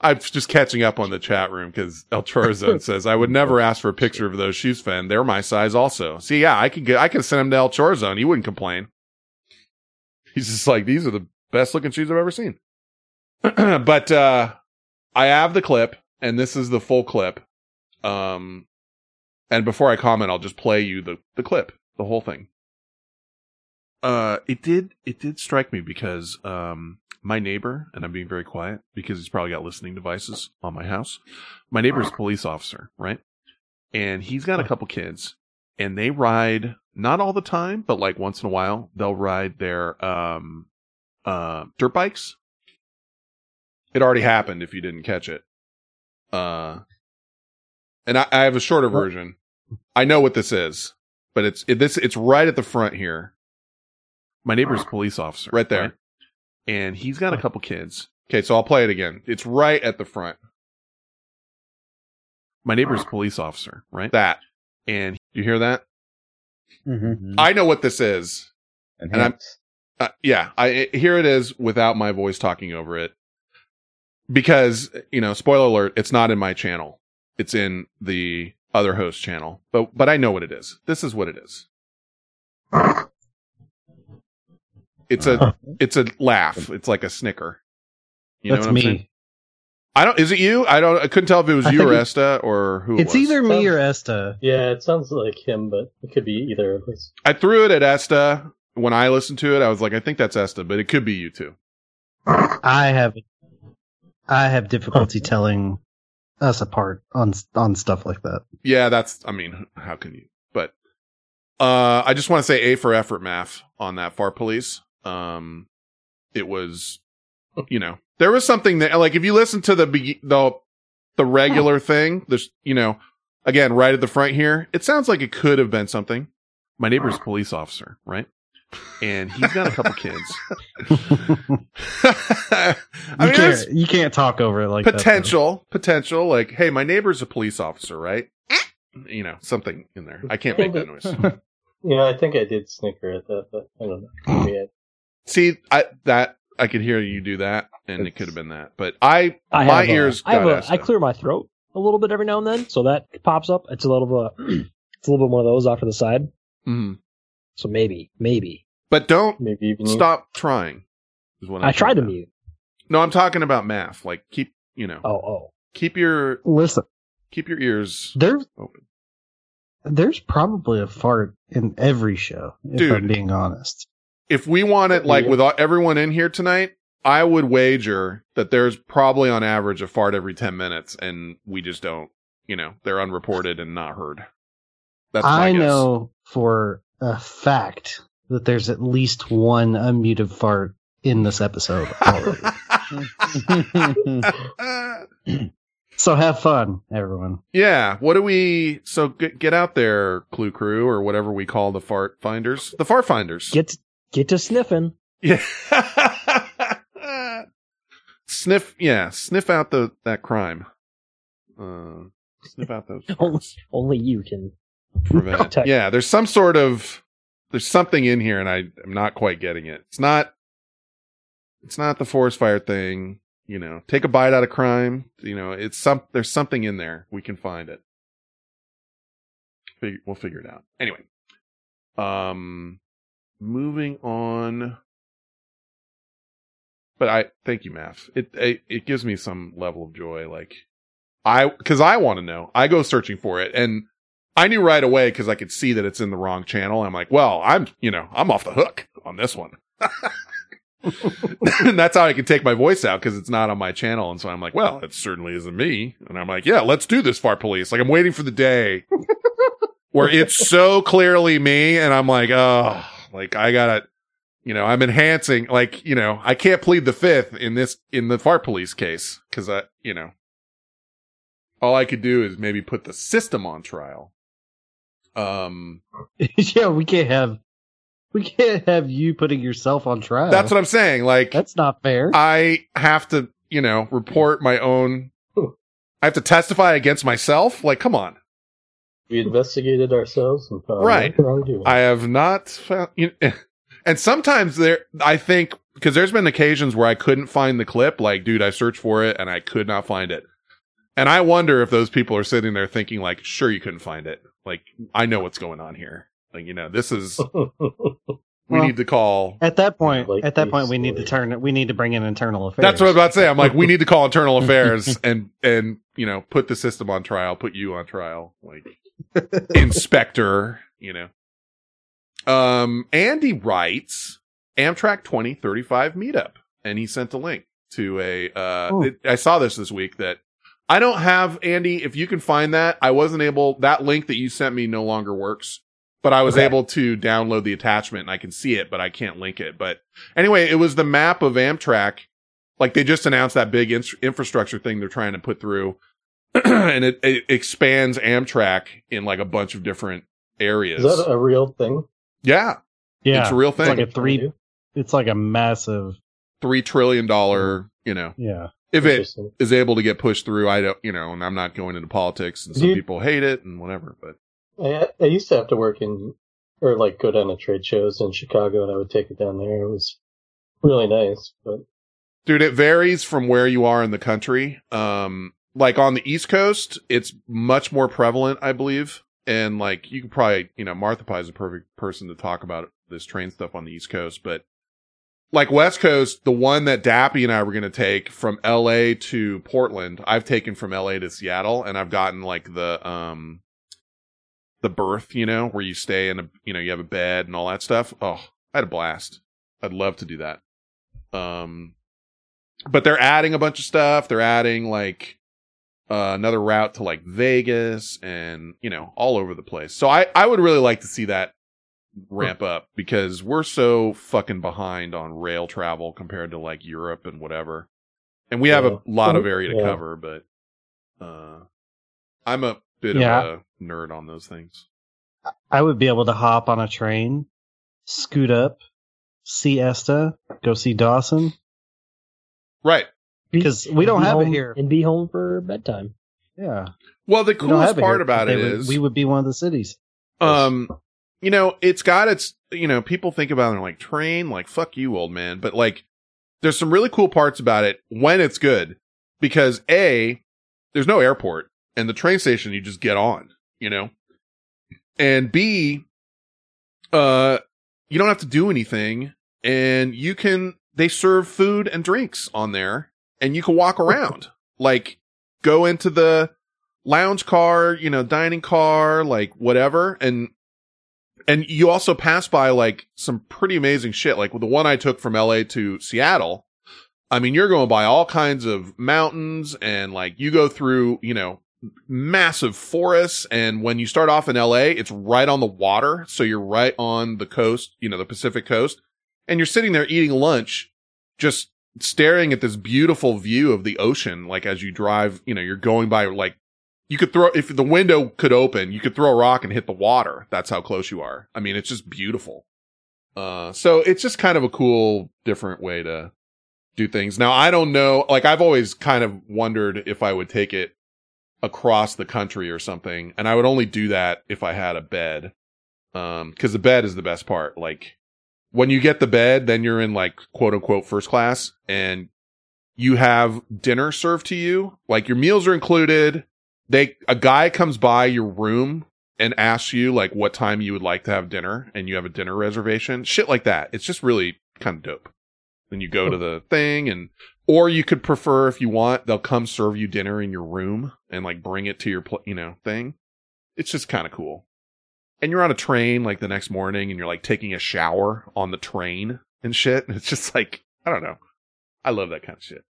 I'm just catching up on the chat room because El Chorzone [laughs] says I would never ask for a picture of those shoes, Fen. They're my size also. See, yeah, I could get, I could send him to El Chorzone. He wouldn't complain. He's just like, these are the best looking shoes I've ever seen. [clears throat] but, uh, I have the clip and this is the full clip. Um, and before I comment, I'll just play you the, the clip, the whole thing. Uh, it did, it did strike me because, um, my neighbor, and I'm being very quiet because he's probably got listening devices on my house. My neighbor's a police officer, right? And he's got a couple kids and they ride not all the time, but like once in a while, they'll ride their, um, uh, dirt bikes. It already happened if you didn't catch it. Uh, and I, I have a shorter version. I know what this is, but it's, it, this, it's right at the front here. My neighbor's a police officer right there. And he's got a couple kids. Okay, so I'll play it again. It's right at the front. My neighbor's a police officer, right? That. And you hear that? Mm-hmm. I know what this is. And I'm, uh, yeah, I, here it is without my voice talking over it. Because, you know, spoiler alert, it's not in my channel. It's in the other host channel. But, but I know what it is. This is what it is. It's a, it's a laugh. It's like a snicker. You That's know what I'm me. saying? I don't, is it you? I don't, I couldn't tell if it was I you or Esta or who it It's was. either me or Esta. Yeah, it sounds like him, but it could be either of us. I threw it at Esta. When I listened to it, I was like, I think that's Esta, but it could be you too. I have, I have difficulty telling us apart on on stuff like that. Yeah, that's, I mean, how can you? But, uh, I just want to say A for effort, math on that far police. Um, it was, you know, there was something that, like, if you listen to the, be- the, the regular thing, there's, you know, again, right at the front here, it sounds like it could have been something. My neighbor's a police officer, right? And he's got a couple [laughs] kids. [laughs] I You mean, there's can't you can't talk over it like that, potential, potential, like, hey, my neighbor's a police officer, right? You know, something in there. I can't make that noise. [laughs] Yeah, I think I did snicker at that, but I don't know. Maybe I- See, I that I could hear you do that, and it could have been that. But I, I my have a- ears I have got a, Esta. I clear my throat a little bit every now and then, so that pops up. It's a little bit, [clears throat] it's a little bit one of those off to the side. Mhm. So maybe, maybe. But don't maybe even stop trying. Is what I'm I tried to talking mute. No, I'm talking about math. Like keep, you know, Oh, oh. keep your Listen, keep your ears there's open. there's probably a fart in every show. If Dude. I'm being honest. If we want it like with all, everyone in here tonight, I would wager that there's probably on average a fart every 10 minutes, and we just don't. You know, they're unreported and not heard. That's I guess. know for a fact that there's at least one unmuted fart in this episode already. [laughs] [clears throat] so have fun, everyone. Yeah. What do we? So get, get out there, Clue Crew, or whatever we call the fart finders. The fart finders. Get get to sniffing. Yeah. [laughs] sniff. Yeah. Sniff out the that crime. Uh, sniff out those. [laughs] Only, only you can prevent. protect. Yeah. There's some sort of. There's something in here, and I am not quite getting it. It's not. It's not the forest fire thing. You know, take a bite out of crime. You know, it's some. There's something in there. We can find it. Fig- we'll figure it out. Anyway. Um, moving on. But I thank you, Math. It, it it gives me some level of joy. Like I, because I want to know. I go searching for it, and I knew right away because I could see that it's in the wrong channel. I'm like, well, I'm you know I'm off the hook on this one. [laughs] and that's how I can take my voice out because it's not on my channel. And so I'm like, well, it certainly isn't me. And I'm like, yeah, let's do this, fart police. Like I'm waiting for the day where it's so clearly me, and I'm like, oh, like I gotta, you know, I'm enhancing. Like, you know, I can't plead the fifth in this in the fart police case because I, you know, all I could do is maybe put the system on trial. Um, [laughs] yeah, we can't have we can't have you putting yourself on trial. that's what I'm saying. Like, That's not fair. I have to, you know, report my own. [laughs] I have to testify against myself. Like, come on. We investigated ourselves and found right. wrongdoing. I have not found, you [laughs] and sometimes there, I think, because there's been occasions where I couldn't find the clip. Like, dude, I searched for it and I could not find it. And I wonder if those people are sitting there thinking, like, sure, you couldn't find it. Like, I know what's going on here. Like, you know, this is, [laughs] we Well, need to call. At that point, Like at that these point, we need to turn. We need to bring in internal affairs. That's what i'm about to say. I'm like, we need to call internal [laughs] affairs and, and, you know, put the system on trial, put you on trial. Like, inspector, you know. Um, Andy writes Amtrak 2035 meetup, and he sent a link to a. Uh, it- I saw this this week that I don't have Andy. If you can find that, I wasn't able. That link that you sent me no longer works, but I was Okay. able to download the attachment and I can see it, but I can't link it. But anyway, it was the map of Amtrak. Like they just announced that big in- infrastructure thing they're trying to put through. [clears throat] and it, it expands Amtrak in like a bunch of different areas. Is that a real thing? yeah. Yeah, it's a real thing. It's like a three. It's like a massive. three trillion dollar, you know. Yeah. If it is able to get pushed through, I don't, you know, and I'm not going into politics, and some Dude. people hate it and whatever. But I, I used to have to work in, or like go down to trade shows in Chicago, and I would take it down there. It was really nice, but dude, it varies from where you are in the country. Um, like on the East Coast, it's much more prevalent, I believe. And like you could probably, you know, Martha Pie is a perfect person to talk about this train stuff on the East Coast, but like West Coast, the one that Dappy and I were going to take from LA to Portland, I've taken from LA to Seattle and I've gotten like the, um, the berth, you know, where you stay in a, you know, you have a bed and all that stuff. Oh, I had a blast. I'd love to do that. Um, but they're adding a bunch of stuff. They're adding like, uh, another route to like Vegas and, you know, all over the place. So I, I would really like to see that ramp up because we're so fucking behind on rail travel compared to like Europe and whatever. And we have a lot of area to cover, but, uh, I'm a bit Yeah. of a nerd on those things. I would be able to hop on a train, scoot up, see Esta, go see Dawson. Right. Because we don't Be have it here. and be home for bedtime. Yeah. Well, the We don't coolest have it part about but it would- is we would be one of the cities. Um, you know, it's got its, you know, people think about it and like, train, like, fuck you, old man. But like, there's some really cool parts about it when it's good. Because A, there's no airport and the train station you just get on, you know? And B, uh, you don't have to do anything and you can, they serve food and drinks on there and you can walk around. like, go into the, lounge car, you know, dining car, like whatever. And, and you also pass by like some pretty amazing shit. Like the one I took from LA to Seattle. I mean, you're going by all kinds of mountains and like you go through, you know, massive forests. And when you start off in LA, it's right on the water. So you're right on the coast, you know, the Pacific coast. And you're sitting there eating lunch, just staring at this beautiful view of the ocean. Like as you drive, you know, you're going by like you could throw if the window could open, you could throw a rock and hit the water. That's how close you are. I mean, it's just beautiful. Uh, so it's just kind of a cool, different way to do things. Now, I don't know. Like, I've always kind of wondered if I would take it across the country or something, and I would only do that if I had a bed. Um, because the bed is the best part. Like, when you get the bed, then you're in like quote unquote first class, and you have dinner served to you. Like, your meals are included. They a guy comes by your room and asks you like what time you would like to have dinner and you have a dinner reservation. Shit like that. It's just really kind of dope. Then you go to the thing and or you could prefer if you want they'll come serve you dinner in your room and like bring it to your pl- you know thing. It's just kind of cool and you're on a train like the next morning and you're like taking a shower on the train and shit and it's just like i don't know i love that kind of shit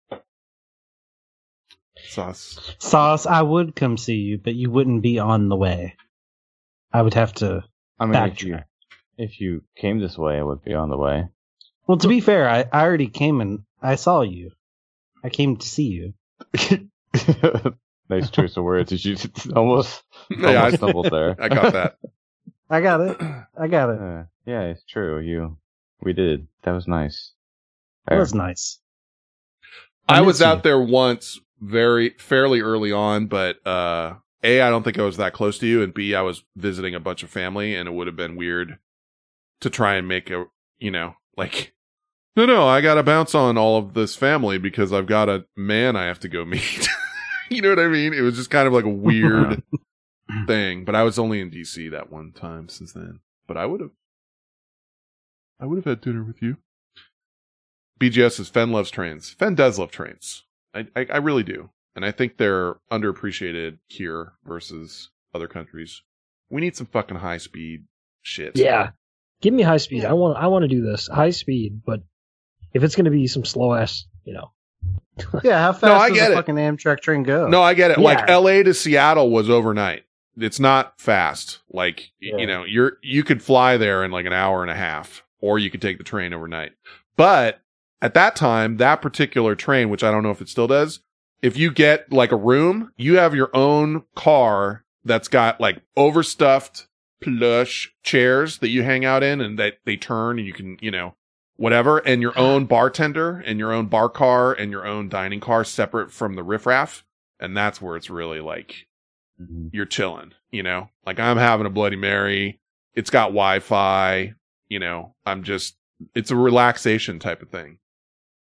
sauce Sauce, I would come see you, but you wouldn't be on the way. I would have to. I mean, if backtrack. you, if you came this way, I would be on the way. Well, to be fair, I, I already came and I saw you. I came to see you. [laughs] nice choice of words. You [laughs] [laughs] almost, Yeah, I- stumbled there. I got that. I got it. [clears throat] I got it. Uh, yeah, it's true. You, we did. That was nice. That was nice. I, I was miss you. out there once very fairly early on, but uh A, I don't think I was that close to you, and B, I was visiting a bunch of family and it would have been weird to try and make a you know, like [laughs] no no, I gotta bounce on all of this family because I've got a man I have to go [laughs] meet. [laughs] you know what I mean? It was just kind of like a weird [clears throat] thing. But I was only in DC that one time since then. But I would have I would have had dinner with you. BGS says Fen loves trains. Fen does love trains. I, I, I really do. And I think they're underappreciated here versus other countries. We need some fucking high speed shit. Yeah, give me high speed. I want I want to do this high speed, but if it's going to be some slow ass, you know, Yeah, how [laughs] fast No, I does get a it. fucking Amtrak train go? No, I get it. Like LA to Seattle was overnight. It's not fast. Like, Yeah. you know, you're, you could fly there in like an hour and a half, or you could take the train overnight. But at that time, that particular train, which I don't know if it still does, if you get like a room, you have your own car that's got like overstuffed plush chairs that you hang out in and that they turn and you can, you know, whatever, and your own uh-huh. bartender and your own bar car and your own dining car separate from the riffraff. And that's where it's really like you're chilling, you know? Like I'm having a Bloody Mary. It's got Wi Fi, you know, I'm just, it's a relaxation type of thing.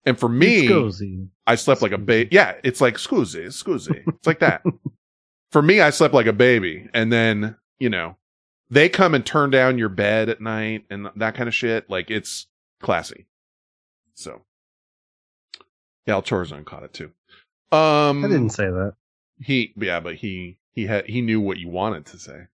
And for me, cozy. I slept like a baby. Yeah, it's like scusi, scusi. It's like that. [laughs] for me, I slept like a baby. And then, you know, they come and turn down your bed at night and that kind of shit. Like it's classy. So, yeah, El Chorzon caught it too. Um, I didn't say that. He, yeah, but he, he had, he knew what you wanted to say.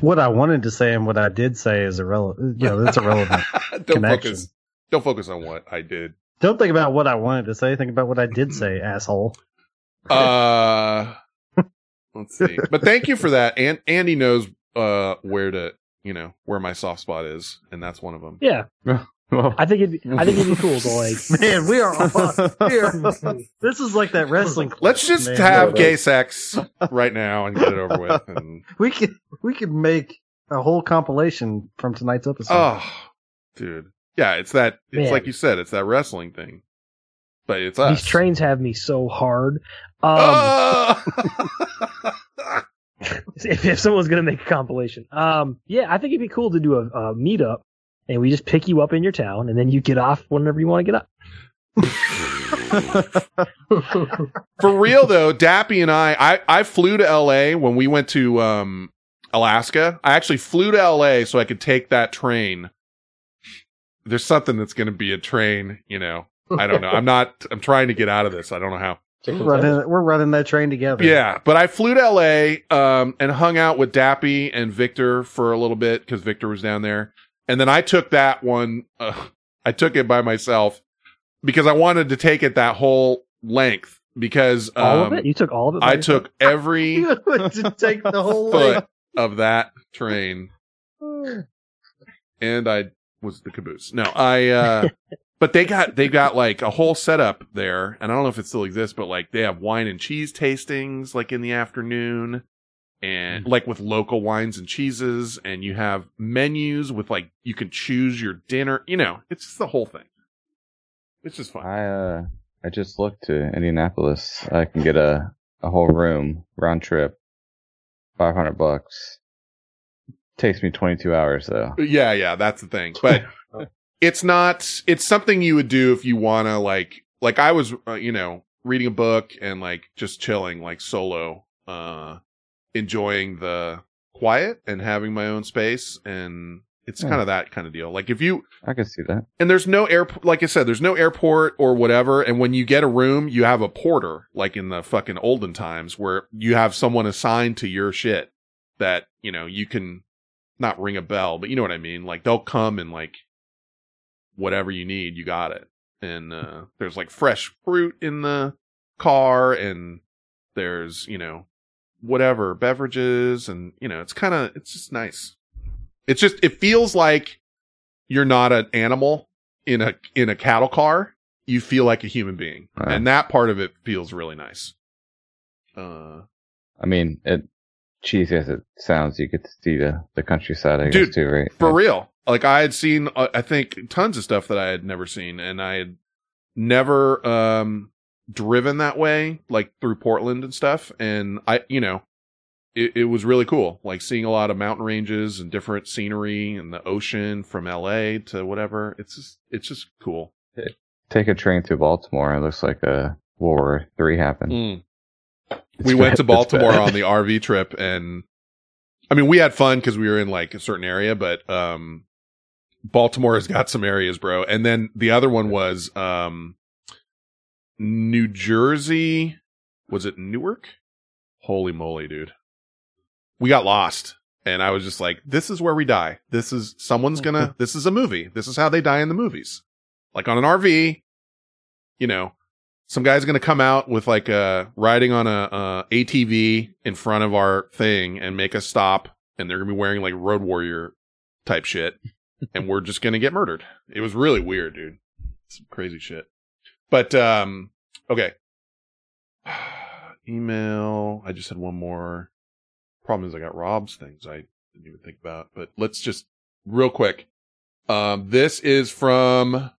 What I wanted to say and what I did say is irrelevant. You know, it's irrelevant. [laughs] don't connection. focus, don't focus on what I did. Don't think about what I wanted to say. Think about what I did [laughs] say, asshole. Uh, let's see. But thank you for that. And Andy knows uh where to, you know, where my soft spot is, and that's one of them. Yeah. [laughs] I think it'd be, I think it'd be cool to like. [laughs] Man, we are on here. This is like that wrestling. [laughs] clip, Let's just man. have gay sex right now and get it over with. And [laughs] We could we could make a whole compilation from tonight's episode. oh, dude, yeah, it's that. It's Man. like you said, it's that wrestling thing. But it's us. These trains have me so hard. Um, Oh! if, if someone's gonna make a compilation, um, yeah, I think it'd be cool to do a, a meetup, and we just pick you up in your town, and then you get off whenever you want to get up. [laughs] For real though, Dappy and I, I, I flew to LA when we went to um, Alaska. I actually flew to LA so I could take that train. There's something that's going to be a train, you know. I don't know. I'm not. I'm trying to get out of this. I don't know how. we're, running, we're running that train together. Yeah, but I flew to LA um, and hung out with Dappy and Victor for a little bit because Victor was down there, and then I took that one. Uh, I took it by myself because I wanted to take it that whole length because um, All of it? You took all of it? by I yourself? took every [laughs] to take the whole foot length. of that train, and I was the caboose. No, I. uh [laughs] But they got they got like a whole setup there, and I don't know if it still exists, but like they have wine and cheese tastings like in the afternoon, and like with local wines and cheeses, and you have menus with like you can choose your dinner. You know, it's just the whole thing. It's just fun. I uh I just looked to Indianapolis. I can get a a whole room round trip, five hundred bucks. Takes me twenty two hours though. Yeah, yeah, that's the thing. But [laughs] it's not, it's something you would do if you want to like, like I was, uh, you know, reading a book and like just chilling, like solo, uh, enjoying the quiet and having my own space. And it's Yeah. kind of that kind of deal. Like if you, I can see that. and there's no air, like I said, there's no airport or whatever. And when you get a room, you have a porter, like in the fucking olden times where you have someone assigned to your shit that, you know, you can not ring a bell, but you know what I mean? Like they'll come and like whatever you need, you got it. And, uh, there's like fresh fruit in the car and there's, you know, whatever beverages and, you know, it's kind of, it's just nice. It's just, it feels like you're not an animal in a, in a cattle car. You feel like a human being. Right. And that part of it feels really nice. Uh, I mean, it cheesy as it sounds, you get to see the, the countryside, I Dude, guess, too, right? For real. Like I had seen, uh, I think tons of stuff that I had never seen and I had never, um, driven that way, like through Portland and stuff. And I, you know, it, it was really cool. Like seeing a lot of mountain ranges and different scenery and the ocean from LA to whatever. It's just, it's just cool. Take a train through Baltimore. It looks like a World War Three happened. Mm. We went to Baltimore on the RV trip and I mean, we had fun because we were in like a certain area, but, um, Baltimore has got some areas, bro. And then the other one was, um, New Jersey. Was it Newark? Holy moly, dude. We got lost. And I was just like, this is where we die. This is, someone's gonna, [laughs] this is a movie. This is how they die in the movies. Like on an RV, you know, some guy's gonna come out with like a riding on a, uh ATV in front of our thing and make us stop, and they're gonna be wearing like Road Warrior type shit, and we're just gonna get murdered. It was really weird, dude. Some crazy shit. But um, okay. [sighs] Email. I just had one more. Problem is, I got Rob's things I didn't even think about. But let's just real quick. Um, this is from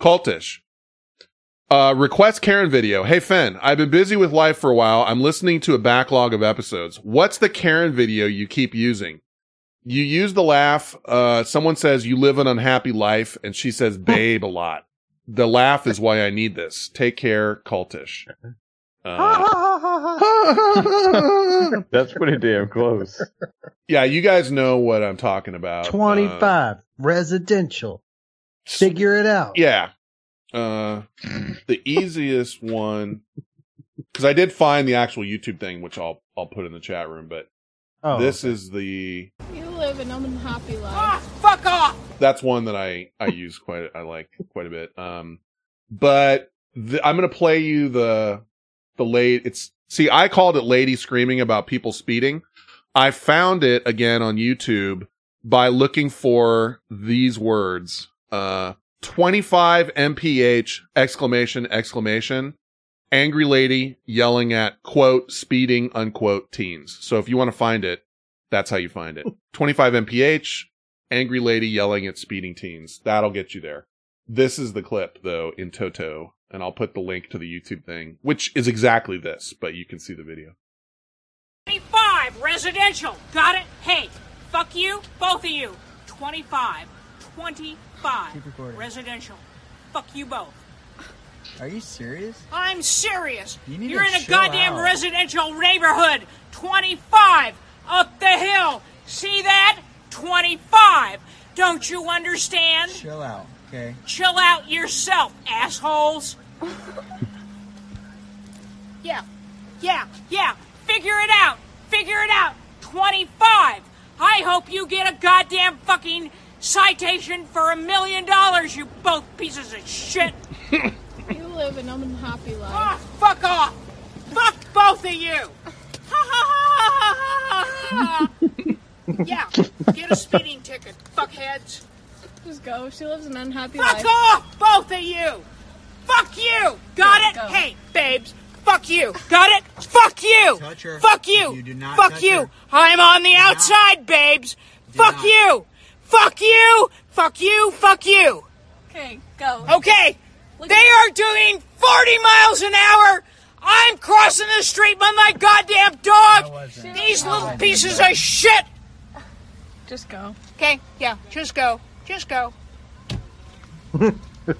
Cultish. Uh, request Karen video. Hey Fen, I've been busy with life for a while. I'm listening to a backlog of episodes. What's the Karen video you keep using? You use the laugh. Uh, someone says you live an unhappy life and she says [laughs] babe a lot. The laugh is why I need this. Take care, Cultish. Uh, [laughs] That's pretty damn close. yeah, you guys know what I'm talking about. Uh, 25 residential. Figure it out. Yeah. Uh, the easiest one, because I did find the actual YouTube thing, which I'll I'll put in the chat room. But Oh, this is the You live an unhappy life. Fuck off! that's one that I I use quite I like quite a bit. Um, but the, I'm gonna play you the the late. It's see I called it lady screaming about people speeding. I found it again on YouTube by looking for these words. Uh, 25 mph exclamation exclamation angry lady yelling at quote speeding unquote teens. So if you want to find it, that's how you find it. [laughs] 25 mph angry lady yelling at speeding teens. That'll get you there. This is the clip though in Toto, and I'll put the link to the YouTube thing, which is exactly this, but you can see the video. 25 residential. Got it? Hey, fuck you, both of you. 25. 25 Keep recording. residential. Fuck you both. Are you serious? I'm serious. You need You're to in a goddamn out. residential neighborhood. 25 up the hill. See that? 25. Don't you understand? Chill out, okay? Chill out yourself, assholes. [laughs] yeah, yeah, yeah. Figure it out. Figure it out. 25. I hope you get a goddamn fucking citation for a million dollars, you both pieces of shit. [laughs] You live an unhappy life. Ah, fuck off. Fuck both of you. [laughs] yeah, get a speeding ticket, fuckheads. Just go. She lives an unhappy Fuck life. off, both of you! Fuck you! Got it? Go. Hey, babes. Fuck you. Got it? Fuck you! Touch her. Fuck you! You do not Fuck touch you! her. I'm on the outside, babes! Fuck not. you! Fuck you! Fuck you! Fuck you! Okay, go. Okay, they are doing 40 miles an hour. I'm crossing the street with my goddamn dog. These little pieces of shit. Just go. Okay, yeah, just go. Just go. [laughs]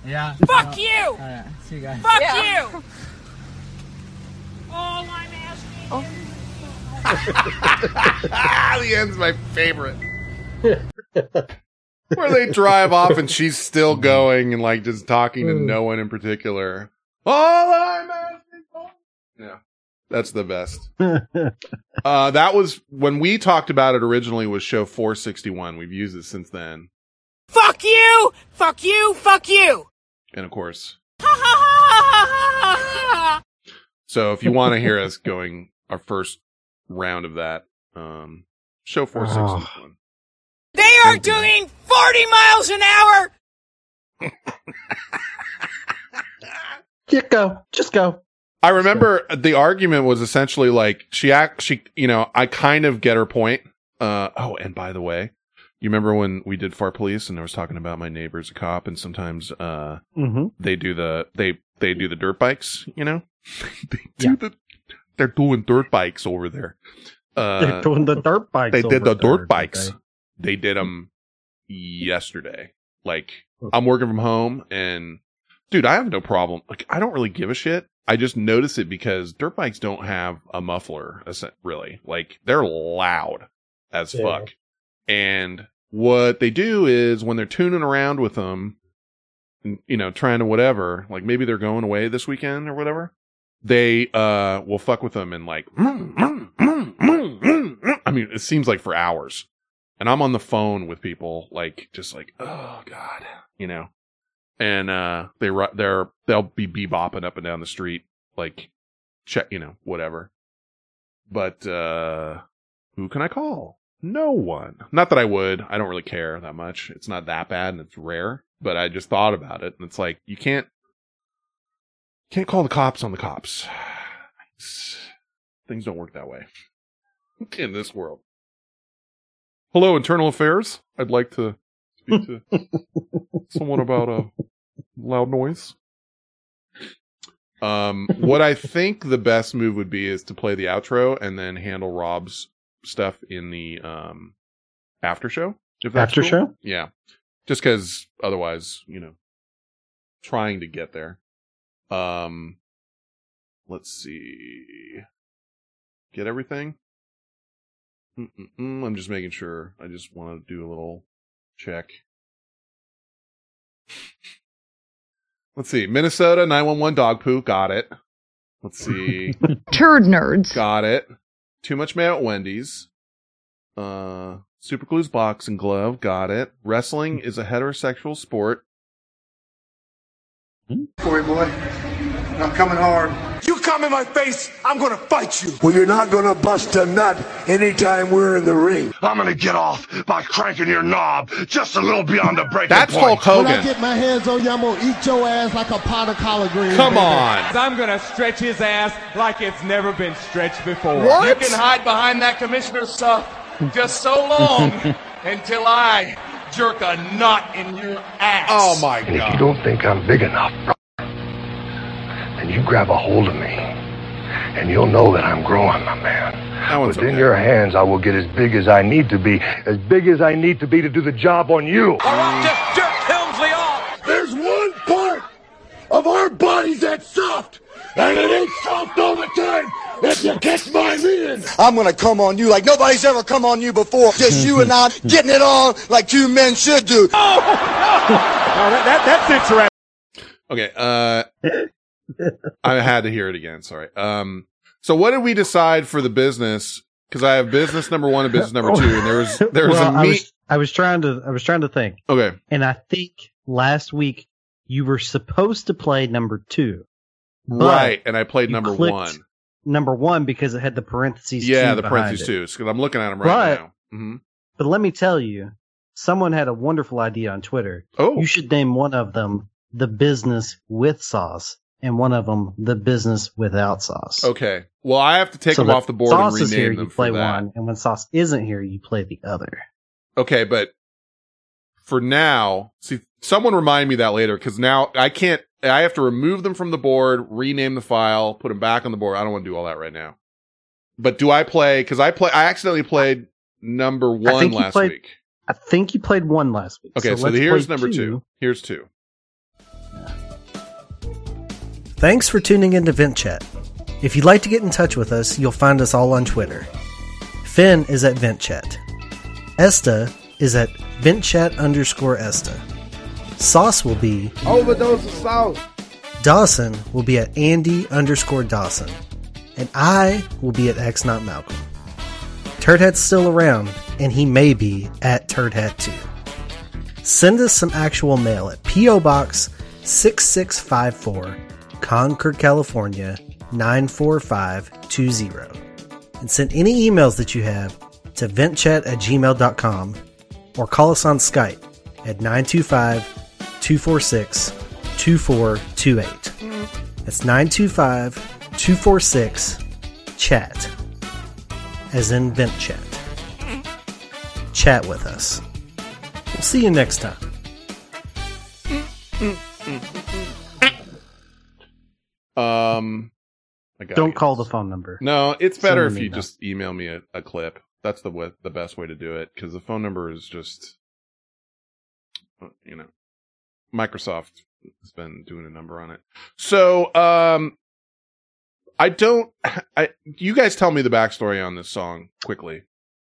Yeah. Fuck no. you! Alright, see you guys. Fuck Yeah. you! [laughs] All I'm asking Oh. [laughs] the end's my favorite. Where they drive off and she's still going and like just talking to mm. no one in particular. All I'm asking for. Yeah. That's the best. [laughs] Uh, that was when we talked about it originally was show 461. We've used it since then. Fuck you! Fuck you! Fuck you! And of course, Ha ha ha ha ha so if you want to hear us going our first round of that, um, show 461. They are doing 40 miles an hour! [laughs] Just go. Just go. I remember the argument was essentially like she act she you know I kind of get her point. Uh oh, and by the way, you remember when we did Far Police and I was talking about my neighbor's a cop and sometimes uh Mm-hmm. they do the they they do the dirt bikes, you know? [laughs] they do the they're doing dirt bikes over there. Uh They're doing the dirt bikes. they did the there, dirt bikes. okay. They did them yesterday. Like I'm working from home and dude, I have no problem. Like I don't really give a shit. I just notice it because dirt bikes don't have a muffler really. Like they're loud as Yeah. fuck. And what they do is when they're tuning around with them, you know, trying to whatever, like maybe they're going away this weekend or whatever, they uh will fuck with them and like mm, mm, mm, I mean, it seems like for hours. And I'm on the phone with people like just like, oh god, you know. And uh they they're they'll be bebopping up and down the street like check, you know, whatever. But uh who can I call? No one. Not that I would. I don't really care that much. It's not that bad and it's rare, but I just thought about it and it's like you can't can't call the cops on the cops. It's- [sighs] things don't work that way. [laughs] in this world. Hello, internal affairs. I'd like to speak to someone about a loud noise. Um, what I think the best move would be is to play the outro and then handle Rob's stuff in the um after show. If that's After cool. show? yeah. Just because otherwise, you know, trying to get there. Um, let's see. Get everything. Mm-mm-mm. I'm just making sure. I just want to do a little check. Let's see. Minnesota 911 dog poo. Got it. Let's see. [laughs] Turd nerds. Got it. Too much mayo at Wendy's. Uh, Super Glue's boxing glove. Got it. Wrestling is a heterosexual sport. Boy, boy, I'm coming hard. You come in my face, I'm gonna fight you. Well, you're not gonna bust a nut anytime we're in the ring. I'm gonna get off by cranking your knob just a little beyond the breaking That's point. Hulk When I get my hands on you, I'm gonna eat your ass like a pot of collard greens. Come baby. on. I'm gonna stretch his ass like it's never been stretched before. What? You can hide behind that commissioner stuff just so long [laughs] until I jerk a knot in your ass. Oh my god. And if you don't think I'm big enough, then you grab a hold of me, and you'll know that I'm growing, my man. That one's Within okay. your hands, I will get as big as I need to be, as big as I need to be to do the job on you. All right, just jerk Helmsley off. There's one part of our bodies that's soft, and it ain't soft all the time. If you catch my meaning. I'm gonna come on you like nobody's ever come on you before. Just you and I [laughs] getting it on like two men should do. oh That's interesting. Okay. Uh, I had to hear it again. Sorry. Um, so what did we decide for the business? Because I have business number one and business number two, and there was [laughs] there was well, a I meet. was, I was trying to I was trying to think, Okay. and I think last week you were supposed to play number two, Right. And I played number one. Number one because it had the parentheses. Yeah, the parentheses two. Because I'm looking at them right But- now. hmm But let me tell you, someone had a wonderful idea on Twitter. Oh. You should name one of them the business with sauce and one of them the business without sauce. Okay. Well, I have to take So them off the board and sauce rename is here, you play one, and when sauce isn't here, you play the other. Okay, but for now, see, someone remind me that later because now I can't. I have to remove them from the board, rename the file, put them back on the board. I don't want to do all that right now. But do I play? Because I play. I accidentally played number one last played- week. I think you played one last week. Okay, so, let's here's number two. Here's two. Thanks for tuning in to Vent Chat. If you'd like to get in touch with us, you'll find us all on Twitter. Fen is at Vent Chat. Esta is at VentChat underscore Esta. Sauce will be Overdose of sauce. Dawson will be at Andy underscore Dawson. And I will be at X Not Malcolm. Turdhat's still around, and he may be at Turdhat too. Send us some actual mail at P.O. Box 6654, Concord, California 94520. And send any emails that you have to ventchat at gmail.com or call us on Skype at 925 246 2428. That's 925 246 chat, as in vent chat. Chat with us. We'll see you next time. Um, I Don't call the phone number. No, it's Send better if you email. just email me a, a clip. That's the way, the best way to do it because the phone number is just, uh, you know, Microsoft has been doing a number on it. So, um, I don't. I you guys tell me the backstory on this song quickly.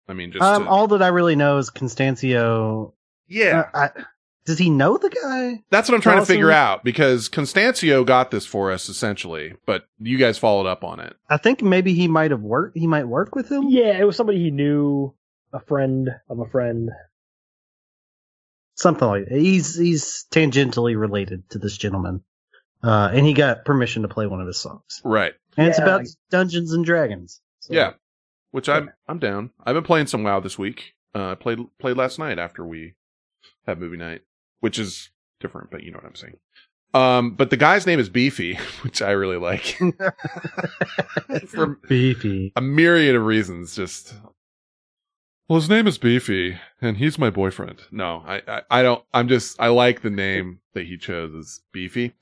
I mean, just Um, to- all that I really know is Constancio. Yeah. Uh, I, does he know the guy? that's what I'm trying to figure out because Constancio got this for us essentially, but you guys followed up on it. I think maybe he might have worked. He might work with him. Yeah, it was somebody he knew, a friend of a friend. Something like that. He's he's tangentially related to this gentleman, uh, and he got permission to play one of his songs. Right. And it's about like- Dungeons and Dragons. So- Yeah, which I'm I'm down. I've been playing some WoW this week. Uh, I played played last night after we had movie night, which is different, but you know what I'm saying. Um, but the guy's name is Beefy, [laughs] which I really like. [laughs] For Beefy. a myriad of reasons. Just well, his name is Beefy, and he's my boyfriend. No, I, I, I don't. I'm just. I like the name that he chose as Beefy,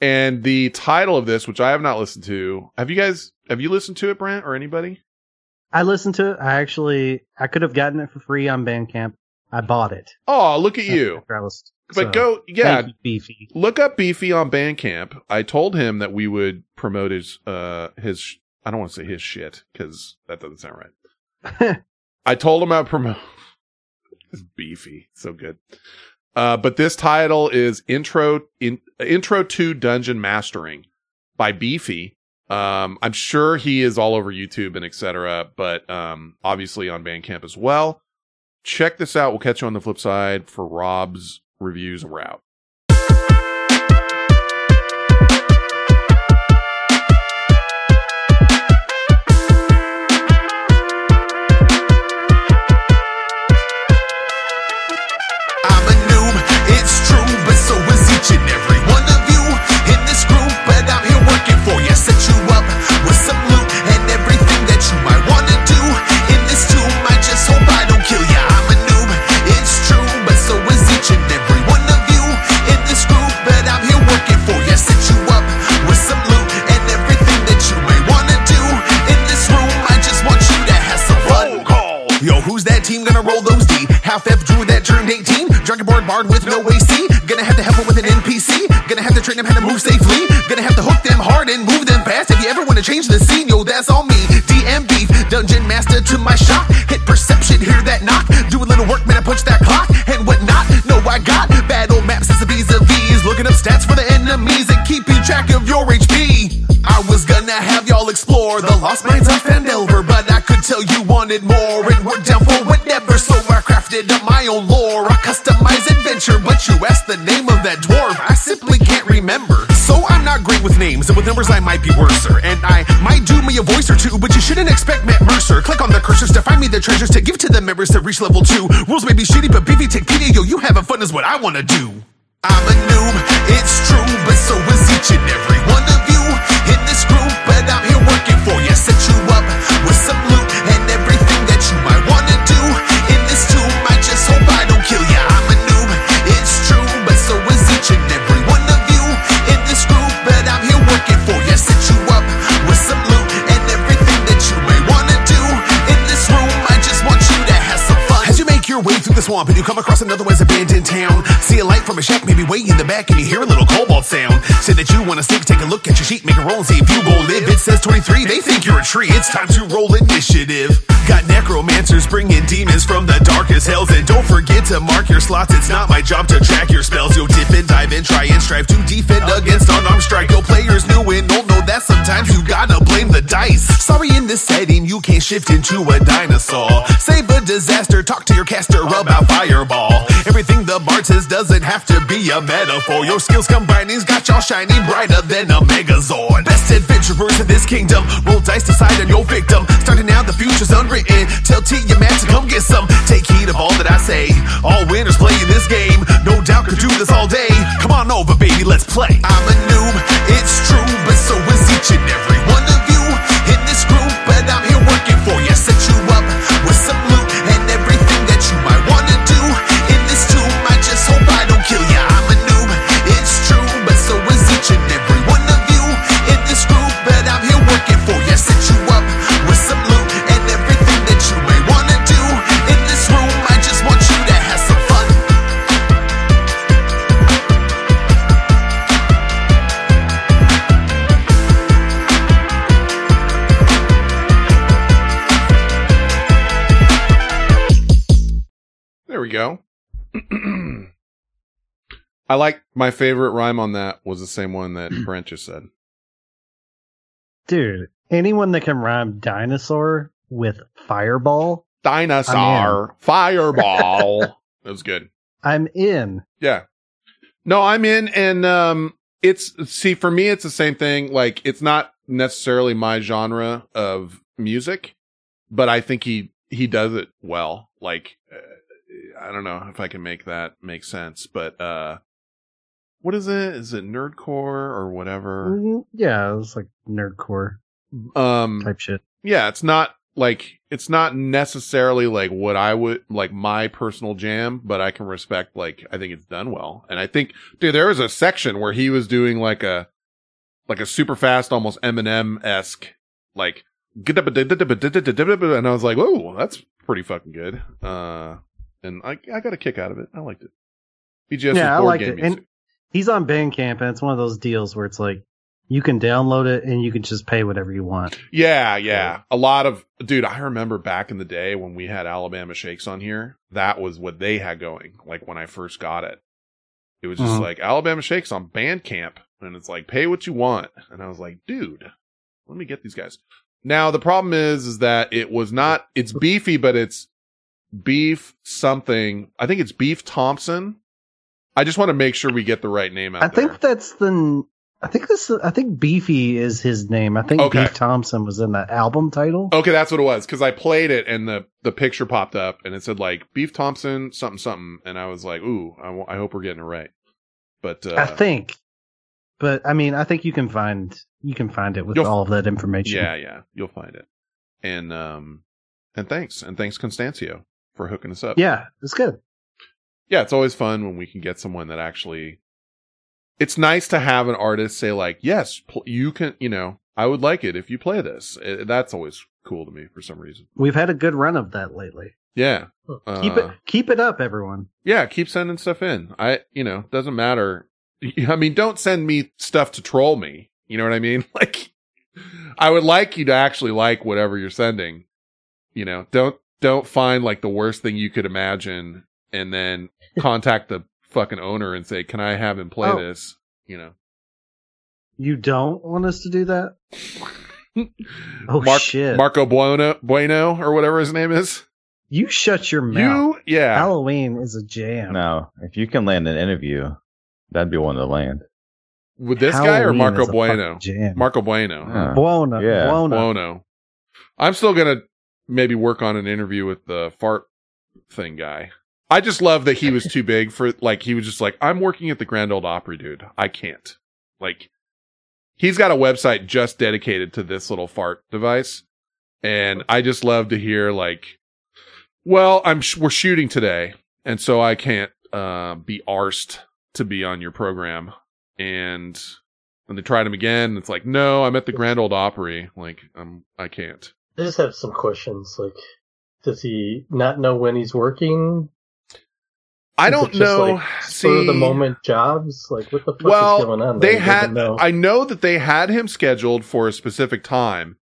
and the title of this, which I have not listened to. Have you guys? Have you listened to it, Brent, or anybody? I listened to it. I actually, I could have gotten it for free on Bandcamp. I bought it. Oh, look at you! I was- But so, go, yeah, you, Beefy. look up Beefy on Bandcamp. I told him that we would promote his, uh, his. I don't want to say his shit because that doesn't sound right. [laughs] I told him I'd promote. [laughs] It's beefy, so good. Uh, but this title is intro in intro to dungeon mastering by Beefy. Um, I'm sure he is all over YouTube and etc. But um, obviously on Bandcamp as well. Check this out. We'll catch you on the flip side for Rob's reviews we're out. Board barred with no AC. Gonna have to help him with an NPC. Gonna have to train him how to move safely. Gonna have to hook them hard and move them fast. If you ever wanna change the scene, yo, that's on me. DM beef, dungeon master to my shot. Hit perception, hear that knock. Do a little work, man, I punch that clock and whatnot. No, I got battle maps as a vis-a-vis. Looking up stats for the enemies and keeping track of your HP. I was gonna have y'all explore the lost mines of Phandelver, but I could tell you wanted more and we're down for whatever. So I crafted up my own lore, a customized But you asked the name of that dwarf, I simply can't remember. So I'm not great with names, and with numbers I might be worser. And I might do me a voice or two, but you shouldn't expect Matt Mercer. Click on the cursors to find me the treasures to give to the members to reach level two. Rules may be shitty, but BB take pity, yo, you having fun is what I wanna do. I'm a noob, it's true, but so is each and every one of the swamp and you come across another otherwise abandoned town, see a light from a shack, maybe way in the back, and you hear a little kobold sound. Say that you wanna sneak, take a look at your sheet, make a roll and see if you go live. It says 23, they think you're a tree. It's time to roll initiative. Got necromancers bringing demons from the darkest hells, and don't forget to mark your slots. It's not my job to track your spells. You'll dip and dive and try and strive to defend against unarmed strike. Your players new and old know that sometimes you gotta blame the dice. Sorry, in this setting you can't shift into a dinosaur. Save a disaster, talk to your caster about fireball. Everything the bard says doesn't have to be a metaphor. Your skills combining's got y'all shining brighter than a megazord. Best adventurers in this kingdom, roll dice, decide on your victim. Starting now, the future's unwritten. Tell T your man to come get some. Take heed of all that I say. All winners playing this game. No doubt could do this all day. Come on over, baby, let's play. I'm a noob, it's true, but so is each and every we go. [clears throat] I like my favorite rhyme on that was the same one that [clears throat] Brent just said. Dude, anyone that can rhyme dinosaur with fireball, Dinosaur, [laughs] fireball. that was good. I'm in. Yeah. No, I'm in and um it's see for me it's the same thing like it's not necessarily my genre of music, but I think he he does it well. Like uh, I don't know if I can make that make sense, but uh what is it? Is it nerdcore or whatever? Mhm. Yeah, it was like nerdcore Um, type shit. yeah, it's not like it's not necessarily like what I would like my personal jam, but I can respect like I think it's done well. And I think dude, there was a section where he was doing like a like a super fast, almost Eminem esque like and I was like, whoa, that's pretty fucking good. Uh, and I I got a kick out of it. I liked it. BGS yeah, I board like game it. music. And he's on Bandcamp, and it's one of those deals where it's like you can download it and you can just pay whatever you want. Yeah, yeah. A lot of dude, I remember back in the day when we had Alabama Shakes on here, that was what they had going. Like when I first got it. It was just Mhm. like Alabama Shakes on Bandcamp and it's like pay what you want. And I was like, dude, let me get these guys. Now the problem is is that it was not it's beefy, but it's beef something. I think it's Beef Thompson. I just want to make sure we get the right name out there. I there. think that's the. I think this. I think Beefy is his name. I think Okay. Beef Thompson was in the album title. Okay, that's what it was because I played it and the the picture popped up and it said like Beef Thompson something something and I was like, ooh, I I hope we're getting it right. But uh, I think, but I mean, I think you can find you can find it with all of that information. yeah, yeah, you'll find it. And um, and thanks and thanks Constancio for hooking us up. yeah, it's good. yeah, it's always fun when we can get someone that actually. It's nice to have an artist say like, yes, pl- you can. You know, I would like it if you play this. Uh, that's always cool to me for some reason. We've had a good run of that lately. Yeah. keep Uh, it keep it up, everyone. Yeah, keep sending stuff in. I, you know, doesn't matter. [laughs] I mean, don't send me stuff to troll me. You know what I mean? [laughs] Like, I would like you to actually like whatever you're sending. You know, don't, don't find like the worst thing you could imagine and then [laughs] contact the fucking owner and say, can I have him play Oh. this? You know, You don't want us to do that? [laughs] oh Mark, shit! Marco Bueno, Bueno or whatever his name is. you shut your mouth. You, yeah. Halloween is a jam. No, if you can land an interview, that'd be one to land. With this guy or Marco is a Bueno? fucking jam. Marco Bueno. Yeah. Buona, Yeah. Buona. Bono. I'm still gonna maybe work on an interview with the fart thing guy. I just love that he was too [laughs] big for like he was just like I'm working at the Grand Ole Opry, dude. I can't. Like he's got a website just dedicated to this little fart device, and I just love to hear like, well, I'm sh- we're shooting today, and so I can't uh, be arsed to be on your program, and and they tried him again. And it's like, no, I'm at the Grand Ole Opry. Like, I'm I can't. I just have some questions. Like, does he not know when he's working? I don't just, know. Like, of the moment jobs. Like, what the fuck is well, going on? they? Had. know. I know that they had him scheduled for a specific time,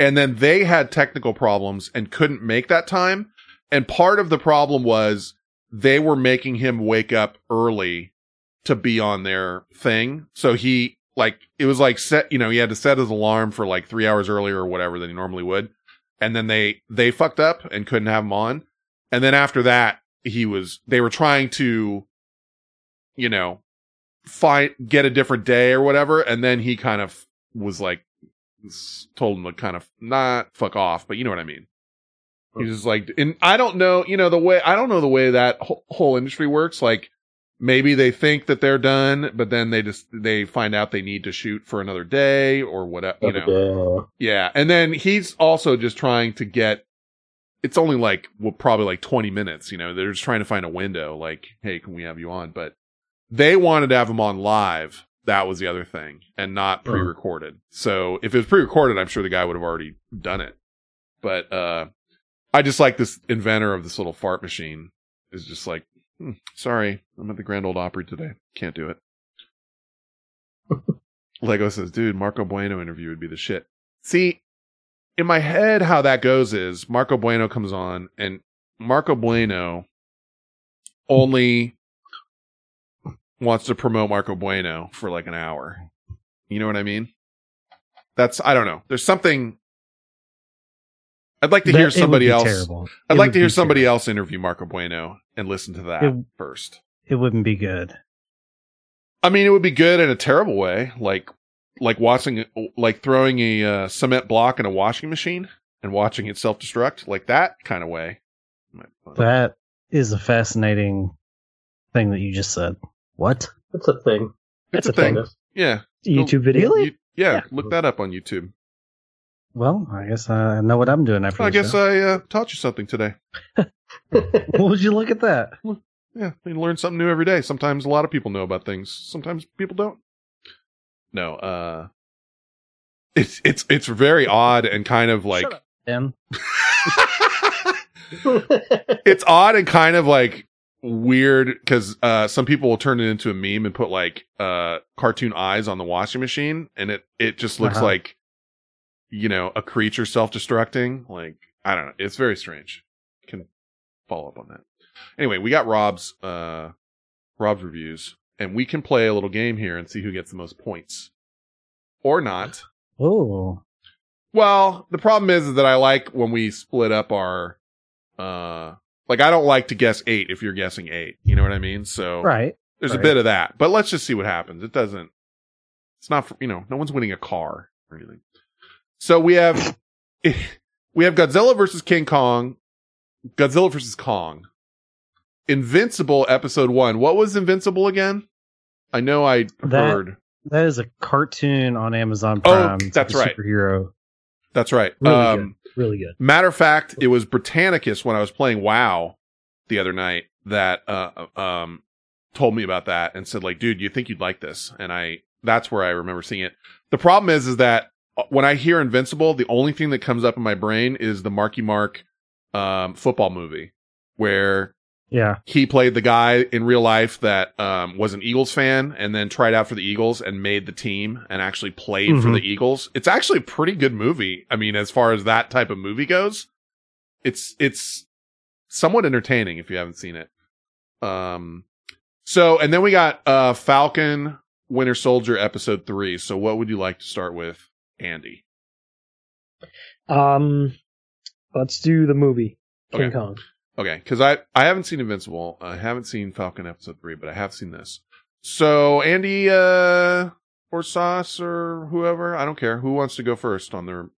and then they had technical problems and couldn't make that time. And part of the problem was they were making him wake up early to be on their thing. So he like it was like set. You know, he had to set his alarm for like three hours earlier or whatever than he normally would. And then they they fucked up and couldn't have him on. And then after that, he was they were trying to, you know, find get a different day or whatever. And then he kind of was like told him to kind of not fuck off, but you know what I mean. He was just like, and I don't know, you know, the way I don't know the way that whole, whole industry works. Like maybe they think that they're done, but then they just they find out they need to shoot for another day or whatever, you know. Yeah, and then he's also just trying to get. It's only like well, probably like twenty minutes. You know, they're just trying to find a window. Like, hey, can we have you on? But they wanted to have him on live. That was the other thing, and not Mhm. pre-recorded. So if it was pre-recorded, I'm sure the guy would have already done it. But uh I just like this inventor of this little fart machine is just like, hmm, sorry, I'm at the Grand Ole Opry today. Can't do it. [laughs] Lego says, dude, Marco Bueno interview would be the shit. See, in my head, how that goes is Marco Bueno comes on and Marco Bueno only wants to promote Marco Bueno for like an hour. You know what I mean? That's, I don't know. There's something. I'd like to That- hear it somebody else. terrible. I'd It like to hear be somebody else interview Marco Bueno and listen to that It- first. It wouldn't be good. I mean, it would be good in a terrible way, like like watching, like throwing a uh, cement block in a washing machine and watching it self destruct, like that kind of way. That is a fascinating thing that you just said. What? It's a thing. It's, It's a a thing. thing. Yeah. YouTube video. You- yeah, look that up on YouTube. Well, I guess I know what I'm doing after I guess show. I uh, taught you something today. [laughs] What would you look at that? Yeah, you learn something new every day. Sometimes a lot of people know about things. Sometimes people don't. No, uh it's it's it's very odd and kind of like Ben. [laughs] it's odd and kind of like weird because uh some people will turn it into a meme and put like uh cartoon eyes on the washing machine and it it just looks Uh-huh. like you know a creature self-destructing like i don't know it's very strange can follow up on that anyway we got rob's uh rob's reviews and we can play a little game here and see who gets the most points or not Oh, well, the problem is, is that I like when we split up our, uh, like I don't like to guess eight if you're guessing eight. You know what I mean? So right. there's a bit of that, but let's just see what happens. It doesn't, it's not, for, you know, no one's winning a car or anything. So we have, [laughs] we have Godzilla versus King Kong, Godzilla versus Kong, Invincible episode one. What was Invincible again? I know I That- heard. That is a cartoon on Amazon Oh, Prime. It's that's right. Superhero. That's right. Really um, good. Really good. Matter of fact, it was Britannicus when I was playing WoW the other night that uh um told me about that and said like, dude, you think you'd like this? And I that's where I remember seeing it. The problem is is that when I hear Invincible, the only thing that comes up in my brain is the Marky Mark um football movie where Yeah. he played the guy in real life that um, was an Eagles fan and then tried out for the Eagles and made the team and actually played for Mhm. the Eagles. It's actually a pretty good movie. I mean, as far as that type of movie goes, it's it's somewhat entertaining if you haven't seen it. Um, so and then we got uh, Falcon Winter Soldier episode three. So what would you like to start with, Andy? Um, let's do the movie King Okay. Kong. Okay, because I I haven't seen Invincible. I haven't seen Falcon episode three, but I have seen this. So Andy uh or Sauce or whoever, I don't care who wants to go first on their.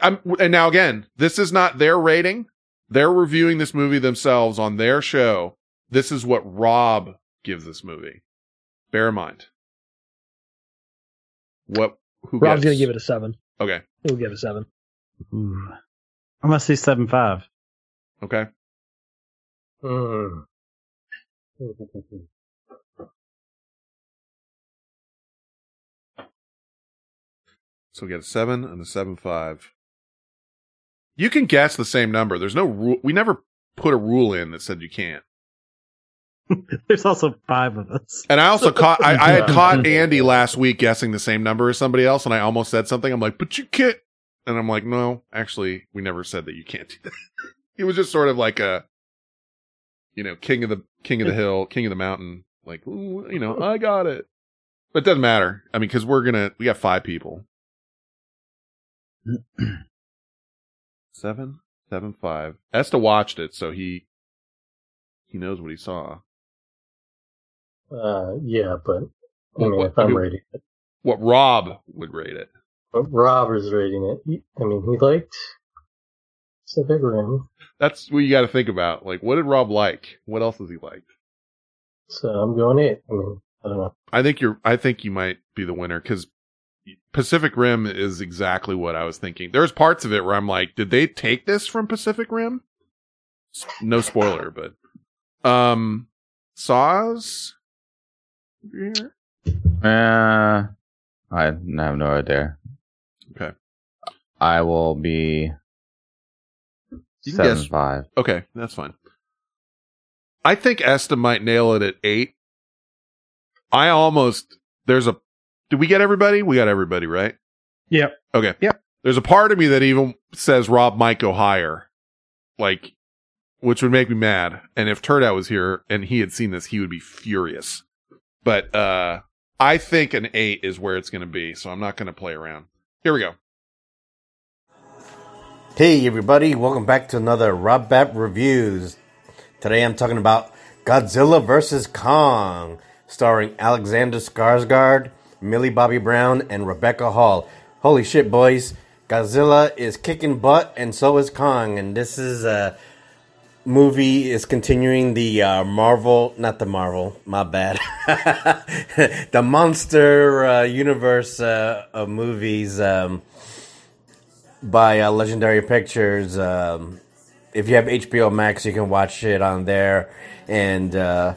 I'm, and now again, this is not their rating. They're reviewing this movie themselves on their show. This is what Rob gives this movie. Bear in mind. What? Who? Rob's gets- gonna give it a seven. Okay. He'll give it a seven. Ooh. I'm gonna say seven five. Okay. Hmm. So we get a seven and a seven five. You can guess the same number. There's no rule. We never put a rule in that said you can't. [laughs] There's also five of us. And I also caught. I, I had [laughs] caught Andy last week guessing the same number as somebody else, and I almost said something. I'm like, "But you can't," and I'm like, "No, actually, we never said that you can't do that." [laughs] he was just sort of like a, you know, king of the king of the hill, king of the mountain. Like, "Ooh, you know, I got it. But it doesn't matter. I mean, because we're gonna we got five people. [clears throat] Seven, seven, five. Esta watched it, so he he knows what he saw. Uh, yeah, but I What- mean, what- if I'm rating it, What Rob would rate it. but Rob is rating it. He- I mean, he liked Pacific Rim, That's what you got to think about. Like, what did Rob like? What else has he liked? so I'm going eight. I mean, I don't know. I think you're. I think you might be the winner because Pacific Rim is exactly what I was thinking. There's parts of it where I'm like, did they take this from Pacific Rim? No spoiler, but um, Sauce. Here? Uh, I have no idea. Okay. I will be You can seven guess- five. Okay, that's fine. I think Esta might nail it at eight. I almost there's a. Did we get everybody? We got everybody, right? Yep. Okay. Yep. There's a part of me that even says Rob might go higher, like, which would make me mad. And if Turdout was here and he had seen this, he would be furious. But uh I think an eight is where it's going to be, so I'm not going to play around. Here we go. Hey everybody, welcome back to another Rob Bap Reviews. Today I'm talking about Godzilla vs. Kong, starring Alexander Skarsgård, Millie Bobby Brown, and Rebecca Hall. Holy shit, boys. Godzilla is kicking butt and so is Kong, and this is uh movie is continuing the uh, Marvel, not the Marvel, my bad, [laughs] the Monster uh, Universe uh, of movies um, by uh, Legendary Pictures. Um, if you have HBO Max, you can watch it on there. And uh,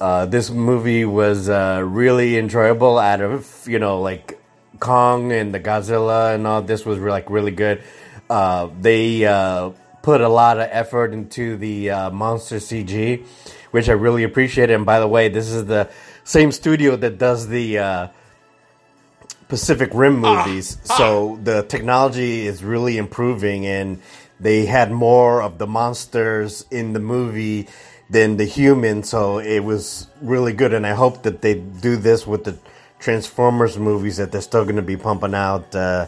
uh, this movie was uh, really enjoyable. Out of you know, like Kong and the Godzilla and all this was like really good. Uh, they uh, put a lot of effort into the uh, monster CG, which I really appreciate. And by the way, this is the same studio that does the uh, Pacific Rim movies, so the technology is really improving, and they had more of the monsters in the movie than the human, so it was really good. And I hope that they do this with the Transformers movies that they're still going to be pumping out uh,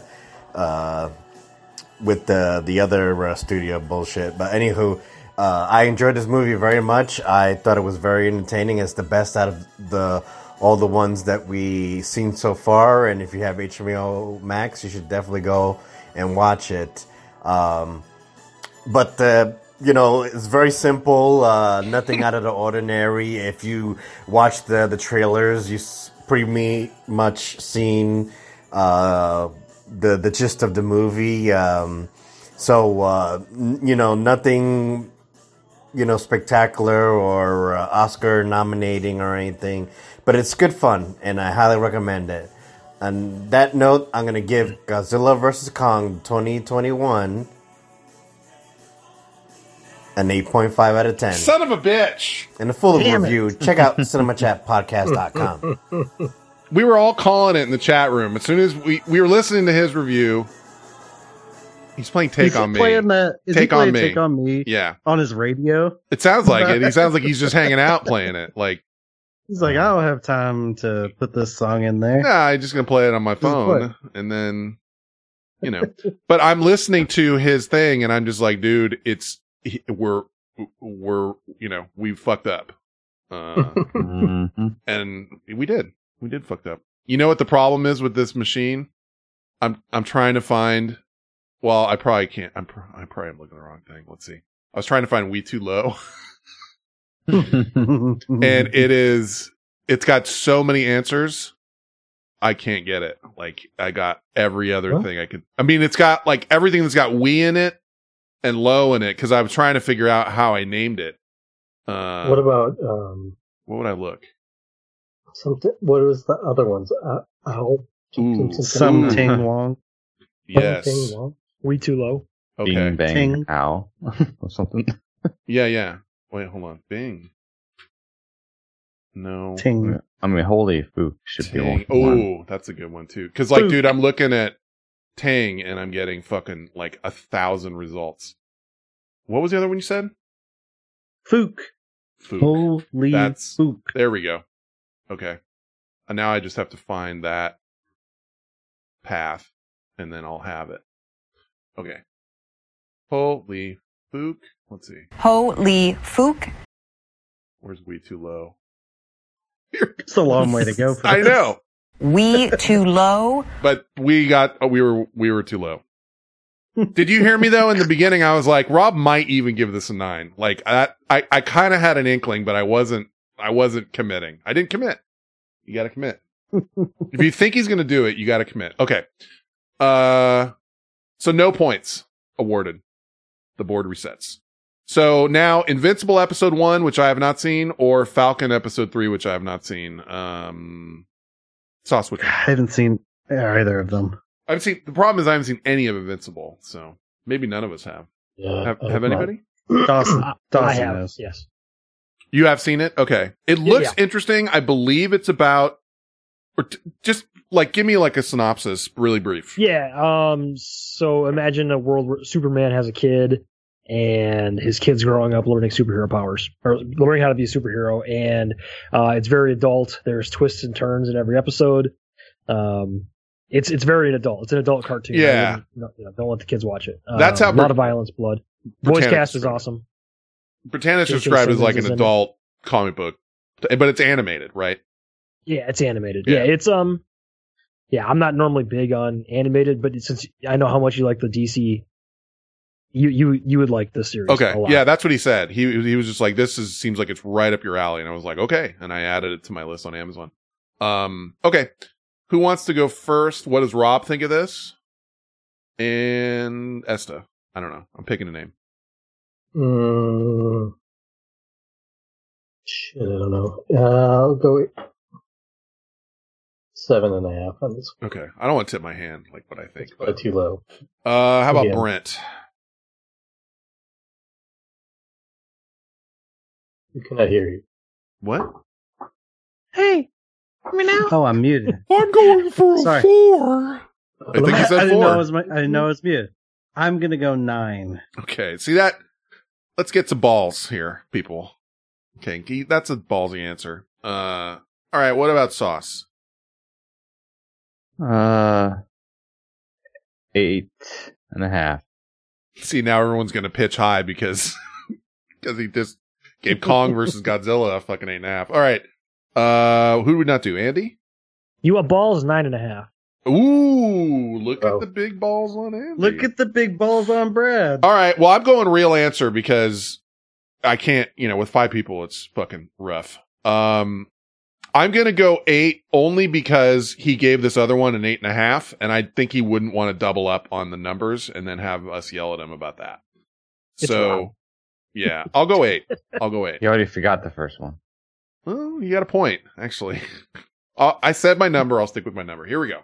uh, with the the other uh, studio bullshit. But anywho, uh, I enjoyed this movie very much. I thought it was very entertaining. It's the best out of the all the ones that we seen so far. And if you have HBO Max, you should definitely go and watch it. Um, but uh, you know, it's very simple. Uh, nothing out of the ordinary. If you watch the the trailers, you pretty much seen uh, the the gist of the movie. Um, so uh, n- you know, nothing you know spectacular or uh, Oscar nominating or anything, but it's good fun, and I highly recommend it. On that note, I'm gonna give Godzilla vs Kong 2021 an 8.5 out of 10. Son of a bitch. And a full Damn it. review, check out cinemachatpodcast.com. [laughs] We were all calling it in the chat room. As soon as we, we were listening to his review, he's playing Take Is he on Me. Playing that, is Take he playing on Me. Take on Me? Yeah. On his radio? It sounds like it. He [laughs] sounds like he's just hanging out playing it. Like, He's like, I don't have time to put this song in there. nah, I'm just going to play it on my phone. And then, you know, but I'm listening to his thing and I'm just like, dude, it's, we're, we're, you know, we fucked up. Uh, [laughs] and we did. We did fucked up. You know what the problem is with this machine? I'm I'm trying to find. Well, I probably can't. I'm pr- I probably am looking at the wrong thing. Let's see. I was trying to find We Too Low, [laughs] and it is. It's got so many answers. I can't get it. Like I got every other thing I could. I mean, it's got like everything that's got we in it and low in it because I was trying to figure out how I named it. Uh, what about um what would I look? Something? What was the other ones? Uh, owl. Ooh. Some Ting Wong. Yes. Ting Wong. We too low. Okay. Bing bang Ting. ow [laughs] or something. Yeah, yeah. Wait, hold on. Bing. No. Ting. I mean, holy fook should be Tang. one. Oh, that's a good one too. Cause like, Fook. dude, I'm looking at Tang and I'm getting fucking like a thousand results. What was the other one you said? Fook. Fook. Holy That's- Fook. There we go. Okay. And now I just have to find that path and then I'll have it. Okay. Holy Fook. Let's see. Holy Fook. Where's we too low? It's [laughs] a long way to go for I this. know. We too low. but we got oh, we were we were too low. Did you hear me though? In the beginning, I was like, Rob might even give this a nine. Like that, I I kind of had an inkling, but I wasn't I wasn't committing. I didn't commit. You got to commit. [laughs] if you think he's going to do it, you got to commit. Okay. Uh, so no points awarded. The board resets. So now Invincible episode one, which I have not seen, or Falcon episode three, which I have not seen. Um, Sauce, which? I haven't seen either of them. I haven't seen. The problem is I haven't seen any of Invincible, so maybe none of us have. Yeah, Have, have have anybody? Dawson. [clears throat] I have. knows. Yes. You have seen it? Okay. It looks yeah. interesting. I believe it's about, or t- just like give me like a synopsis, really brief. Yeah. Um. So imagine a world where Superman has a kid, and his kid's growing up learning superhero powers or learning how to be a superhero, and uh, it's very adult. There's twists and turns in every episode. Um. It's it's very an adult. It's an adult cartoon. Yeah. no, don't let the kids watch it. That's Um, how a lot of violence, blood. Voice cast is described. Britannic's J.K. described as like an Simmons is in it. adult comic book, but it's animated, right? Yeah, it's animated. Yeah. Yeah. it's um, yeah. I'm not normally big on animated, but since I know how much you like the DC You you you would like this series. Okay, a lot. yeah, that's what he said. He he was just like, "This is seems like it's right up your alley," and I was like, "Okay," and I added it to my list on Amazon. Um, okay, who wants to go first? What does Rob think of this? And Esta, I don't know. I'm picking a name. Mm, shit, I don't know. Uh, I'll go seven and a half on this. Okay, I don't want to tip my hand like what I think. But too low. Uh, how about Yeah. Brent? We cannot hear you. What? Hey, me now. Oh, I'm muted. [laughs] I'm going for a Sorry. four. I think he [laughs] said I didn't know four. it was. My, I didn't know it was muted. I'm gonna go nine. Okay, see that? Let's get some balls here, people. Okay, that's a ballsy answer. Uh, all right. What about Sauce? Uh, eight and a half. See, now everyone's gonna pitch high because [laughs] because he just gave Kong versus [laughs] Godzilla a fucking eight and a half. All right. Uh, who would not do? Andy? You want balls nine and a half. Ooh, look at the big balls on Andy. Look at the big balls on Brad. All right. Well, I'm going real answer because I can't, you know, with five people, it's fucking rough. Um, I'm going to go eight only because he gave this other one an eight and a half. And I think he wouldn't want to double up on the numbers and then have us yell at him about that. It's so wrong. yeah, I'll go eight. I'll go eight. [laughs] You already forgot the first one. Well, you got a point, actually. [laughs] Uh, I said my number. I'll stick with my number. Here we go.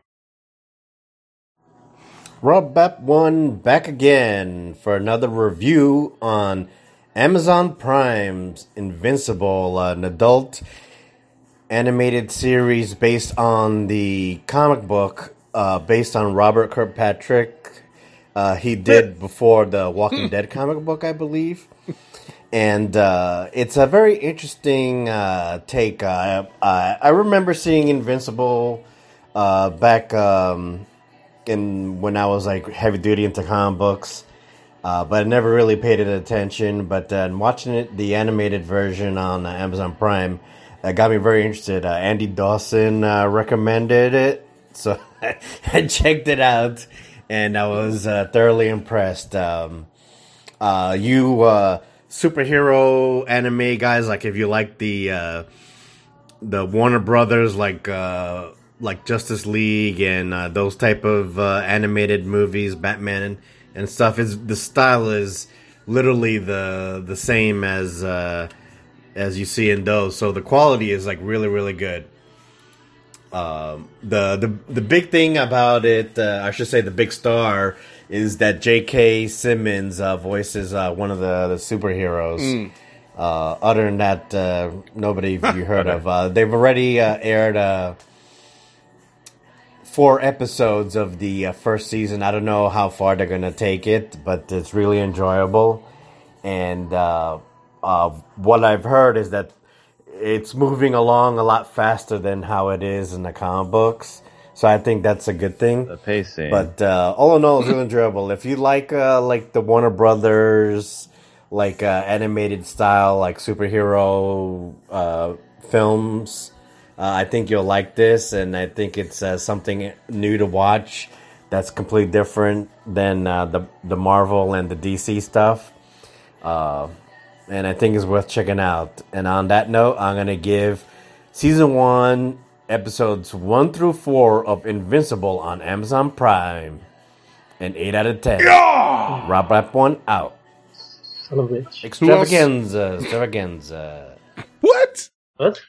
Rob Bap one back again for another review on Amazon Prime's Invincible, an adult animated series based on the comic book uh, based on Robert Kirkpatrick. Uh, he did before the Walking Dead comic book, I believe. And uh, it's a very interesting uh, take. Uh, I, I remember seeing Invincible uh, back um, in when I was like heavy duty into comic books, uh, but I never really paid it attention. But uh, watching it, the animated version on uh, Amazon Prime, uh, got me very interested. Uh, Andy Dawson uh, recommended it, [laughs] so I checked it out, and I was uh, thoroughly impressed. Um, you superhero anime guys, like if you like the the Warner Brothers, like uh, like Justice League and uh, those type of uh, animated movies, Batman and, and stuff, is the style is literally the the same as uh, as you see in those. So the quality is like really really good. Um, the the the big thing about it, uh, I should say, the big star is that J.K. Simmons uh, voices uh, one of the, the superheroes. Mm. Uh, other than that, uh, nobody [laughs] you heard of. Uh, they've already uh, aired uh, four episodes of the uh, first season. I don't know how far they're gonna take it, but it's really enjoyable. And uh, uh, what I've heard is that it's moving along a lot faster than how it is in the comic books. So I think that's a good thing. The pacing. But uh, all in all, it's really enjoyable. If you like uh, like the Warner Brothers like uh, animated style, like superhero uh, films, I think you'll like this, and I think it's uh, something new to watch. That's completely different than uh, the the Marvel and the DC stuff, uh, and I think it's worth checking out. And on that note, I'm gonna give season one episodes one through four of Invincible on Amazon Prime an eight out of ten. Rob Rap one out. Son of a bitch. Extravaganza, extravaganza. What? What?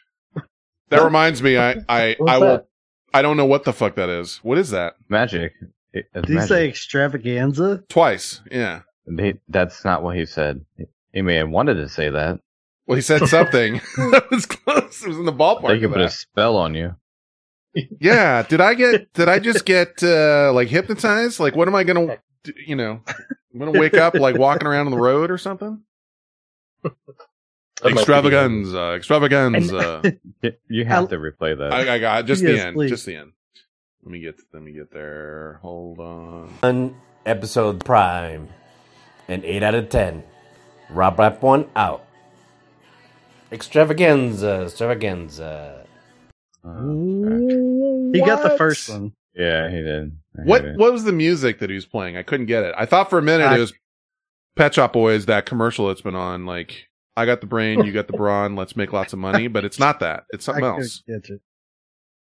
That reminds me. I I [laughs] What's I will. that? I don't know what the fuck that is. What is that? Magic. It- it's Did he magic. say extravaganza? Twice. Yeah. He- that's not what he said. He may have wanted to say that. Well, he said something. [laughs] [laughs] that was close. It was in the ballpark. They could of put a that. spell on you. Yeah. Did I get? Did I just get uh like hypnotized? Like, what am I gonna? You know, I'm gonna wake up like walking around on the road or something. That Extravaganza, extravaganza. [laughs] You- You have to replay that. I, I got just the end. please. Just the end. Let me get. Let me get there. Hold on. One episode Prime an eight out of ten. Rob Rap one out. Extravaganza, extravaganza. He got the first one. yeah, he did. I What hate. What was the music that he was playing? I couldn't get it. I thought for a minute I- it was Pet Shop Boys, that commercial that's been on, like, I got the brain, you got the brawn, let's make lots of money, but it's not that. It's [laughs] something I else. get it.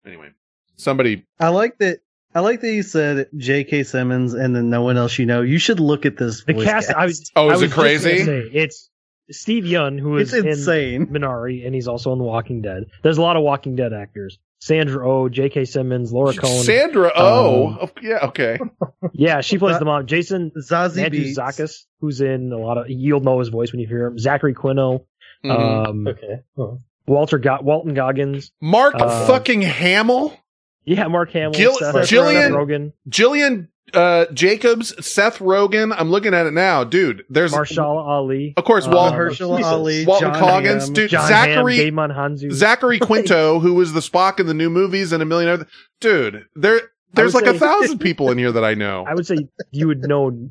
Anyway, somebody, I like that. I like that you said J.K. Simmons and then no one else you know. You should look at this. The voice cast. I was. Oh, I is was it crazy? say, it's Steve Yeun, who is It's insane. in Minari, and he's also in The Walking Dead. There's a lot of Walking Dead actors. Sandra Oh, J.K. Simmons, Laura Cohen. Sandra Oh, Um, oh, yeah, okay. [laughs] yeah, she plays the mom. Jason Zazie Andrew Beetz. Zakis, who's in a lot of. You'll know his voice when you hear him. Zachary Quinto. Mhm. Um, Okay. Oh. Walter Go- Walton Goggins. Mark Uh, fucking Hamill, Yeah, Mark Hamill. Gil- Seth, Gillian- Seth Rogen. Gillian uh, Jacobs, Seth Rogen. I'm looking at it now, dude. There's Marshall Ali. Of course, uh, Walt, Mahershala Ali, Walton Jon Goggins, Hamm. dude. Jon Zachary, Hamm, Damon Hanzu. Zachary [laughs] Quinto, who was the Spock in the new movies and a million other. Dude, there, there's would like a thousand people in here that I know. [laughs] I would say you would know.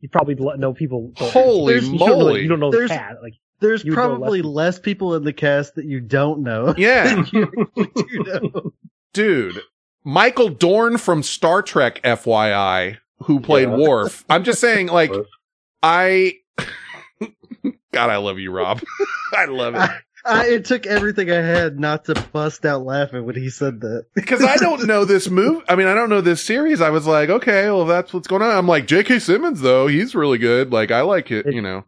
You probably know people. Holy you don't know- moly. You don't know There's- the cat. Like There's You would know probably less people in the cast that you don't know. [laughs] Yeah. than you do know. Dude, Michael Dorn from Star Trek, FYI, who played Yeah. Worf. I'm just saying, like, I. [laughs] God, I love you, Rob. [laughs] I love it. I, it took everything I had not to bust out laughing when he said that. [laughs] Because I don't know this move. I mean, I don't know this series. I was like, okay, well, that's what's going on. I'm like, J.K. Simmons, though, he's really good. Like, I like it, you know.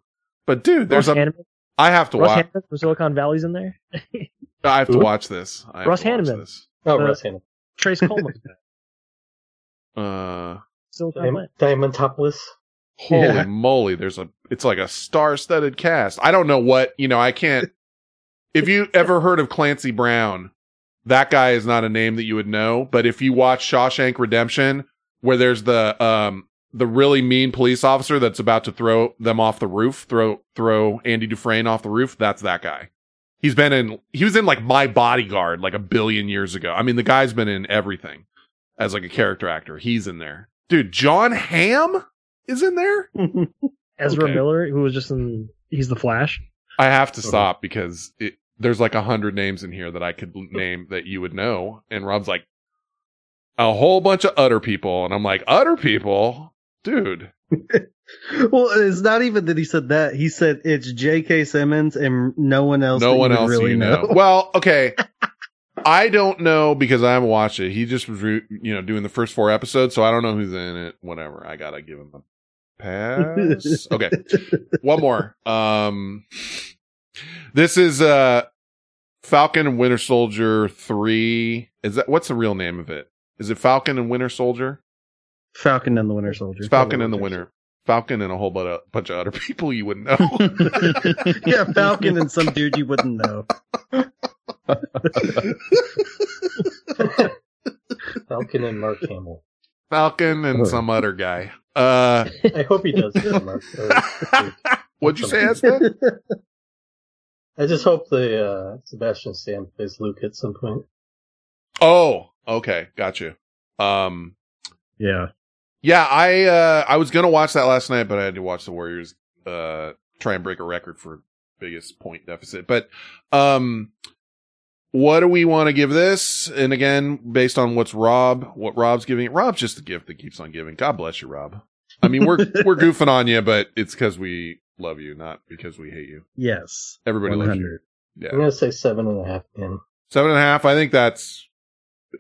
But dude, there's Ross a. Hanneman. I have to Ross watch. Hanneman from Silicon Valley's in there. I have to watch this. I have Ross to Hanneman. this. Oh, Uh, Russ Hannon. Trace Coleman's [laughs] back. Uh, Silicon Diamond, Valley. Diamantopoulos. holy Yeah. [laughs] moly! There's a. It's like a star-studded cast. I don't know what you know. I can't. [laughs] if you ever heard of Clancy Brown, that guy is not a name that you would know. But if you watch Shawshank Redemption, where there's the um the really mean police officer that's about to throw them off the roof, throw throw Andy Dufresne off the roof, that's that guy. He's been in he was in like My Bodyguard like a billion years ago. I mean, the guy's been in everything as like a character actor. He's in there. Dude, Jon Hamm is in there? [laughs] Ezra Okay. Miller, who was just in. He's the Flash. I have to stop because it, there's like a hundred names in here that I could name that you would know. And Rob's like, a whole bunch of utter people. And I'm like, utter people? Dude. [laughs] [laughs] well, it's not even that he said that. He said it's J.K. Simmons and no one else. no one else really you know. [laughs] Well, okay. I don't know because I haven't watched it. He just was, re- you know, doing the first four episodes, so I don't know who's in it. Whatever. I gotta give him a pass. [laughs] Okay. One more. Um, this is uh Falcon and Winter Soldier three. Is that what's the real name of it? Is it Falcon and Winter Soldier? Falcon and the Winter Soldier. It's Falcon and the Winter. Falcon and a whole bunch of, bunch of other people you wouldn't know. [laughs] yeah, Falcon and some dude you wouldn't know. Falcon and Mark Hamill. Falcon and some other guy. Uh, I hope he does. Mark, [laughs] or- [laughs] what'd you say, Esta? I just hope the uh, Sebastian Stan plays Luke at some point. Oh, okay, got you. Um, Yeah. Yeah, I uh, I was gonna watch that last night, but I had to watch the Warriors uh try and break a record for biggest point deficit. But um, what do we want to give this? And again, based on what's Rob, what Rob's giving, Rob's just the gift that keeps on giving. God bless you, Rob. I mean, we're [laughs] we're goofing on you, but it's because we love you, not because we hate you. Yes. Everybody loves you. 100. Yeah. I'm gonna say seven and a half again. Seven and a half. I think that's,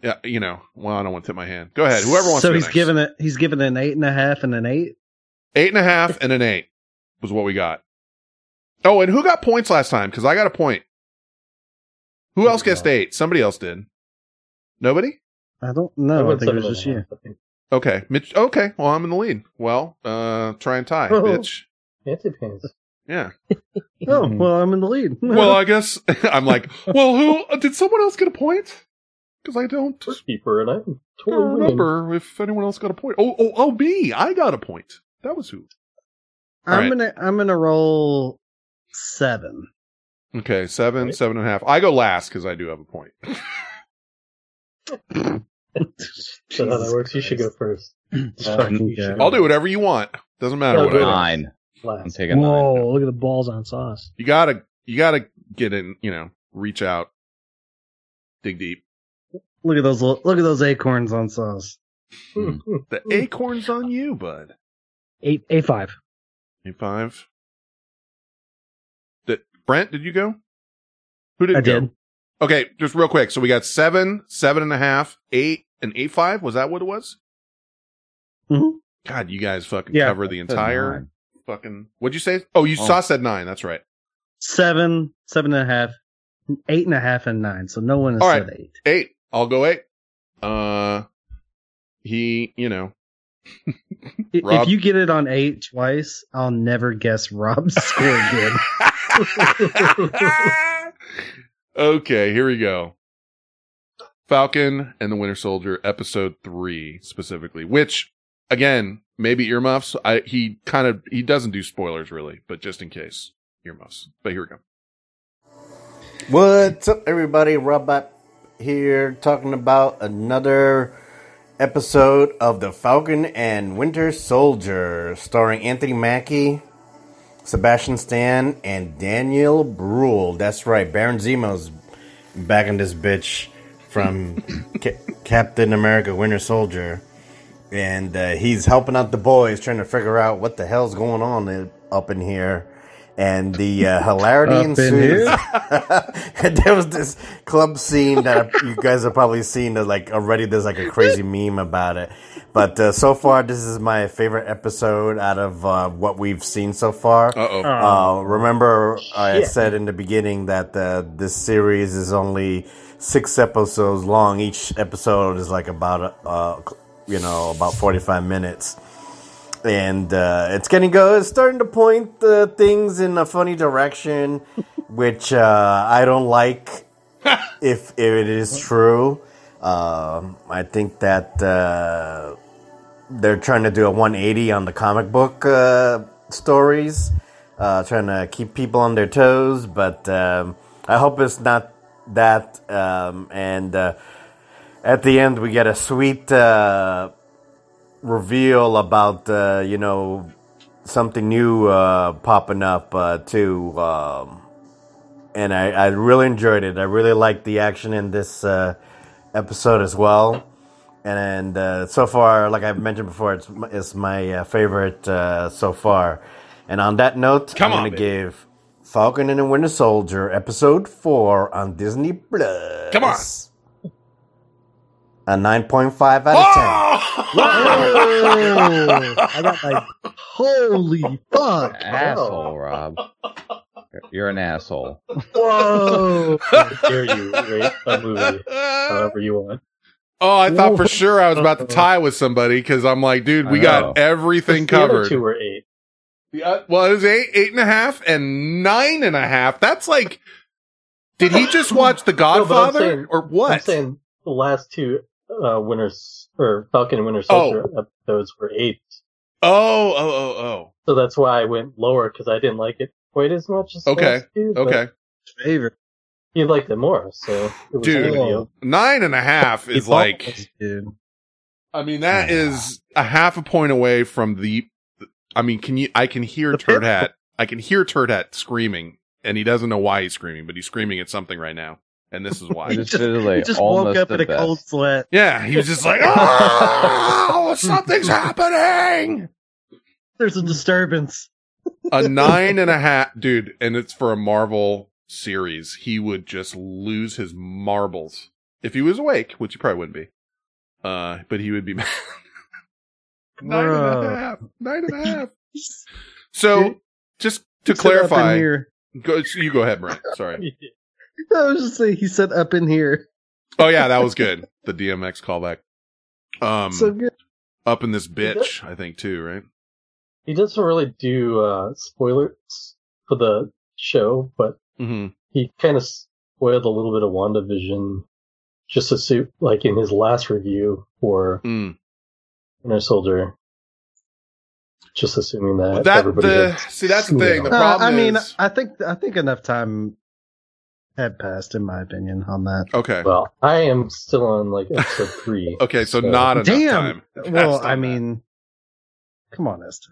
yeah, you know, well, I don't want to tip my hand. Go ahead. Whoever wants So to. go he's next. given it. He's given an eight and a half and an eight. eight and a half and an eight was what we got. Oh, and who got points last time? Because I got a point. Who else guessed eight? Somebody else did. Nobody? I don't know. I, went think it was just you. half, I think. Okay. Mitch. Okay. Well, I'm in the lead. Well, uh, try and tie, Oh. bitch. Fancy pants. Yeah. [laughs] Oh well, I'm in the lead. Well, I [laughs] guess [laughs] I'm like, well, who did someone else get a point? Because I don't Keeper and I'm I don't totally winning. remember if anyone else got a point. Oh, oh, oh, me. I got a point. That was who. I'm All right. gonna I'm gonna roll seven. Okay, seven, seven and a half. I go last because I do have a point. [laughs] So how that works. You should go first. Uh, you I'll do whatever you want. Doesn't matter No, what do I Nine. I'm last. taking nine. Whoa! Look at the balls on sauce. You gotta, you gotta get in. You know, reach out, dig deep. Look at those look at those acorns on sauce. [laughs] The acorns on you, bud. Eight, A five. A five. Eight five. Did Brent? Did you go? Who did I go? did. Okay, just real quick. So we got seven, seven and a half, eight, and eight five. Was that what it was? Mhm. God, you guys fucking Yeah. cover the entire fucking. What'd you say? Oh, you Oh. saw said nine. That's right. Seven, seven and a half, eight and a half, and nine. So no one has All said right. eight. Eight. I'll go eight. Uh, he, you know, Rob- If you get it on eight twice, I'll never guess Rob's [laughs] score again. [laughs] okay, here we go. Falcon and the Winter Soldier, episode three specifically, which again, maybe earmuffs. I, he kind of, he doesn't do spoilers really, but just in case earmuffs. But here we go. What's up, everybody? Robot here, talking about another episode of The Falcon and Winter Soldier, starring Anthony Mackie, Sebastian Stan, and Daniel Bruhl. That's right, Baron Zemo's back in this bitch from [laughs] Ca- Captain America Winter Soldier. And uh, he's helping out the boys, trying to figure out what the hell's going on up in here. And the uh, hilarity Up ensues. [laughs] there was this club scene that you guys have probably seen that like already there's like a crazy meme about it. But uh, so far, this is my favorite episode out of uh, what we've seen so far. Uh-oh. Uh, remember, I Shit. said in the beginning that uh, this series is only six episodes long. Each episode is like about, uh, you know, about 45 minutes and uh, it's getting go. It's starting to point uh, things in a funny direction, [laughs] which uh, I don't like. [laughs] if if it is true, um, I think that uh, they're trying to do a 180 on the comic book uh, stories, uh, trying to keep people on their toes. But um, I hope it's not that. Um, and uh, at the end, we get a sweet. Uh, reveal about uh, you know something new uh, popping up uh, too, um, and I, I really enjoyed it. I really liked the action in this uh, episode as well. And uh, so far, like I've mentioned before, it's it's my uh, favorite uh, so far. And on that note, Come I'm going to give Falcon and the Winter Soldier episode four on Disney Plus. Come on. A 9.5 out of 10. [laughs] Whoa! I got like, holy fuck! Asshole, oh. Rob. You're an asshole. Whoa! How dare you rate a movie however you want. Oh, I thought for sure I was about to tie with somebody because I'm like, dude, we got everything The covered. two were eight. Yeah, well, it was eight, eight and a half, and nine and a half. That's like, did he just watch The No, Godfather saying- or what? I'm saying the last two uh, Winners or Falcon and Winter Oh. Soldier episodes were eight. oh, oh, oh, oh. So that's why I went lower because I didn't like it quite as much as Okay, two, Okay, Favorite. You liked it more, so it was dude, a nine and a half is like, dude. I mean, that is a half a point away from the. I mean, can you? I can hear The Turd Hat. I can hear Turd Hat screaming, and he doesn't know why he's screaming, but he's screaming at something right now, and this is why. He just did it like he just woke up in a best. cold sweat. Yeah, he was just like, oh, something's happening. There's a disturbance. A nine and a half, dude, and it's for a Marvel series. He would just lose his marbles if he was awake, which he probably wouldn't be. Uh, but he would be [laughs] mad. nine and a Bro. half. Nine and a [laughs] half. So, just to He said up in clarify, here. go, you go ahead, Brent. Sorry. [laughs] [laughs] I was just saying, he said up in here. Oh yeah, that was good. The DMX callback. Um, so good. up in this bitch, I think too, right? He doesn't really do uh, spoilers for the show, but Mm-hmm. he kind of spoiled a little bit of WandaVision just to suit, like in his last review for Mm. Winter Soldier. Just assuming that, That everybody the see that's the thing. The all. Uh, problem I mean, I think I think enough time had passed, in my opinion, on that. okay. Well, I am still on like episode [laughs] three. Okay, so not enough Damn. time. Well, I on that. mean, come on, Esta.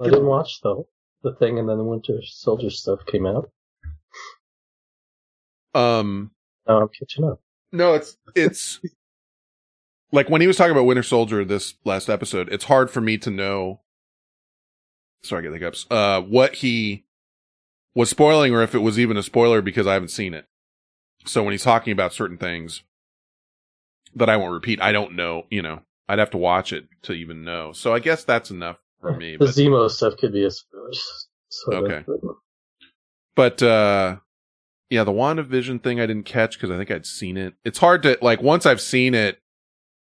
I didn't watch though the thing, and then the Winter Soldier stuff came out. um, Now I'm catching up. no, it's it's [laughs] like when he was talking about Winter Soldier this last episode. It's hard for me to know sorry, I get the hiccups. Uh, what he was spoiling, or if it was even a spoiler because I haven't seen it. So when he's talking about certain things that I won't repeat, I don't know. You know, I'd have to watch it to even know. So I guess that's enough for me. The But, Zemo stuff could be a spoiler. of, Okay. but- but uh, yeah, the WandaVision thing I didn't catch because I think I'd seen it. It's hard to like once I've seen it,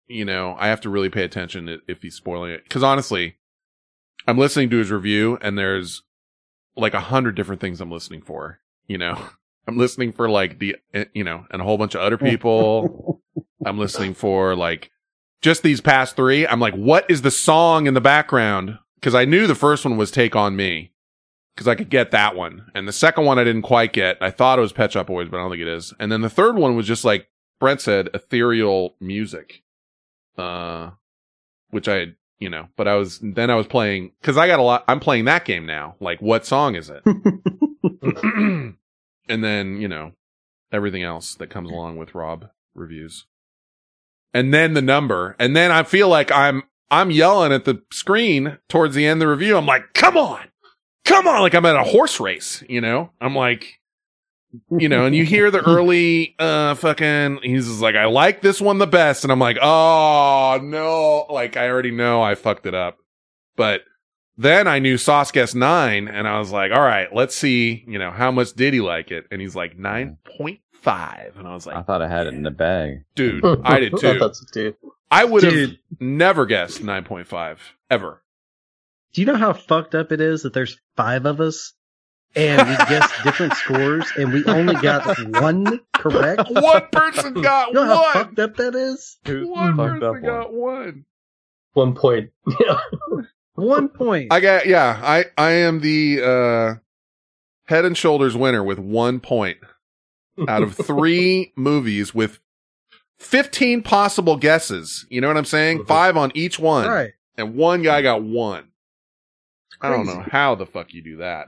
you know, I have to really pay attention if he's spoiling it. Because honestly, I'm listening to his review and there's like a hundred different things I'm listening for. You know, [laughs] I'm listening for like the eh, you know, and a whole bunch of other people. [laughs] I'm listening for like just these past three. I'm like, what is the song in the background? Because I knew the first one was "Take on Me." because I could get that one. And the second one I didn't quite get. I thought it was Pet Shop Boys, but I don't think it is. And then the third one was just like Brent said, ethereal music. Uh, which I, you know, but I was, then I was playing, cause I got a lot, I'm playing that game now. Like, what song is it? [laughs] and then, you know, everything else that comes along with Rob reviews. And then the number. And then I feel like I'm, I'm yelling at the screen towards the end of the review. I'm like, come on come on, like I'm at a horse race, you know? I'm like, you know, and you hear the early, uh, fucking, he's just like, I like this one the best. And I'm like, oh, no. Like, I already know I fucked it up. But then I knew Sauce Guest 9, and I was like, all right, let's see, you know, how much did he like it? And he's like, 9.5. And I was like, I thought I had it in the bag. dude, [laughs] I did too. thought so too. I would have never guessed 9.5 ever. Do you know how fucked up it is that there's five of us and we guessed different scores and we only got one correct? [laughs] One person got You know how one. fucked up that is? One fucked up person got one. One point. [laughs] Yeah. One point. I got yeah. I I am the uh head and shoulders winner with one point out of three [laughs] movies with fifteen possible guesses. You know what I'm saying? Five on each one, Right. and one guy got one. I don't know how the fuck you do that,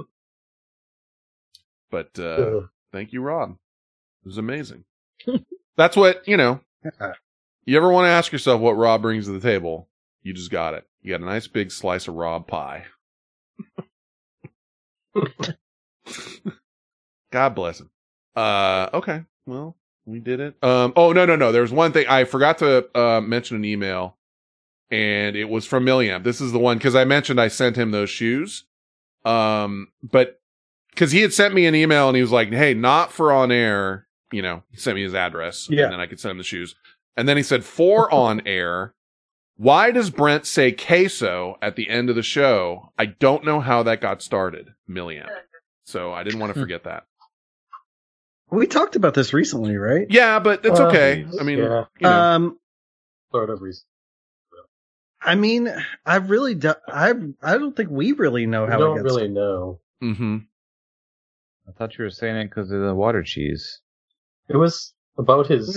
but uh thank you, Rob. It was amazing. [laughs] That's what you know. [laughs] You ever want to ask yourself what Rob brings to the table? You just got it. You got a nice big slice of Rob pie. [laughs] God bless him. Uh, okay. Well, we did it. Um, oh, no, no, no. There was one thing I forgot to, uh, mention an email and it was from Milliamp. This is the one because I mentioned I sent him those shoes. Um, but because he had sent me an email and he was like, Hey, not for on air. You know, he sent me his address Yeah. and then I could send him the shoes. And then he said, for [laughs] on air. Why does Brent say queso at the end of the show? I don't know how that got started, Milliamp. So I didn't want to forget that. We talked about this recently, right? Yeah, but it's Well, okay. I mean, yeah. you know, Um, Sort of reason. I mean, I really do, I I don't think we really know I how don't it gets. really know. hmm I thought you were saying it because of the water cheese. It was about his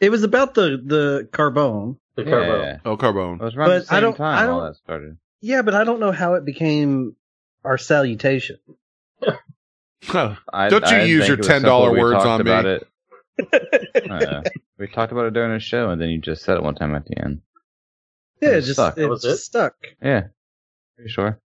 It was about the the carbone. the carbo. Yeah. oh, Carbone. It was around But the same I don't- time I all don't- that started. Yeah, but I don't know how it became our salutation. I, Don't you I use think your it was $10 simple. We words talked on me. about It. [laughs] Uh, we talked about it during the show, and then you just said it one time at the end. Yeah, It it just stuck. it, Was it? stuck. Yeah. Are you sure?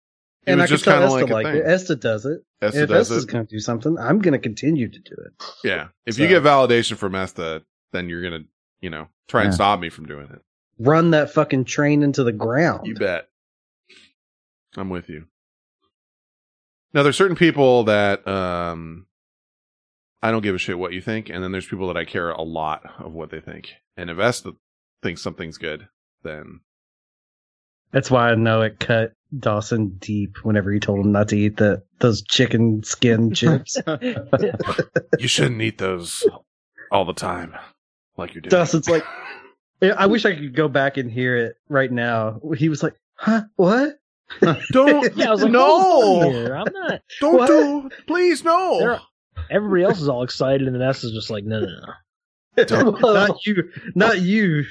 It and was I just tell kinda Esta like a like it. Esta does it. Esta if does Esta's it. going to do something, I'm going to continue to do it. Yeah. If So- you get validation from Esta, then you're gonna, you know, try and Yeah. stop me from doing it. Run that fucking train into the ground. You bet. I'm with you. Now there's certain people that um I don't give a shit what you think, and then there's people that I care a lot of what they think. And if Esta thinks something's good, then That's why I know it cut Dawson deep whenever he told him not to eat the those chicken skin [laughs] chips. [laughs] you shouldn't eat those all the time, like you're doing. Dawson's like, I wish I could go back and hear it right now. He was like, "Huh? What?" [laughs] Don't Yeah, I was like, no, "Hold on here. I'm not. don't What? do, please no. They're- Everybody else is all excited, and then S is just like, no, no, no. not you, not you.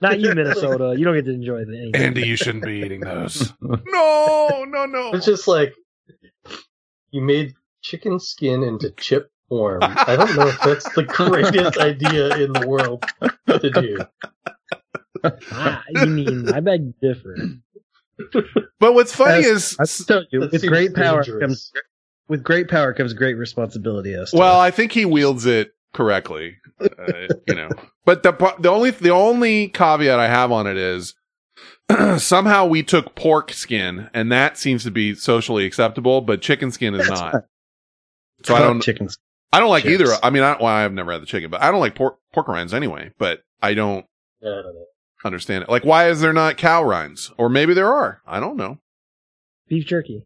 Not you, [laughs] Minnesota. You don't get to enjoy the anything. Andy, you shouldn't be eating those. [laughs] no, no, no. [laughs] It's just like you made chicken skin into chip form. I don't know if that's the greatest idea in the world to do. Ah, you mean I beg to differ. But what's funny As- is, I tell you, with seems great power dangerous. comes with great power comes great responsibility. Esta. well, I think he wields it correctly, uh, you know. But the the only the only caveat I have on it is [clears throat] somehow we took pork skin, and that seems to be socially acceptable, but chicken skin is not. So I don't. chickens. I don't like Chips. either. I mean, I, well, I've never had the chicken, but I don't like pork pork rinds anyway. But I don't Yeah, I don't know. understand it. Like, why is there not cow rinds? Or maybe there are. I don't know. Beef jerky.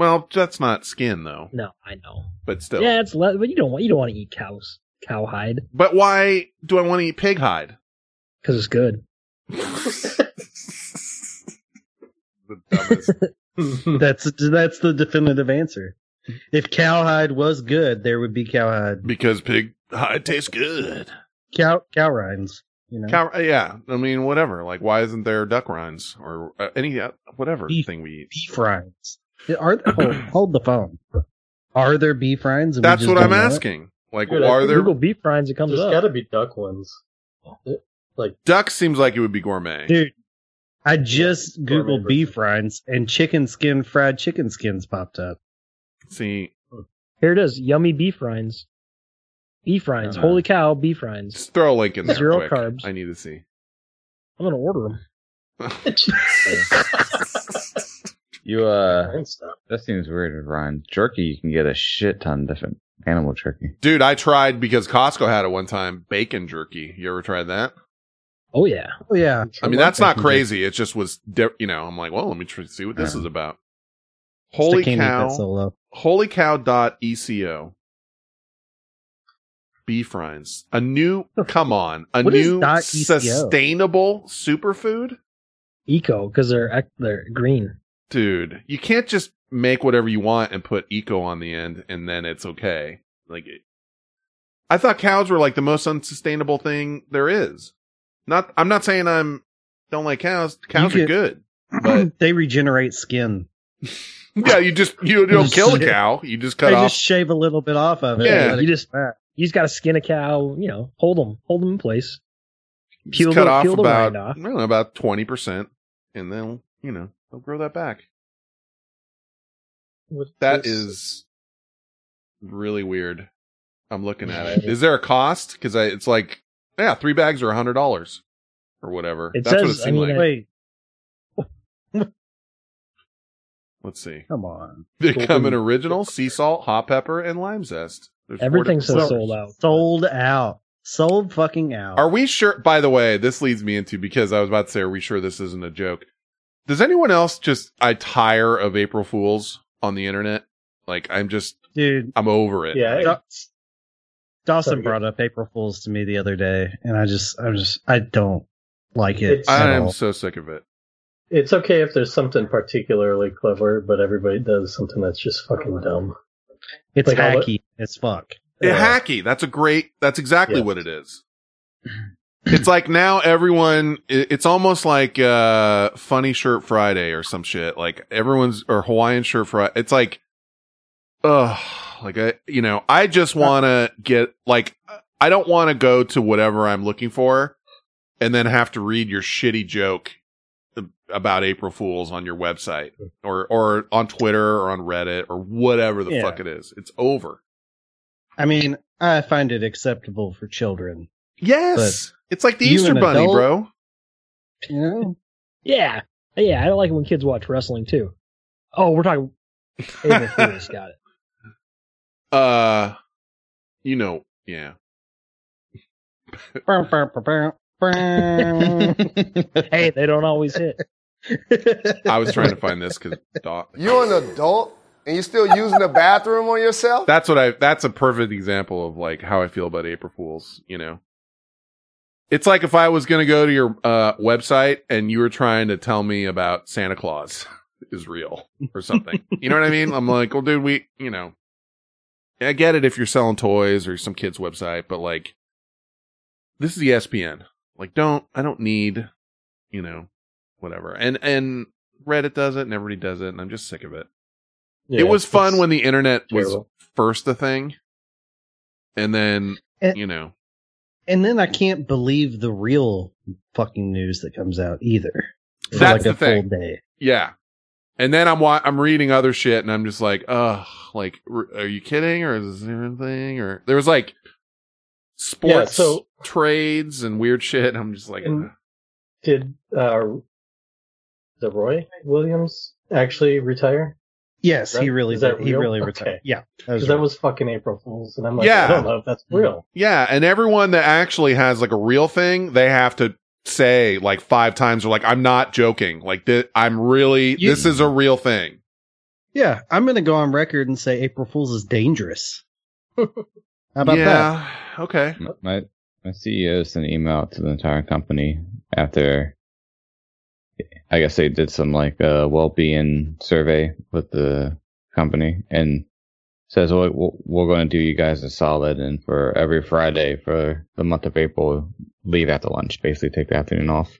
Well, that's not skin though. No, I know. But still. Yeah, it's le- but you don't want you don't want to eat cows cowhide But why do I want to eat pig hide? because it's good. [laughs] The dumbest. [laughs] That's that's the definitive answer. If cowhide was good, there would be cowhide. because pig hide tastes good. Cow cow rinds. You know, Cow, yeah, I mean, whatever. Like, why isn't there duck rinds or uh, any uh, whatever Beef- thing we eat? beef rinds. Are hold, [clears throat] hold the phone. Are there beef rinds? and we That's just what I'm don't know it? asking. Like, Dude, I are think there Google beef rinds, it comes There's up. got to be duck ones. Like duck? Seems like it would be gourmet. Dude, I just gourmet googled beef rinds and chicken skin fried chicken skins popped up. See, Here it is, yummy beef rinds. Beef rinds. Uh-huh. Holy cow, beef rinds. just throw a link in there. Zero quick. carbs. I need to see. I'm gonna order them. [laughs] [laughs] [laughs] You uh, Fine that seems weird, Ryan. Jerky, you can get a shit ton of different animal jerky. Dude, I tried because Costco had it one time. Bacon jerky. You ever tried that? Oh yeah. Oh yeah. I mean, that's not crazy. It just was, di- you know. I'm like, well, let me try, see what this Yeah. is about. Holy can't eat that cow! Dot eco. Beef rinds. A new, come on, a What is new dot sustainable superfood? Eco, because they're they're green. Dude, you can't just make whatever you want and put eco on the end and then it's okay. Like, it, I thought cows were like the most unsustainable thing there is. Not, I'm not saying I'm, don't like cows. Cows You are good. [clears throat] But they regenerate skin. [laughs] yeah, you just, you don't Just- [laughs] kill a cow. You just cut they off. just shave a little bit off of it. Yeah. You just you just got to skin a cow. You know, hold them, hold them in place. just Peel cut the- off peel about. I don't know about twenty percent, and then you know they'll grow that back. That uh, is really weird. I'm looking at it. Is there a cost? Because it's like yeah, three bags are a hundred dollars or whatever. It That's what it says- I seemed mean, like. Wait, Let's see. come on. [laughs] They come in original, sea salt, hot pepper, and lime zest. There's four Everything different says flavors. sold out. Sold out. Sold fucking out. Are we sure? By the way, this leads me into because I was about to say, are we sure this isn't a joke? Does anyone else just I tire of April Fools on the internet? Like I'm just Dude, I'm over it. Yeah, Da- it's- Dawson Sorry, brought up April Fools to me the other day, and I just, I'm just, I don't like it I am all. so sick of it. it's okay if there's something particularly clever, but everybody does something that's just fucking dumb. It's like all the- hacky as fuck. Yeah, Yeah. hacky. That's a great. That's exactly Yes. what it is. [clears throat] it's like now everyone. It's almost like uh funny shirt Friday or some shit. Like everyone's or Hawaiian shirt Friday. It's like, ugh. Like I, you know, I just want to get like I don't want to go to whatever I'm looking for, and then have to read your shitty joke about April Fools on your website or or on Twitter or on Reddit or whatever the Yeah. fuck it is. It's over. I mean, I find it acceptable for children. Yes. it's like the Easter Bunny, adult- bro. You know? Yeah, yeah. I don't like it when kids watch wrestling too. Oh, we're talking. April [laughs] Fools. Got it. Uh, you know, yeah. hey, they don't always hit. I was trying to find this because You're an adult and you're still using the bathroom on yourself? that's what I. That's a perfect example of like how I feel about April Fools. You know, it's like if I was going to go to your uh, website and you were trying to tell me about Santa Claus is real or something. you know what I mean? I'm like, well, dude, we, you know, I get it if you're selling toys or some kid's website, but like, this is ESPN. Like, don't I don't need, you know, whatever. And and Reddit does it, and everybody does it, and I'm just sick of it. Yeah, it was fun when the internet was terrible. first a thing, and then And- you know, And then I can't believe the real fucking news that comes out either. That's like the a thing. full day. Yeah. And then I'm wa- I'm reading other shit and I'm just like, ugh, like, r- are you kidding? Or is this anything? Or there was like sports so- trades and weird shit. I'm just like, And did uh, the Roy Williams actually retire? Yes, he really Is that. He real? really Okay. retired. Yeah, that Because was that was fucking April Fools, and I'm like, Yeah. I don't know if that's real. yeah. And everyone that actually has like a real thing, they have to say like five times or like, I'm not joking. Like, th- I'm really, You- this is a real thing. Yeah, I'm going to go on record and say April Fool's is dangerous. [laughs] How about that? Okay. My my CEO sent an email to the entire company after I guess they did some like uh well-being survey with the company and says well, we're- we're going to do you guys a solid and for every Friday for the month of April leave after lunch basically take the afternoon off.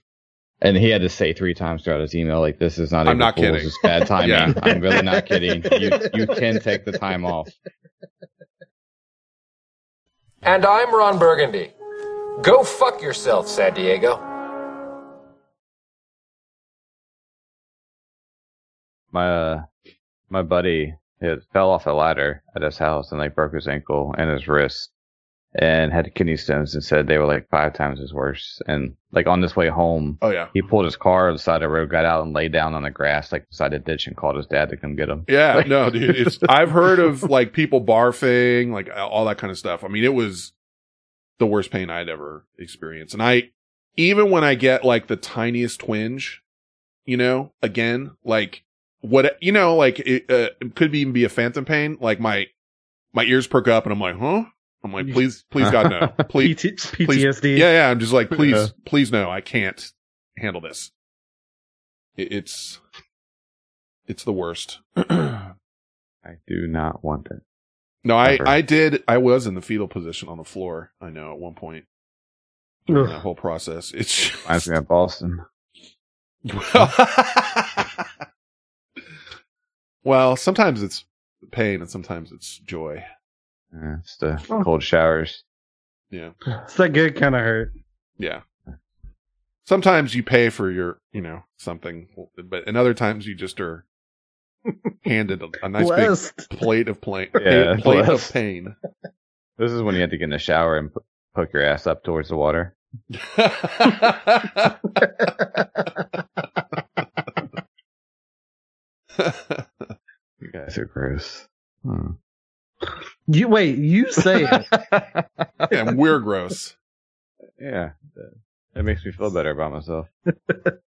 And he had to say three times throughout his email, like, "This is not. I'm April not Fool's, kidding." It's bad [laughs] timing. Yeah. I'm really not kidding. You you can take the time off." And I'm Ron Burgundy. Go fuck yourself, San Diego. My uh, my buddy had fell off a ladder at his house and like broke his ankle and his wrist and had kidney stones and said they were like five times as worse and like on this way home Oh yeah. he pulled his car to the side of the road got out and laid down on the grass like beside a ditch and called his dad to come get him Yeah, [laughs] Like- no, dude. It's I've heard of like people barfing, like all that kind of stuff. I mean, it was the worst pain I'd ever experienced. And I even when I get like the tiniest twinge, you know, again, like what you know, like it, uh, it could even be a phantom pain. Like my my ears perk up, and I'm like, huh? I'm like, please, please, God, no, [laughs] please, PT- please- PTSD. Yeah, yeah. I'm just like, please, Yeah. please, no, I can't handle this. It, it's it's the worst. [clears throat] i do not want it No, I, Never. I did. I was in the fetal position on the floor. I know at one point that whole process. It's reminds me of boston well, [laughs] [laughs] sometimes it's pain and sometimes it's joy. yeah, it's the oh. cold showers Yeah, It's that good kind of hurt. yeah. Sometimes you pay for your, you know, something, but and other times you just are [laughs] handed a, a nice Blessed. big plate of plain, Yeah, plate of pain. this is when you have to get in the shower and p- poke your ass up towards the water you [laughs] [laughs] guys are gross Hmm. You wait. You say it. [laughs] and we're gross. Yeah, that, that makes me feel better about myself. [laughs]